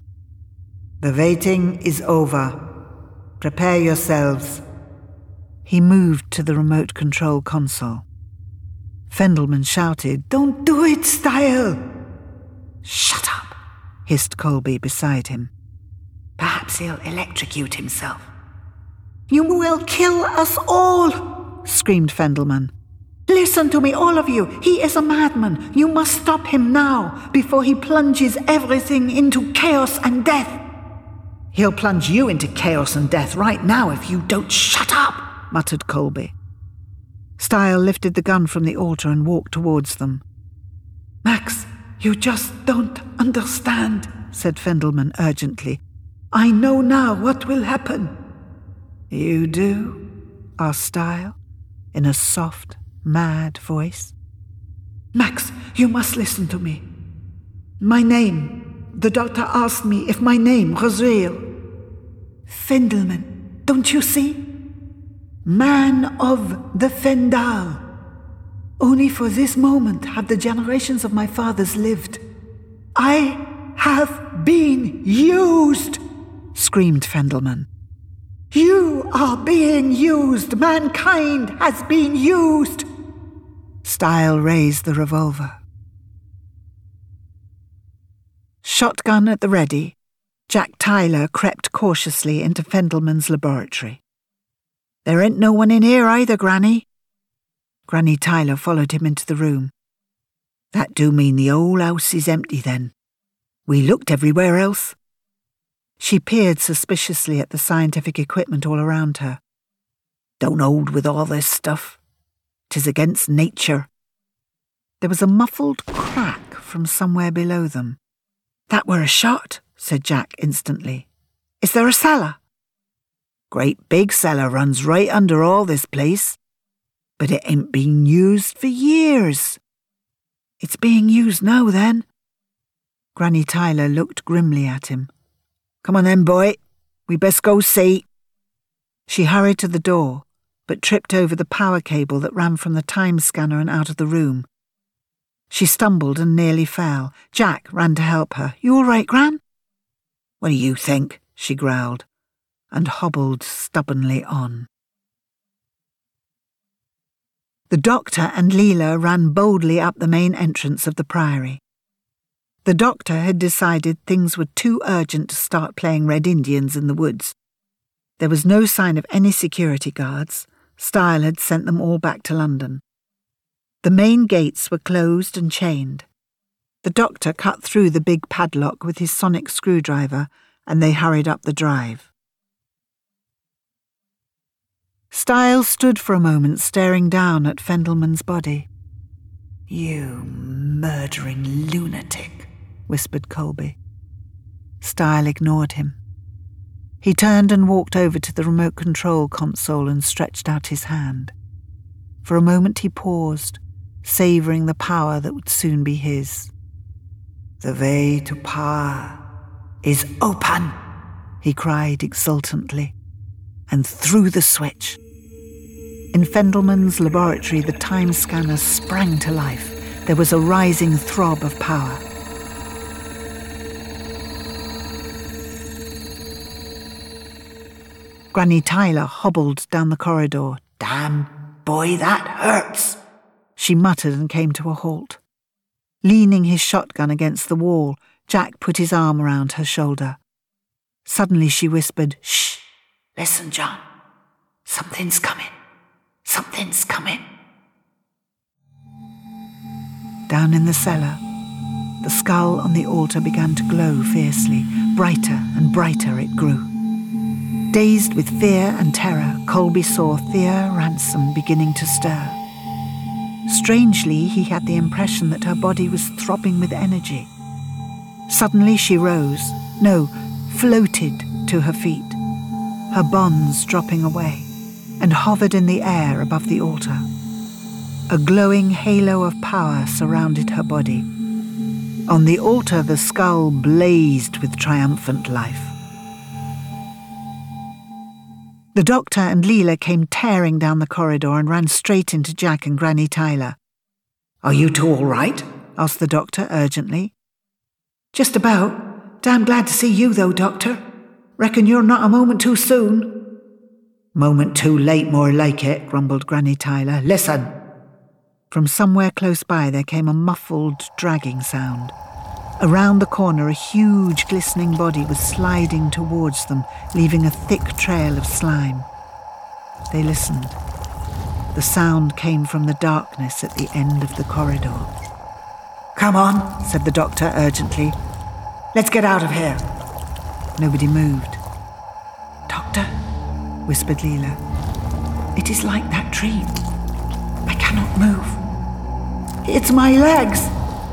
The waiting is over. Prepare yourselves. He moved to the remote control console. Fendelman shouted, Don't do it, Stael! Shut up, hissed Colby beside him. Perhaps he'll electrocute himself. You will kill us all, screamed Fendelman. Listen to me, all of you. He is a madman. You must stop him now, before he plunges everything into chaos and death. He'll plunge you into chaos and death right now if you don't shut up, muttered Colby. Stael lifted the gun from the altar and walked towards them. Max, you just don't understand, said Fendelman urgently. I know now what will happen. You do? asked Stael, in a soft, mad voice. Max, you must listen to me. My name. The doctor asked me if my name was real. Fendelman, don't you see? Man of the Fendahl. Only for this moment have the generations of my fathers lived. I have been used, screamed Fendelman. You are being used. Mankind has been used. Stael raised the revolver. Shotgun at the ready, Jack Tyler crept cautiously into Fendelman's laboratory. There ain't no one in here either, Granny. Granny Tyler followed him into the room. That do mean the whole house is empty then. We looked everywhere else. She peered suspiciously at the scientific equipment all around her. Don't hold with all this stuff. Tis against nature. There was a muffled crack from somewhere below them. That were a shot, said Jack instantly. Is there a cellar? Great big cellar runs right under all this place. But it ain't been used for years. It's being used now, then. Granny Tyler looked grimly at him. Come on then, boy. We best go see. She hurried to the door, but tripped over the power cable that ran from the time scanner and out of the room. She stumbled and nearly fell. Jack ran to help her. You all right, Gran? What do you think? she growled, and hobbled stubbornly on. The doctor and Leela ran boldly up the main entrance of the priory. The doctor had decided things were too urgent to start playing Red Indians in the woods. There was no sign of any security guards. Style had sent them all back to London. The main gates were closed and chained. The doctor cut through the big padlock with his sonic screwdriver, and they hurried up the drive. Styles stood for a moment staring down at Fendelman's body. You murdering lunatic, whispered Colby. Stael ignored him. He turned and walked over to the remote control console and stretched out his hand. For a moment he paused, savouring the power that would soon be his. The way to power is open, he cried exultantly, and threw the switch. In Fendelman's laboratory, the time scanner sprang to life. There was a rising throb of power. Granny Tyler hobbled down the corridor. Damn, boy, that hurts, she muttered and came to a halt. Leaning his shotgun against the wall, Jack put his arm around her shoulder. Suddenly she whispered, Shh! Listen, John. Something's coming. Something's coming. Down in the cellar, the skull on the altar began to glow fiercely. Brighter and brighter it grew. Dazed with fear and terror, Colby saw Thea Ransome beginning to stir. Strangely, he had the impression that her body was throbbing with energy. Suddenly she rose, no, floated to her feet, her bonds dropping away, and hovered in the air above the altar. A glowing halo of power surrounded her body. On the altar, the skull blazed with triumphant life. The doctor and Leela came tearing down the corridor and ran straight into Jack and Granny Tyler. Are you two all right? asked the doctor urgently. Just about. Damn glad to see you, though, Doctor. Reckon you're not a moment too soon. Moment too late, more like it, grumbled Granny Tyler. Listen. From somewhere close by there came a muffled, dragging sound. Around the corner, a huge, glistening body was sliding towards them, leaving a thick trail of slime. They listened. The sound came from the darkness at the end of the corridor. Come on, said the doctor urgently. Let's get out of here. Nobody moved. Doctor, whispered Leela. It is like that dream. I cannot move. It's my legs,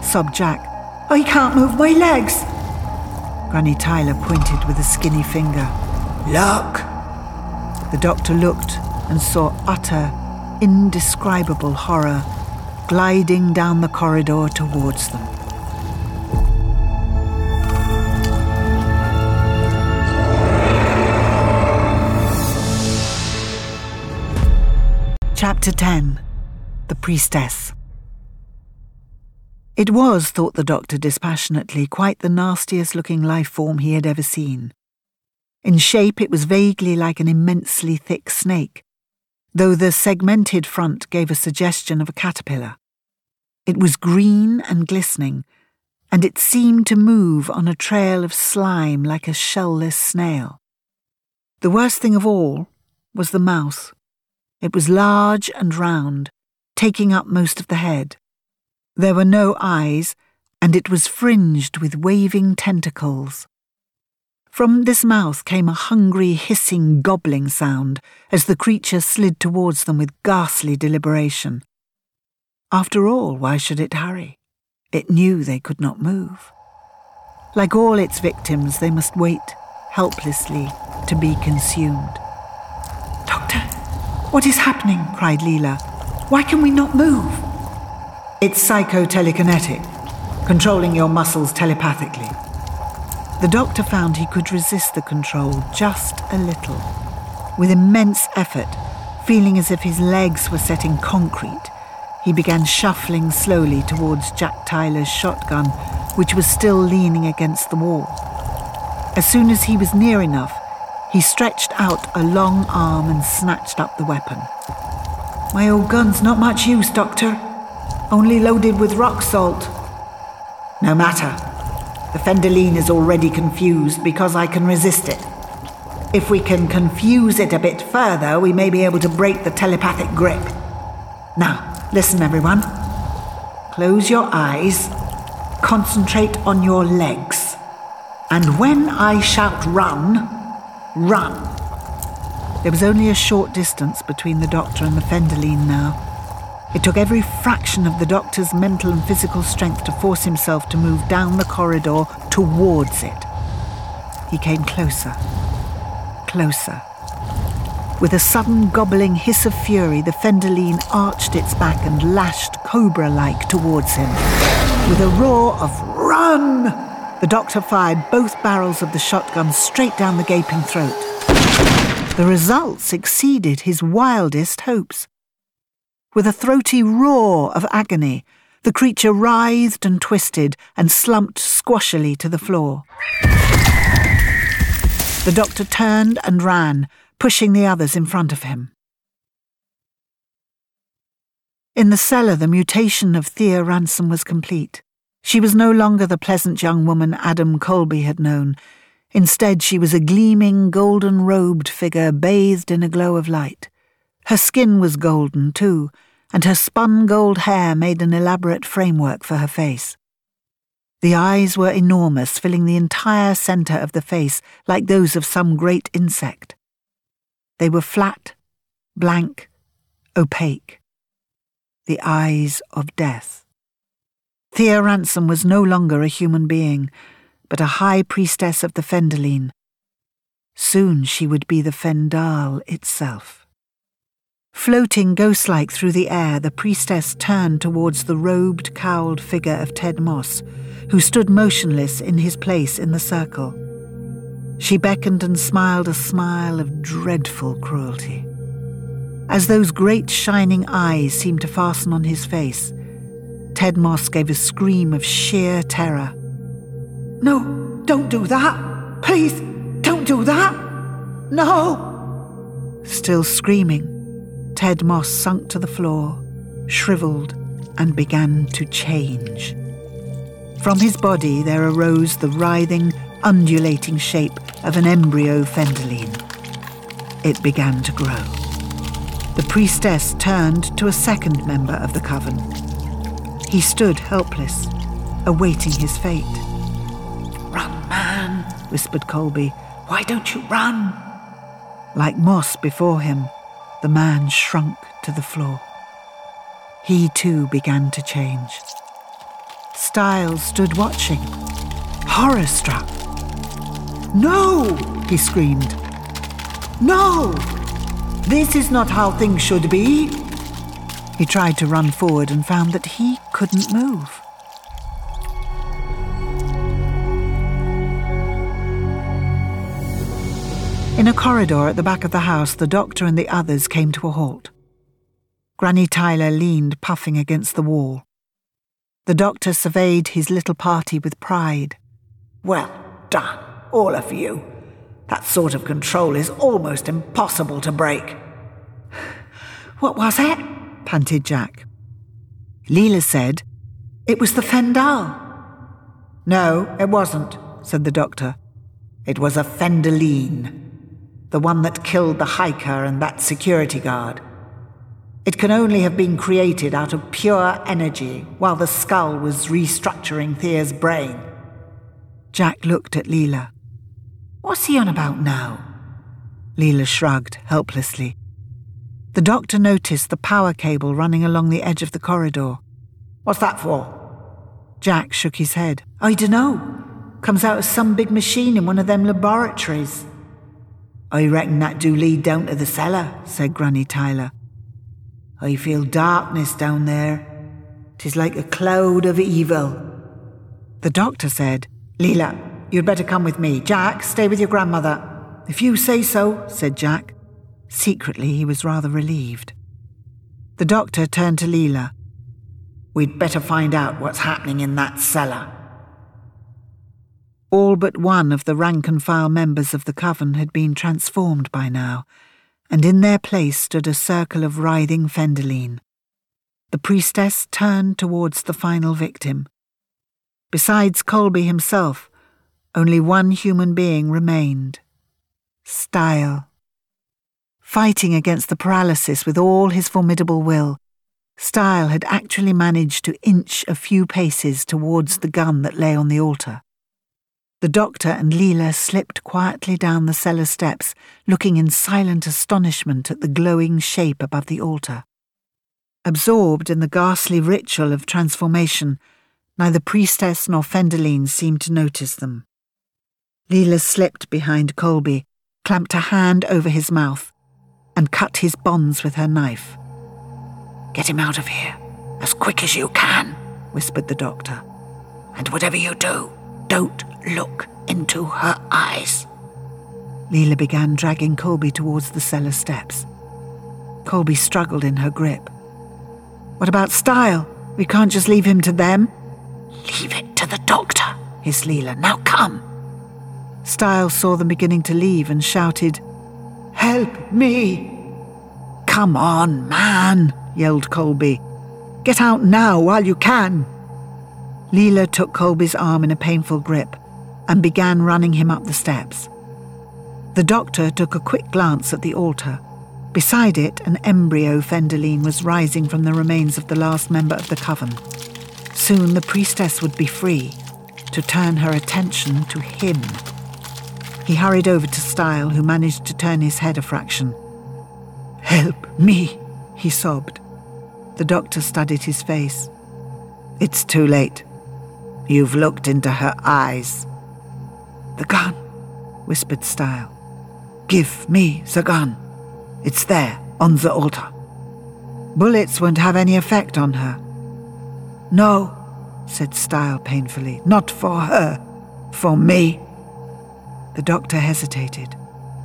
sobbed Jack. I can't move my legs. Granny Tyler pointed with a skinny finger. Look! The doctor looked and saw utter, indescribable horror gliding down the corridor towards them. Chapter 10 The Priestess it was, thought the doctor dispassionately, quite the nastiest looking life form he had ever seen. In shape, it was vaguely like an immensely thick snake, though the segmented front gave a suggestion of a caterpillar. It was green and glistening, and it seemed to move on a trail of slime like a shellless snail. The worst thing of all was the mouth. It was large and round, taking up most of the head. There were no eyes, and it was fringed with waving tentacles. From this mouth came a hungry, hissing, gobbling sound as the creature slid towards them with ghastly deliberation. After all, why should it hurry? It knew they could not move. Like all its victims, they must wait, helplessly, to be consumed. Doctor, what is happening? cried Leela. Why can we not move? It's psychotelekinetic, controlling your muscles telepathically. The doctor found he could resist the control just a little. With immense effort, feeling as if his legs were set in concrete, he began shuffling slowly towards Jack Tyler's shotgun, which was still leaning against the wall. As soon as he was near enough, he stretched out a long arm and snatched up the weapon. My old gun's not much use, Doctor, only loaded with rock salt. No matter. The Fendahleen is already confused because I can resist it. If we can confuse it a bit further, we may be able to break the telepathic grip. Now, listen, everyone. Close your eyes, concentrate on your legs, and when I shout run, run. There was only a short distance between the doctor and the Fendahleen now. It took every fraction of the doctor's mental and physical strength to force himself to move down the corridor towards it. He came closer, closer. With a sudden gobbling hiss of fury, the Fendahleen arched its back and lashed cobra like towards him. With a roar of run, the doctor fired both barrels of the shotgun straight down the gaping throat. The results exceeded his wildest hopes. With a throaty roar of agony, the creature writhed and twisted and slumped squashily to the floor. The doctor turned and ran, pushing the others in front of him. In the cellar, the mutation of Thea Ransome was complete. She was no longer the pleasant young woman Adam Colby had known. Instead, she was a gleaming, golden robed figure bathed in a glow of light. Her skin was golden, too, and her spun gold hair made an elaborate framework for her face. The eyes were enormous, filling the entire centre of the face like those of some great insect. They were flat, blank, opaque. The eyes of death. Thea Ransome was no longer a human being, but a high priestess of the Fendahleen. Soon she would be the Fendahl itself. Floating ghost like through the air, the priestess turned towards the robed, cowled figure of Ted Moss, who stood motionless in his place in the circle. She beckoned and smiled a smile of dreadful cruelty. As those great shining eyes seemed to fasten on his face, Ted Moss gave a scream of sheer terror. No, don't do that! Please, don't do that! No! Still screaming, Ted Moss sunk to the floor, shriveled, and began to change. From his body there arose the writhing, undulating shape of an embryo Fendahleen. It began to grow. The priestess turned to a second member of the coven. He stood helpless, awaiting his fate. Run, man, whispered Colby. Why don't you run? Like Moss before him, the man shrunk to the floor. He too began to change. Styles stood watching, horror struck. No! he screamed. No! This is not how things should be. He tried to run forward and found that he couldn't move. In a corridor at the back of the house, the doctor and the others came to a halt. Granny Tyler leaned, puffing against the wall. The doctor surveyed his little party with pride. Well done, all of you. That sort of control is almost impossible to break. [SIGHS] What was it? panted Jack. Leela said, It was the Fendahl. No, it wasn't, said the doctor. It was a Fendahleen the one that killed the hiker and that security guard. It can only have been created out of pure energy while the skull was restructuring Thea's brain. Jack looked at Leela. What's he on about now? Leela shrugged helplessly. The doctor noticed the power cable running along the edge of the corridor. What's that for? Jack shook his head. I dunno. Comes out of some big machine in one of them laboratories. I reckon that do lead down to the cellar, said Granny Tyler. I feel darkness down there. Tis like a cloud of evil. The doctor said, Leela, you'd better come with me. Jack, stay with your grandmother. If you say so, said Jack. Secretly, he was rather relieved. The doctor turned to Leela. We'd better find out what's happening in that cellar. All but one of the rank and file members of the coven had been transformed by now, and in their place stood a circle of writhing Fendahleen. The priestess turned towards the final victim. Besides Colby himself, only one human being remained Stael. Fighting against the paralysis with all his formidable will, Stael had actually managed to inch a few paces towards the gun that lay on the altar. The doctor and Leela slipped quietly down the cellar steps, looking in silent astonishment at the glowing shape above the altar. Absorbed in the ghastly ritual of transformation, neither priestess nor Fendahleen seemed to notice them. Leela slipped behind Colby, clamped a hand over his mouth, and cut his bonds with her knife. Get him out of here, as quick as you can, whispered the doctor. And whatever you do, don't look into her eyes. Leela began dragging Colby towards the cellar steps. Colby struggled in her grip. What about Stael? We can't just leave him to them. Leave it to the doctor, hissed Leela. Now come. Stael saw them beginning to leave and shouted, Help me! Come on, man, yelled Colby. Get out now while you can. Leela took Colby's arm in a painful grip and began running him up the steps. The doctor took a quick glance at the altar. Beside it, an embryo Fendahleen was rising from the remains of the last member of the coven. Soon the priestess would be free to turn her attention to him. He hurried over to Stael, who managed to turn his head a fraction. Help me, he sobbed. The doctor studied his face. It's too late. You've looked into her eyes. The gun, whispered Stael. Give me the gun. It's there, on the altar. Bullets won't have any effect on her. No, said Stael painfully. Not for her. For me. The doctor hesitated,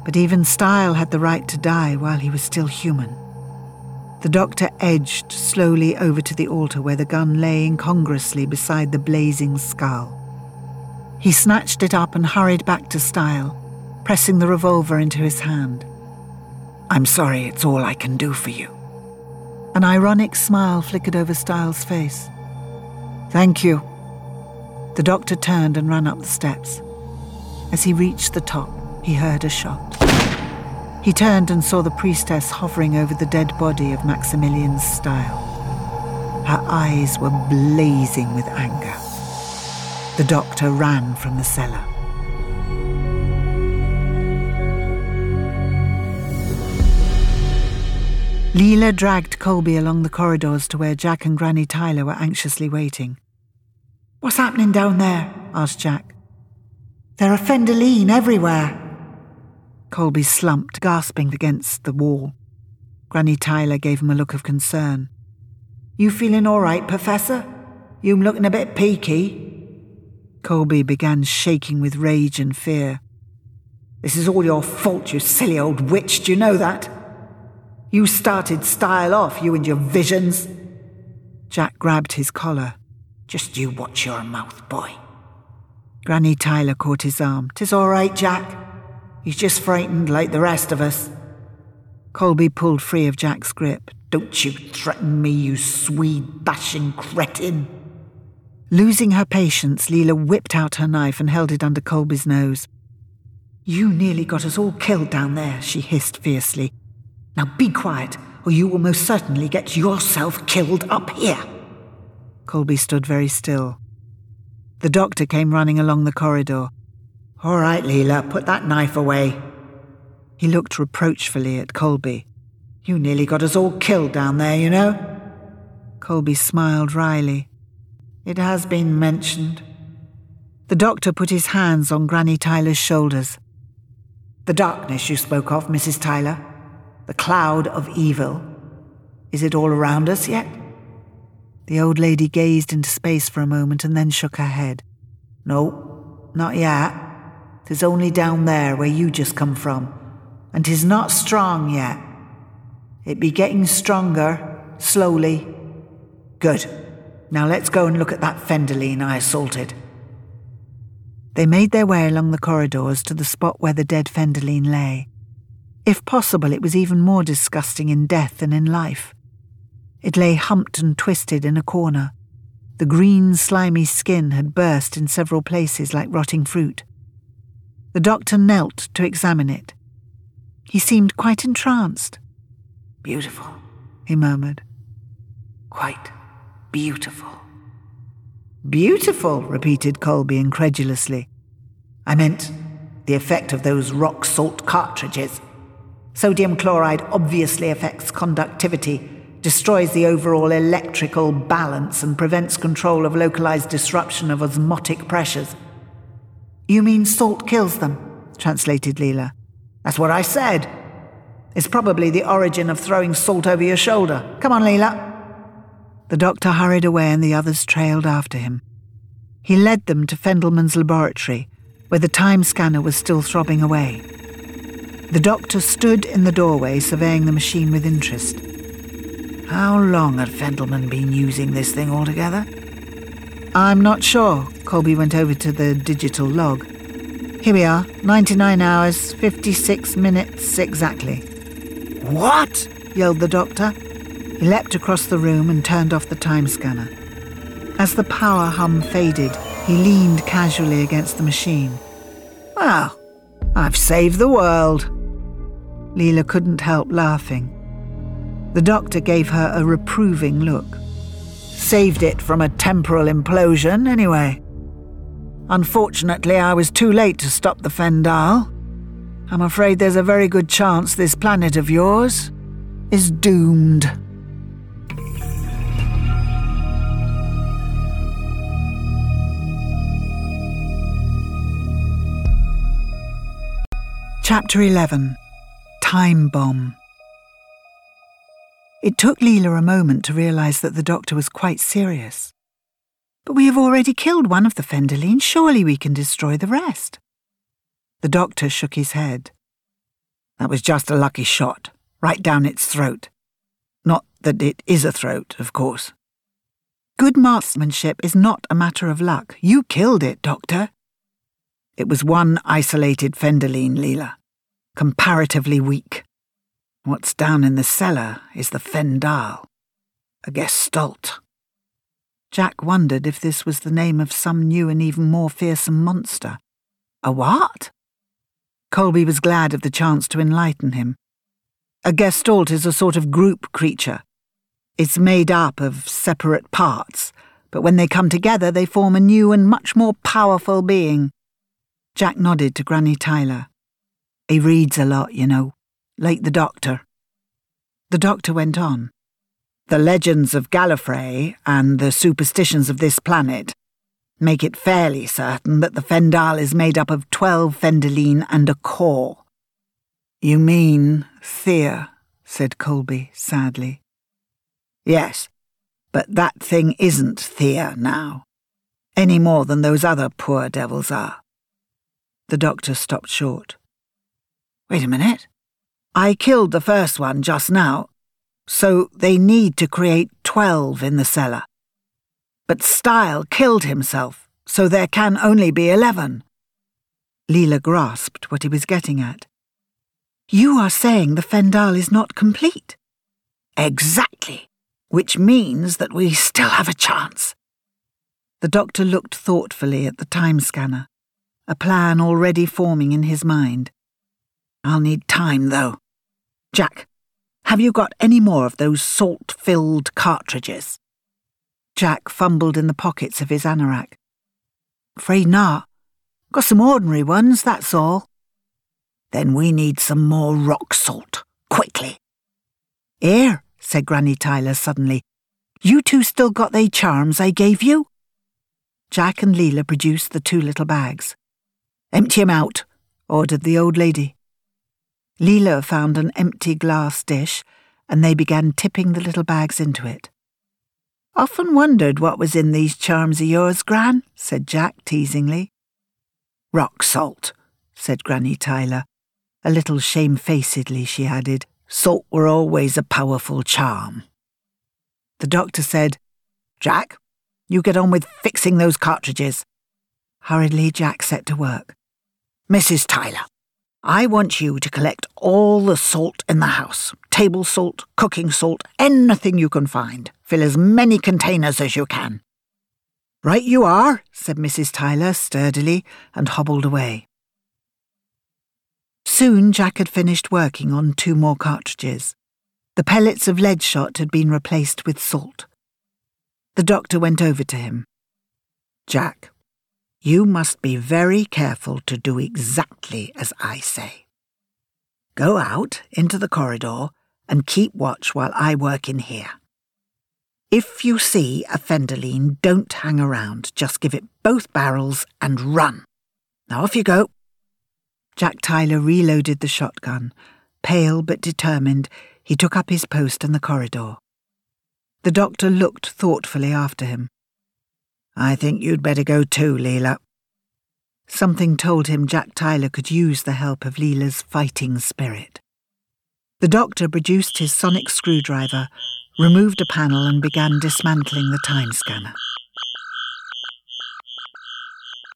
but even Stael had the right to die while he was still human. The doctor edged slowly over to the altar where the gun lay incongruously beside the blazing skull. He snatched it up and hurried back to Stael, pressing the revolver into his hand. I'm sorry, it's all I can do for you. An ironic smile flickered over Stael's face. Thank you. The doctor turned and ran up the steps. As he reached the top, he heard a shot. He turned and saw the priestess hovering over the dead body of Maximilian Stael. Her eyes were blazing with anger. The doctor ran from the cellar. Leela dragged Colby along the corridors to where Jack and Granny Tyler were anxiously waiting. What's happening down there? asked Jack. There are Fendahleen everywhere. Colby slumped, gasping against the wall. Granny Tyler gave him a look of concern. You feeling all right, Professor? You looking a bit peaky? Colby began shaking with rage and fear. This is all your fault, you silly old witch, do you know that? You started Stael off, you and your visions. Jack grabbed his collar. Just you watch your mouth, boy. Granny Tyler caught his arm. Tis all right, Jack. He's just frightened like the rest of us. Colby pulled free of Jack's grip. Don't you threaten me, you Swede bashing cretin. Losing her patience, Leela whipped out her knife and held it under Colby's nose. You nearly got us all killed down there, she hissed fiercely. Now be quiet, or you will most certainly get yourself killed up here. Colby stood very still. The doctor came running along the corridor. All right, Leela, put that knife away. He looked reproachfully at Colby. You nearly got us all killed down there, you know. Colby smiled wryly. It has been mentioned. The doctor put his hands on Granny Tyler's shoulders. The darkness you spoke of, Mrs. Tyler the cloud of evil. Is it all around us yet? The old lady gazed into space for a moment and then shook her head. No, not yet. Tis only down there where you just come from, and tis not strong yet. It be getting stronger, slowly. Good. Now let's go and look at that Fendahleen I assaulted. They made their way along the corridors to the spot where the dead Fendahleen lay. If possible, it was even more disgusting in death than in life. It lay humped and twisted in a corner. The green, slimy skin had burst in several places like rotting fruit. The doctor knelt to examine it. He seemed quite entranced. Beautiful, he murmured. Quite beautiful. Beautiful, repeated Colby incredulously. I meant the effect of those rock salt cartridges. Sodium chloride obviously affects conductivity, destroys the overall electrical balance, and prevents control of localized disruption of osmotic pressures. You mean salt kills them? translated Leela. That's what I said. It's probably the origin of throwing salt over your shoulder. Come on, Leela. The doctor hurried away and the others trailed after him. He led them to Fendelman's laboratory, where the time scanner was still throbbing away. The doctor stood in the doorway surveying the machine with interest. How long had Fendelman been using this thing altogether? I'm not sure. Colby went over to the digital log. Here we are 99 hours, 56 minutes exactly. What? yelled the doctor. He leapt across the room and turned off the time scanner. As the power hum faded, he leaned casually against the machine. Well, I've saved the world. Leela couldn't help laughing. The doctor gave her a reproving look. Saved it from a temporal implosion, anyway. Unfortunately, I was too late to stop the Fendahl. I'm afraid there's a very good chance this planet of yours is doomed. Chapter 11 Time Bomb It took Leela a moment to realise that the doctor was quite serious. But we have already killed one of the Fendahleens. Surely we can destroy the rest. The doctor shook his head. That was just a lucky shot, right down its throat. Not that it is a throat, of course. Good marksmanship is not a matter of luck. You killed it, Doctor. It was one isolated Fendahleen, Leela. Comparatively weak. What's down in the cellar is the Fendahl, a gestalt. Jack wondered if this was the name of some new and even more fearsome monster. A what? Colby was glad of the chance to enlighten him. A gestalt is a sort of group creature. It's made up of separate parts, but when they come together, they form a new and much more powerful being. Jack nodded to Granny Tyler. He reads a lot, you know like the doctor. The doctor went on. The legends of Gallifrey and the superstitions of this planet make it fairly certain that the Fendahl is made up of twelve Fendahleen and a core. You mean Thea, said Colby sadly. Yes, but that thing isn't Thea now, any more than those other poor devils are. The doctor stopped short. Wait a minute. I killed the first one just now, so they need to create twelve in the cellar. But Stael killed himself, so there can only be eleven. Leela grasped what he was getting at. You are saying the Fendahl is not complete? Exactly, which means that we still have a chance. The doctor looked thoughtfully at the time scanner, a plan already forming in his mind. I'll need time, though. Jack, have you got any more of those salt filled cartridges? Jack fumbled in the pockets of his anorak. Afraid not. Got some ordinary ones, that's all. Then we need some more rock salt, quickly. Here, said Granny Tyler suddenly. You two still got they charms I gave you? Jack and Leela produced the two little bags. Empty 'em out, ordered the old lady. Leela found an empty glass dish, and they began tipping the little bags into it. Often wondered what was in these charms of yours, Gran, said Jack teasingly. Rock salt, said Granny Tyler. A little shamefacedly, she added, Salt were always a powerful charm. The doctor said, Jack, you get on with fixing those cartridges. Hurriedly, Jack set to work. Mrs. Tyler, I want you to collect all the salt in the house table salt, cooking salt, anything you can find. Fill as many containers as you can. Right you are, said Mrs. Tyler sturdily and hobbled away. Soon Jack had finished working on two more cartridges. The pellets of lead shot had been replaced with salt. The doctor went over to him. Jack, you must be very careful to do exactly as I say. Go out into the corridor and keep watch while I work in here. If you see a Fendahleen, don't hang around. Just give it both barrels and run. Now off you go. Jack Tyler reloaded the shotgun. Pale but determined, he took up his post in the corridor. The doctor looked thoughtfully after him. I think you'd better go too, Leela. Something told him Jack Tyler could use the help of Leela's fighting spirit. The doctor produced his sonic screwdriver, removed a panel, and began dismantling the time scanner.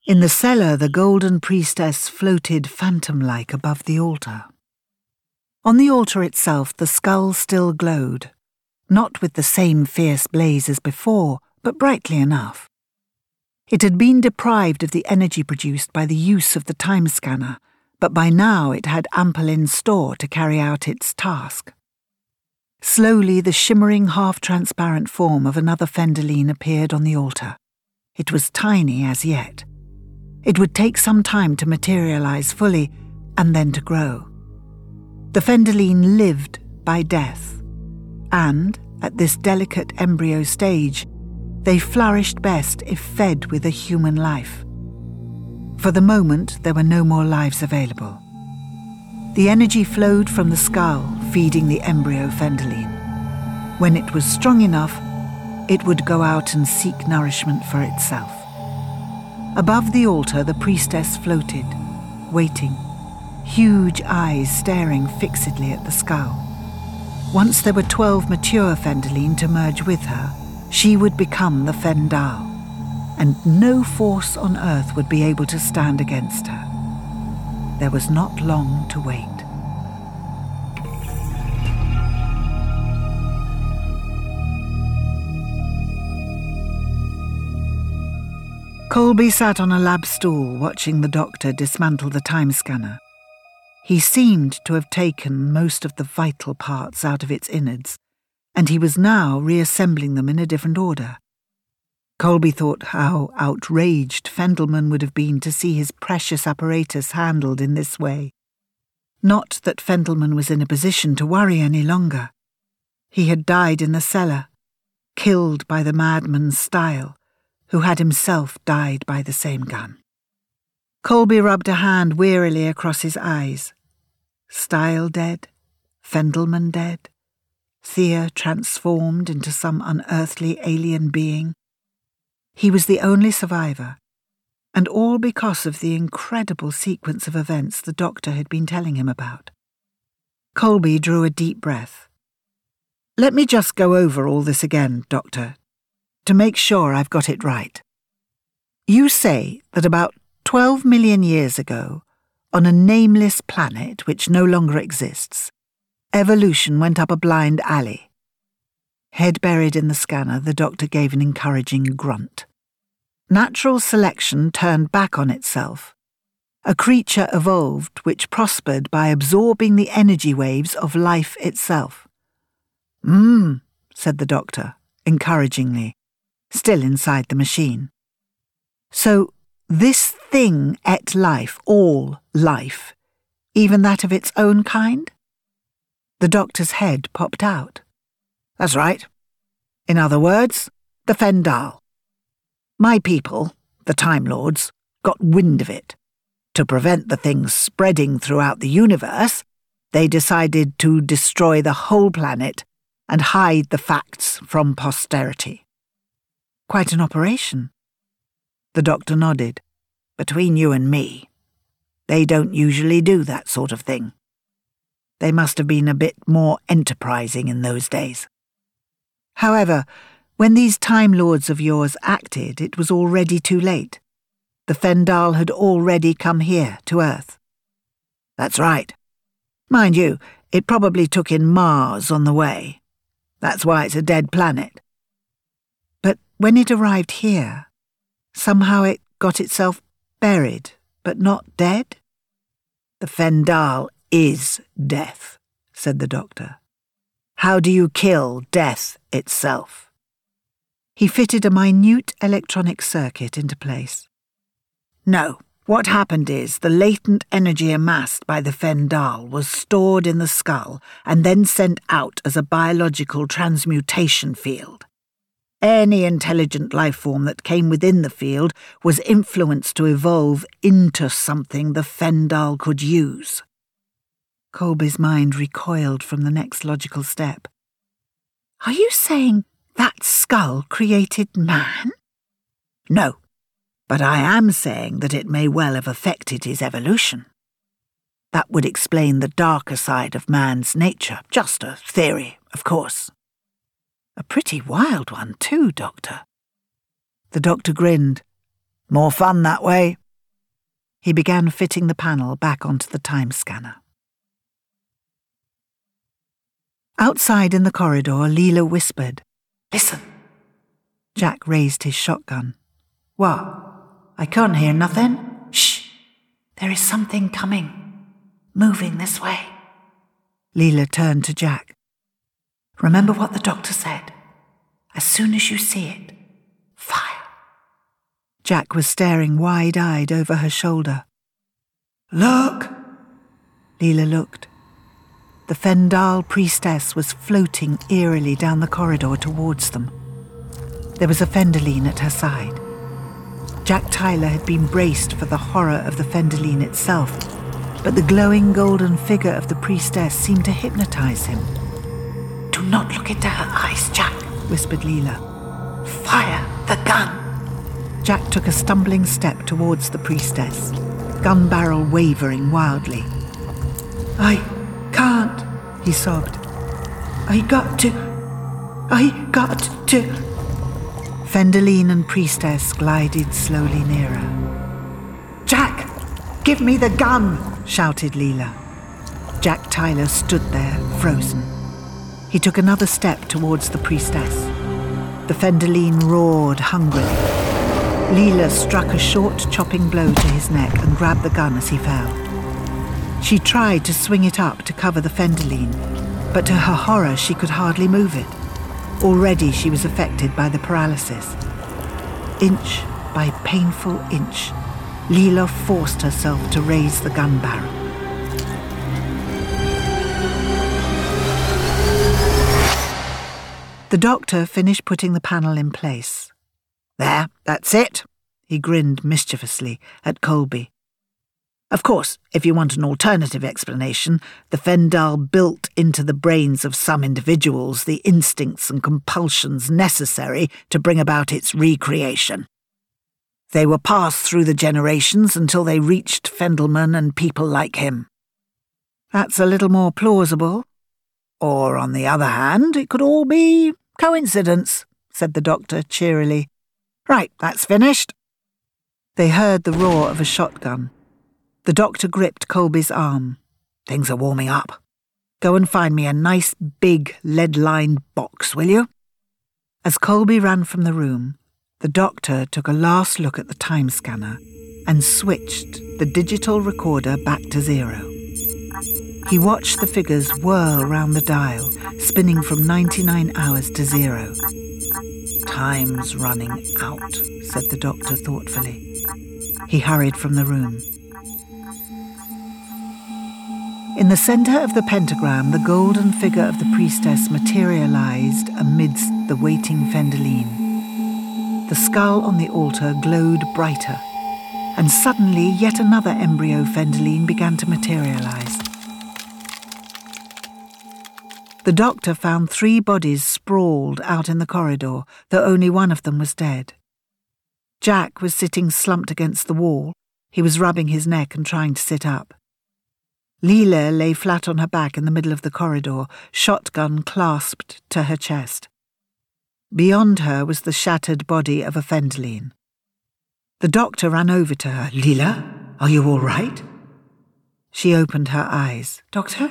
In the cellar, the golden priestess floated phantom like above the altar. On the altar itself, the skull still glowed, not with the same fierce blaze as before, but brightly enough. It had been deprived of the energy produced by the use of the time scanner, but by now it had ample in store to carry out its task. Slowly, the shimmering, half transparent form of another Fendahleen appeared on the altar. It was tiny as yet. It would take some time to materialize fully and then to grow. The Fendahleen lived by death, and, at this delicate embryo stage, they flourished best if fed with a human life. For the moment, there were no more lives available. The energy flowed from the skull, feeding the embryo Fendahleen. When it was strong enough, it would go out and seek nourishment for itself. Above the altar, the priestess floated, waiting, huge eyes staring fixedly at the skull. Once there were twelve mature Fendahleen to merge with her, she would become the Fendahl, and no force on earth would be able to stand against her. There was not long to wait. Colby sat on a lab stool watching the doctor dismantle the time scanner. He seemed to have taken most of the vital parts out of its innards, and he was now reassembling them in a different order. Colby thought how outraged Fendelman would have been to see his precious apparatus handled in this way. Not that Fendelman was in a position to worry any longer. He had died in the cellar, killed by the madman's Stael, who had himself died by the same gun. Colby rubbed a hand wearily across his eyes. Stael dead, Fendelman dead, Thea transformed into some unearthly alien being. He was the only survivor, and all because of the incredible sequence of events the doctor had been telling him about. Colby drew a deep breath. Let me just go over all this again, Doctor, to make sure I've got it right. You say that about 12 million years ago, on a nameless planet which no longer exists, evolution went up a blind alley. Head buried in the scanner, the doctor gave an encouraging grunt. Natural selection turned back on itself. A creature evolved which prospered by absorbing the energy waves of life itself. Mmm, said the doctor, encouragingly still inside the machine. So, this thing ate life, all life, even that of its own kind? The doctor's head popped out. That's right. In other words, the Fendahl. My people, the Time Lords, got wind of it. To prevent the thing spreading throughout the universe, they decided to destroy the whole planet and hide the facts from posterity. Quite an operation. The doctor nodded. Between you and me, they don't usually do that sort of thing. They must have been a bit more enterprising in those days. However, when these Time Lords of yours acted, it was already too late. The Fendahl had already come here, to Earth. That's right. Mind you, it probably took in Mars on the way. That's why it's a dead planet. But when it arrived here, somehow it got itself buried, but not dead? The Fendahl is death, said the doctor. How do you kill death itself? He fitted a minute electronic circuit into place. No, what happened is the latent energy amassed by the Fendahl was stored in the skull and then sent out as a biological transmutation field. Any intelligent life form that came within the field was influenced to evolve into something the Fendahl could use. Colby's mind recoiled from the next logical step. Are you saying that skull created man? No, but I am saying that it may well have affected his evolution. That would explain the darker side of man's nature, just a theory, of course. A pretty wild one, too, Doctor. The doctor grinned. More fun that way. He began fitting the panel back onto the time scanner. Outside in the corridor, Leela whispered, Listen. Jack raised his shotgun. What? I can't hear nothing. Shh! There is something coming. Moving this way. Leela turned to Jack. Remember what the doctor said. As soon as you see it, fire. Jack was staring wide eyed over her shoulder. Look! Leela looked. The Fendahl priestess was floating eerily down the corridor towards them. There was a Fendahleen at her side. Jack Tyler had been braced for the horror of the Fendahleen itself, but the glowing golden figure of the priestess seemed to hypnotize him. Do not look into her eyes, Jack, whispered Leela. Fire the gun. Jack took a stumbling step towards the priestess, gun barrel wavering wildly. I can't, he sobbed. I got to. I got to. Fendahleen and priestess glided slowly nearer. Jack, give me the gun, shouted Leela. Jack Tyler stood there, frozen. He took another step towards the priestess. The Fendahleen roared hungrily. Leela struck a short, chopping blow to his neck and grabbed the gun as he fell. She tried to swing it up to cover the Fendahleen, but to her horror, she could hardly move it. Already she was affected by the paralysis. Inch by painful inch, Leela forced herself to raise the gun barrel. The doctor finished putting the panel in place. There, that's it, he grinned mischievously at Colby. Of course, if you want an alternative explanation, the Fendahl built into the brains of some individuals the instincts and compulsions necessary to bring about its recreation. They were passed through the generations until they reached Fendelman and people like him. That's a little more plausible. Or, on the other hand, it could all be Coincidence, said the doctor cheerily. Right, that's finished. They heard the roar of a shotgun. The doctor gripped Colby's arm. Things are warming up. Go and find me a nice big lead lined box, will you? As Colby ran from the room, the doctor took a last look at the time scanner and switched the digital recorder back to zero. He watched the figures whirl round the dial, spinning from 99 hours to zero. Time's running out, said the doctor thoughtfully. He hurried from the room. In the centre of the pentagram, the golden figure of the priestess materialized amidst the waiting Fendahleen. The skull on the altar glowed brighter, and suddenly yet another embryo Fendahleen began to materialize. The doctor found three bodies sprawled out in the corridor, though only one of them was dead. Jack was sitting slumped against the wall. He was rubbing his neck and trying to sit up. Leela lay flat on her back in the middle of the corridor, shotgun clasped to her chest. Beyond her was the shattered body of a Fendahleen. The doctor ran over to her. Leela, are you all right? She opened her eyes. Doctor?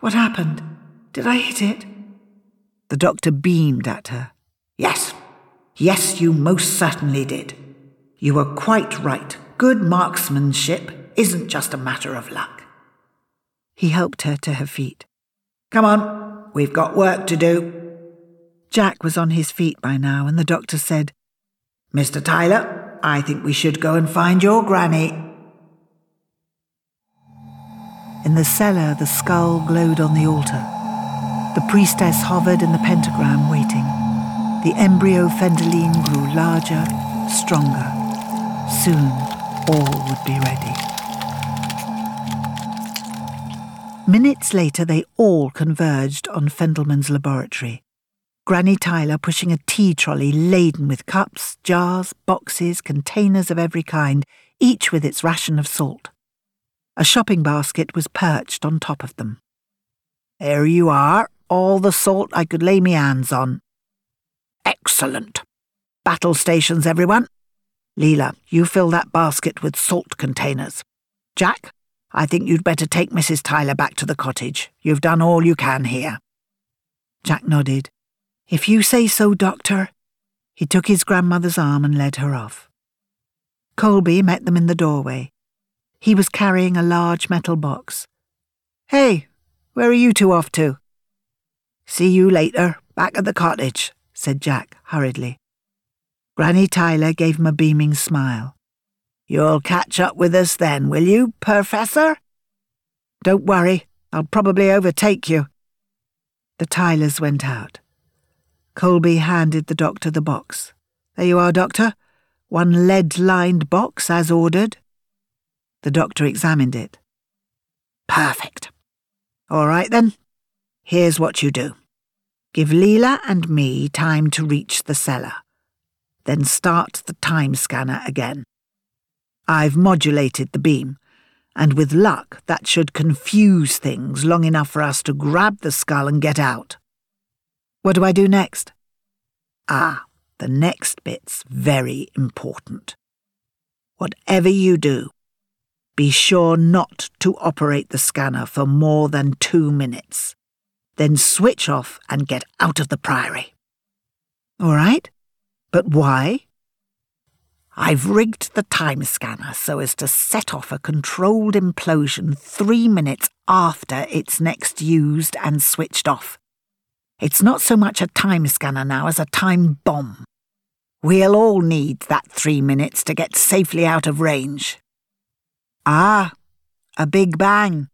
What happened? Did I hit it? The doctor beamed at her. Yes. Yes, you most certainly did. You were quite right. Good marksmanship isn't just a matter of luck. He helped her to her feet. Come on, we've got work to do. Jack was on his feet by now, and the doctor said, Mr. Tyler, I think we should go and find your granny. In the cellar, the skull glowed on the altar. The priestess hovered in the pentagram, waiting. The embryo Fendahleen grew larger, stronger. Soon, all would be ready. Minutes later, they all converged on Fendelman's laboratory. Granny Tyler pushing a tea trolley laden with cups, jars, boxes, containers of every kind, each with its ration of salt. A shopping basket was perched on top of them. There you are, all the salt I could lay me hands on. Excellent. Battle stations, everyone. Leela, you fill that basket with salt containers. Jack, I think you'd better take Mrs. Tyler back to the cottage. You've done all you can here. Jack nodded. If you say so, Doctor. He took his grandmother's arm and led her off. Colby met them in the doorway. He was carrying a large metal box. Hey, where are you two off to? See you later, back at the cottage, said Jack hurriedly. Granny Tyler gave him a beaming smile. You'll catch up with us then, will you, Professor? Don't worry, I'll probably overtake you. The Tylers went out. Colby handed the doctor the box. There you are, Doctor. One lead lined box as ordered. The doctor examined it. Perfect. All right then, Here's what you do Give Leela and me time to reach the cellar. Then start the time scanner again. I've modulated the beam, and with luck, that should confuse things long enough for us to grab the skull and get out. What do I do next? Ah, the next bit's very important. Whatever you do, be sure not to operate the scanner for more than two minutes. Then switch off and get out of the priory. All right? But why? I've rigged the time scanner so as to set off a controlled implosion three minutes after it's next used and switched off. It's not so much a time scanner now as a time bomb. We'll all need that three minutes to get safely out of range. Ah, a big bang.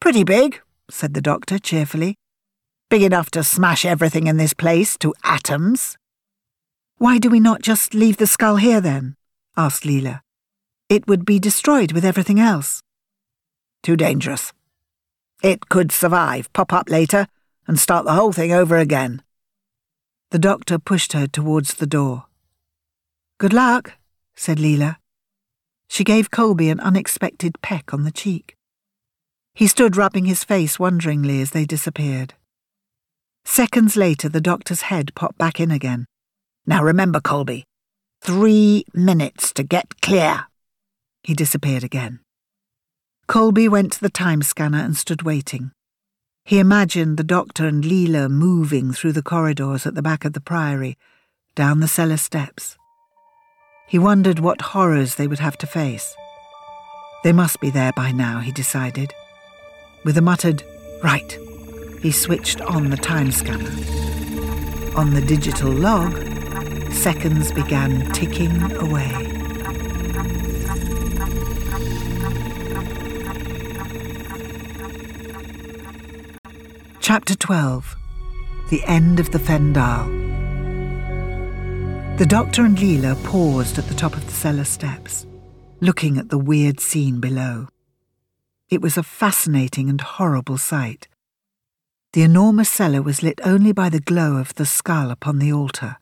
Pretty big, said the doctor cheerfully. Big enough to smash everything in this place to atoms. Why do we not just leave the skull here then? asked Leela. It would be destroyed with everything else. Too dangerous. It could survive, pop up later, and start the whole thing over again. The doctor pushed her towards the door. Good luck, said Leela. She gave Colby an unexpected peck on the cheek. He stood rubbing his face wonderingly as they disappeared. Seconds later, the doctor's head popped back in again. Now remember, Colby, three minutes to get clear. He disappeared again. Colby went to the time scanner and stood waiting. He imagined the doctor and Leela moving through the corridors at the back of the priory, down the cellar steps. He wondered what horrors they would have to face. They must be there by now, he decided. With a muttered, right, he switched on the time scanner. On the digital log, Seconds began ticking away. Chapter 12 The End of the Fendahl. The doctor and Leela paused at the top of the cellar steps, looking at the weird scene below. It was a fascinating and horrible sight. The enormous cellar was lit only by the glow of the skull upon the altar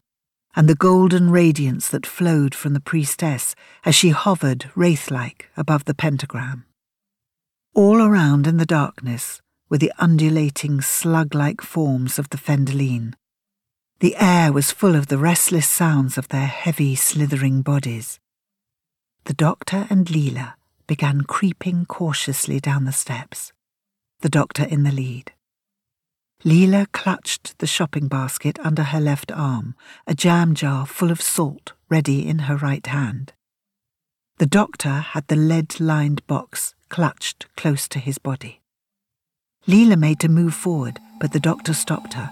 and the golden radiance that flowed from the priestess as she hovered wraith like above the pentagram. All around in the darkness were the undulating slug like forms of the Fendahleen. The air was full of the restless sounds of their heavy, slithering bodies. The doctor and Leela began creeping cautiously down the steps, the doctor in the lead. Leela clutched the shopping basket under her left arm, a jam jar full of salt ready in her right hand. The doctor had the lead lined box clutched close to his body. Leela made to move forward, but the doctor stopped her.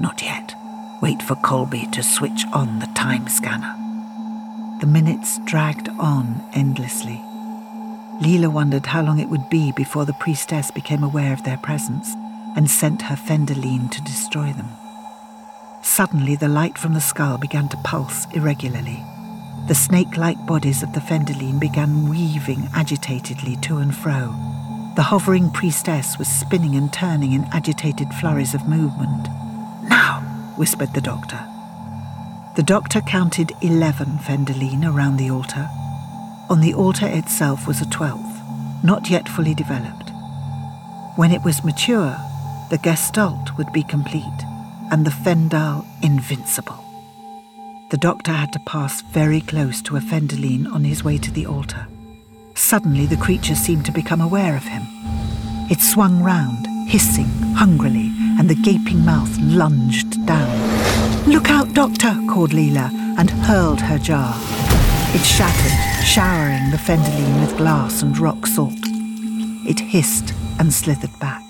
Not yet. Wait for Colby to switch on the time scanner. The minutes dragged on endlessly. Leela wondered how long it would be before the priestess became aware of their presence and sent her Fendahleen to destroy them. Suddenly, the light from the skull began to pulse irregularly. The snake like bodies of the Fendahleen began weaving agitatedly to and fro. The hovering priestess was spinning and turning in agitated flurries of movement. Now, whispered the doctor. The doctor counted eleven Fendahleen around the altar. On the altar itself was a twelfth, not yet fully developed. When it was mature, the Gestalt would be complete and the Fendahl invincible. The doctor had to pass very close to a Fendahleen on his way to the altar. Suddenly, the creature seemed to become aware of him. It swung round, hissing hungrily, and the gaping mouth lunged down. Look out, Doctor, called Leela, and hurled her jar. It shattered, showering the Fendahleen with glass and rock salt. It hissed and slithered back.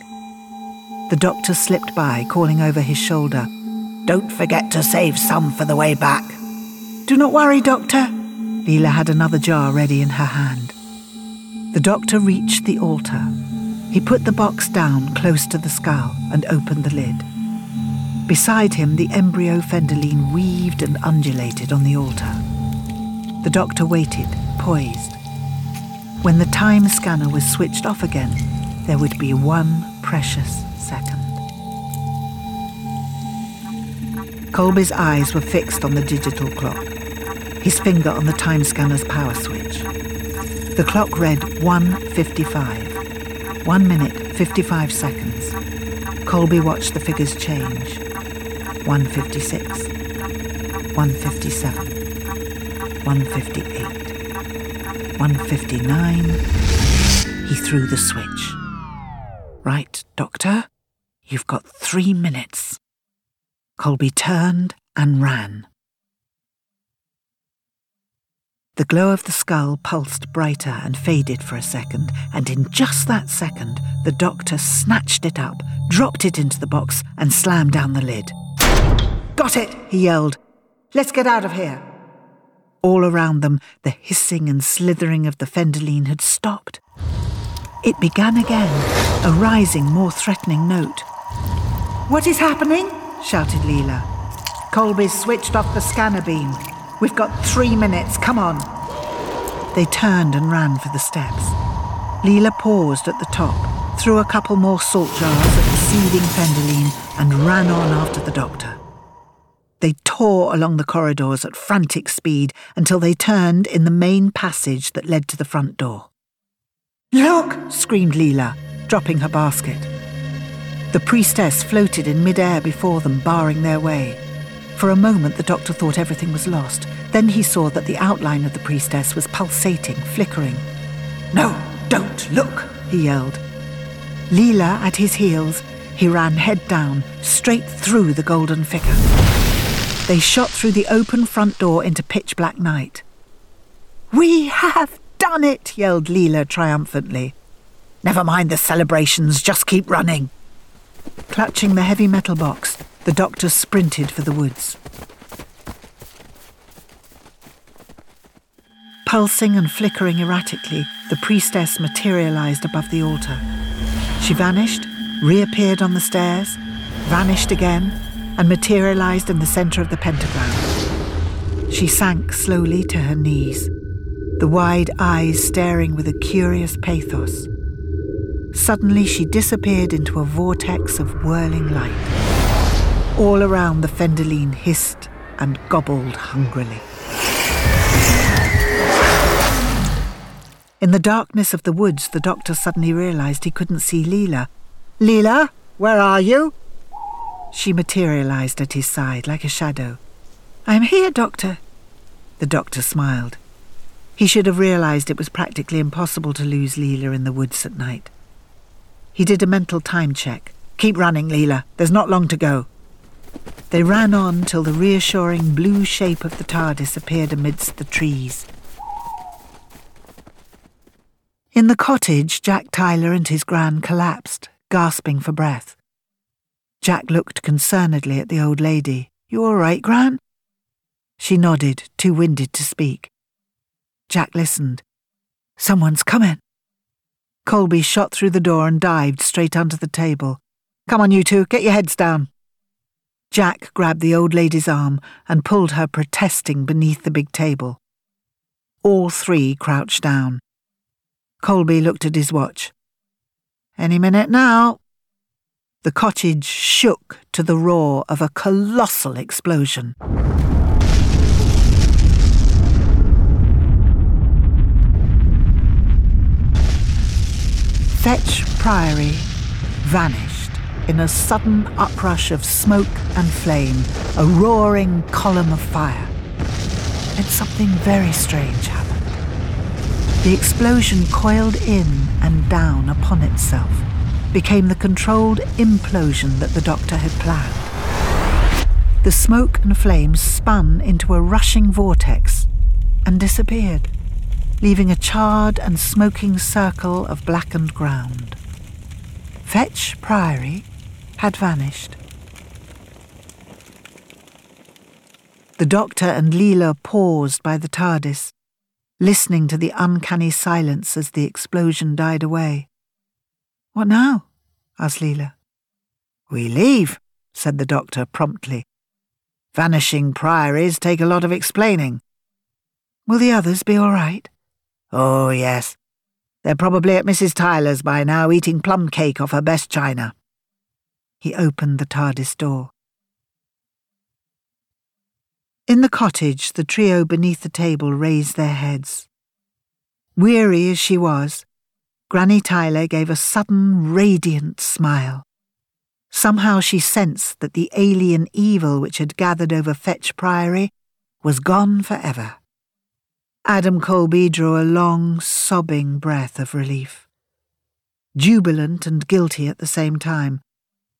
The doctor slipped by, calling over his shoulder, Don't forget to save some for the way back. Do not worry, Doctor. Leela had another jar ready in her hand. The doctor reached the altar. He put the box down close to the skull and opened the lid. Beside him, the embryo Fendahleen weaved and undulated on the altar. The doctor waited, poised. When the time scanner was switched off again, there would be one precious second. Colby's eyes were fixed on the digital clock, his finger on the time scanner's power switch. The clock read 1.55. One minute, 55 seconds. Colby watched the figures change. 156, 157, 158, 159. He threw the switch. Right, Doctor, you've got three minutes. Colby turned and ran. The glow of the skull pulsed brighter and faded for a second, and in just that second, the doctor snatched it up, dropped it into the box, and slammed down the lid. Got it, he yelled. Let's get out of here. All around them, the hissing and slithering of the Fendahleen had stopped. It began again, a rising, more threatening note. What is happening? shouted Leela. Colby's switched off the scanner beam. We've got three minutes, come on. They turned and ran for the steps. Leela paused at the top, threw a couple more salt jars at the seething Fendahleen, and ran on after the doctor. They tore along the corridors at frantic speed until they turned in the main passage that led to the front door. Look! screamed Leela, dropping her basket. The priestess floated in midair before them, barring their way. For a moment, the doctor thought everything was lost. Then he saw that the outline of the priestess was pulsating, flickering. No, don't look, he yelled. Leela at his heels, he ran head down, straight through the golden figure. They shot through the open front door into pitch black night. We have done it, yelled Leela triumphantly. Never mind the celebrations, just keep running. Clutching the heavy metal box, the doctor sprinted for the woods. Pulsing and flickering erratically, the priestess materialized above the altar. She vanished, reappeared on the stairs, vanished again, and materialized in the center of the pentagram. She sank slowly to her knees, the wide eyes staring with a curious pathos. Suddenly, she disappeared into a vortex of whirling light. All around, the Fendahleen hissed and gobbled hungrily. In the darkness of the woods, the doctor suddenly realized he couldn't see Leela. Leela, where are you? She materialized at his side like a shadow. I'm here, Doctor. The doctor smiled. He should have realized it was practically impossible to lose Leela in the woods at night. He did a mental time check. Keep running, Leela. There's not long to go. They ran on till the reassuring blue shape of the TARDIS appeared amidst the trees. In the cottage, Jack Tyler and his gran collapsed, gasping for breath. Jack looked concernedly at the old lady. You all right, Gran? She nodded, too winded to speak. Jack listened. Someone's coming. Colby shot through the door and dived straight under the table. Come on, you two, get your heads down. Jack grabbed the old lady's arm and pulled her protesting beneath the big table. All three crouched down. Colby looked at his watch. Any minute now. The cottage shook to the roar of a colossal explosion. Fetch Priory vanished in a sudden uprush of smoke and flame, a roaring column of fire. Then something very strange happened. The explosion coiled in and down upon itself, became the controlled implosion that the doctor had planned. The smoke and flames spun into a rushing vortex and disappeared leaving a charred and smoking circle of blackened ground. Fetch Priory had vanished. The doctor and Leela paused by the TARDIS, listening to the uncanny silence as the explosion died away. What now? asked Leela. We leave, said the doctor promptly. Vanishing priories take a lot of explaining. Will the others be all right? Oh, yes. They're probably at Mrs. Tyler's by now, eating plum cake off her best china. He opened the TARDIS door. In the cottage, the trio beneath the table raised their heads. Weary as she was, Granny Tyler gave a sudden, radiant smile. Somehow she sensed that the alien evil which had gathered over Fetch Priory was gone forever. Adam Colby drew a long, sobbing breath of relief. Jubilant and guilty at the same time,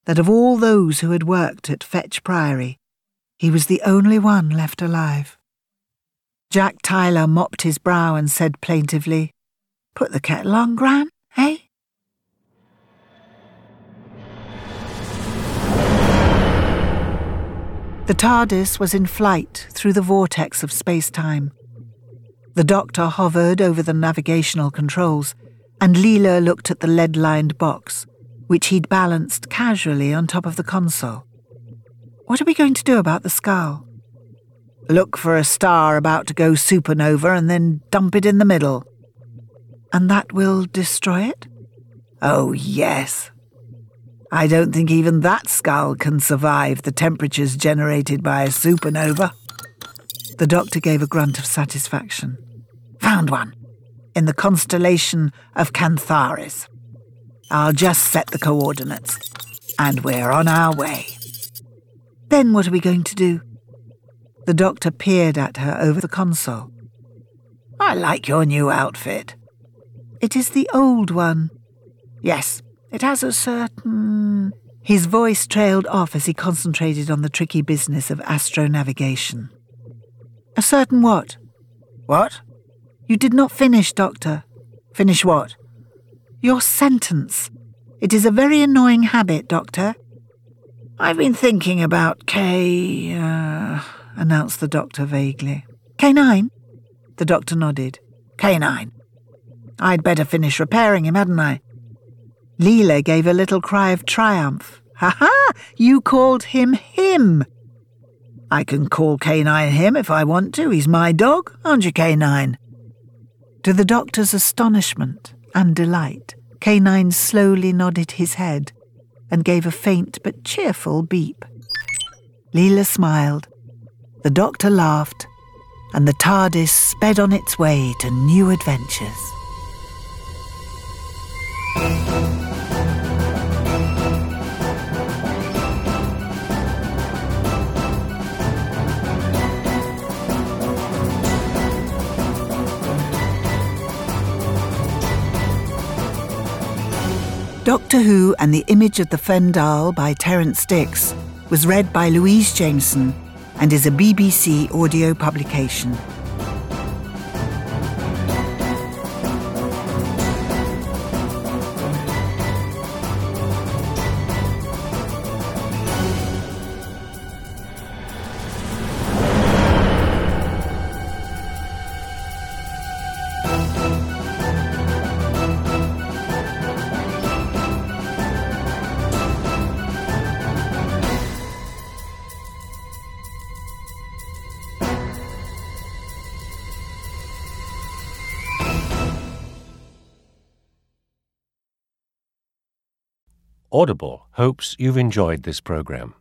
that of all those who had worked at Fetch Priory, he was the only one left alive. Jack Tyler mopped his brow and said plaintively, Put the kettle on, Gran, eh? The TARDIS was in flight through the vortex of space-time. The Doctor hovered over the navigational controls, and Leela looked at the lead-lined box, which he'd balanced casually on top of the console. What are we going to do about the skull? Look for a star about to go supernova and then dump it in the middle. And that will destroy it? Oh, yes. I don't think even that skull can survive the temperatures generated by a supernova. The doctor gave a grunt of satisfaction. Found one. In the constellation of Cantharis. I'll just set the coordinates. And we're on our way. Then what are we going to do? The doctor peered at her over the console. I like your new outfit. It is the old one. Yes, it has a certain. His voice trailed off as he concentrated on the tricky business of astronavigation. A certain what? What? You did not finish, Doctor. Finish what? Your sentence. It is a very annoying habit, Doctor. I've been thinking about K. Uh, announced the doctor vaguely. K9? The doctor nodded. K9. I'd better finish repairing him, hadn't I? Leela gave a little cry of triumph. Ha ha! You called him him! I can call K9 him if I want to. He's my dog, aren't you, K9? To the doctor's astonishment and delight, K9 slowly nodded his head and gave a faint but cheerful beep. Leela smiled the doctor laughed, and the TARDIS sped on its way to new adventures. Doctor Who and the Image of the Fendahl by Terrance Dicks was read by Louise Jameson and is a BBC audio publication. Audible hopes you've enjoyed this program.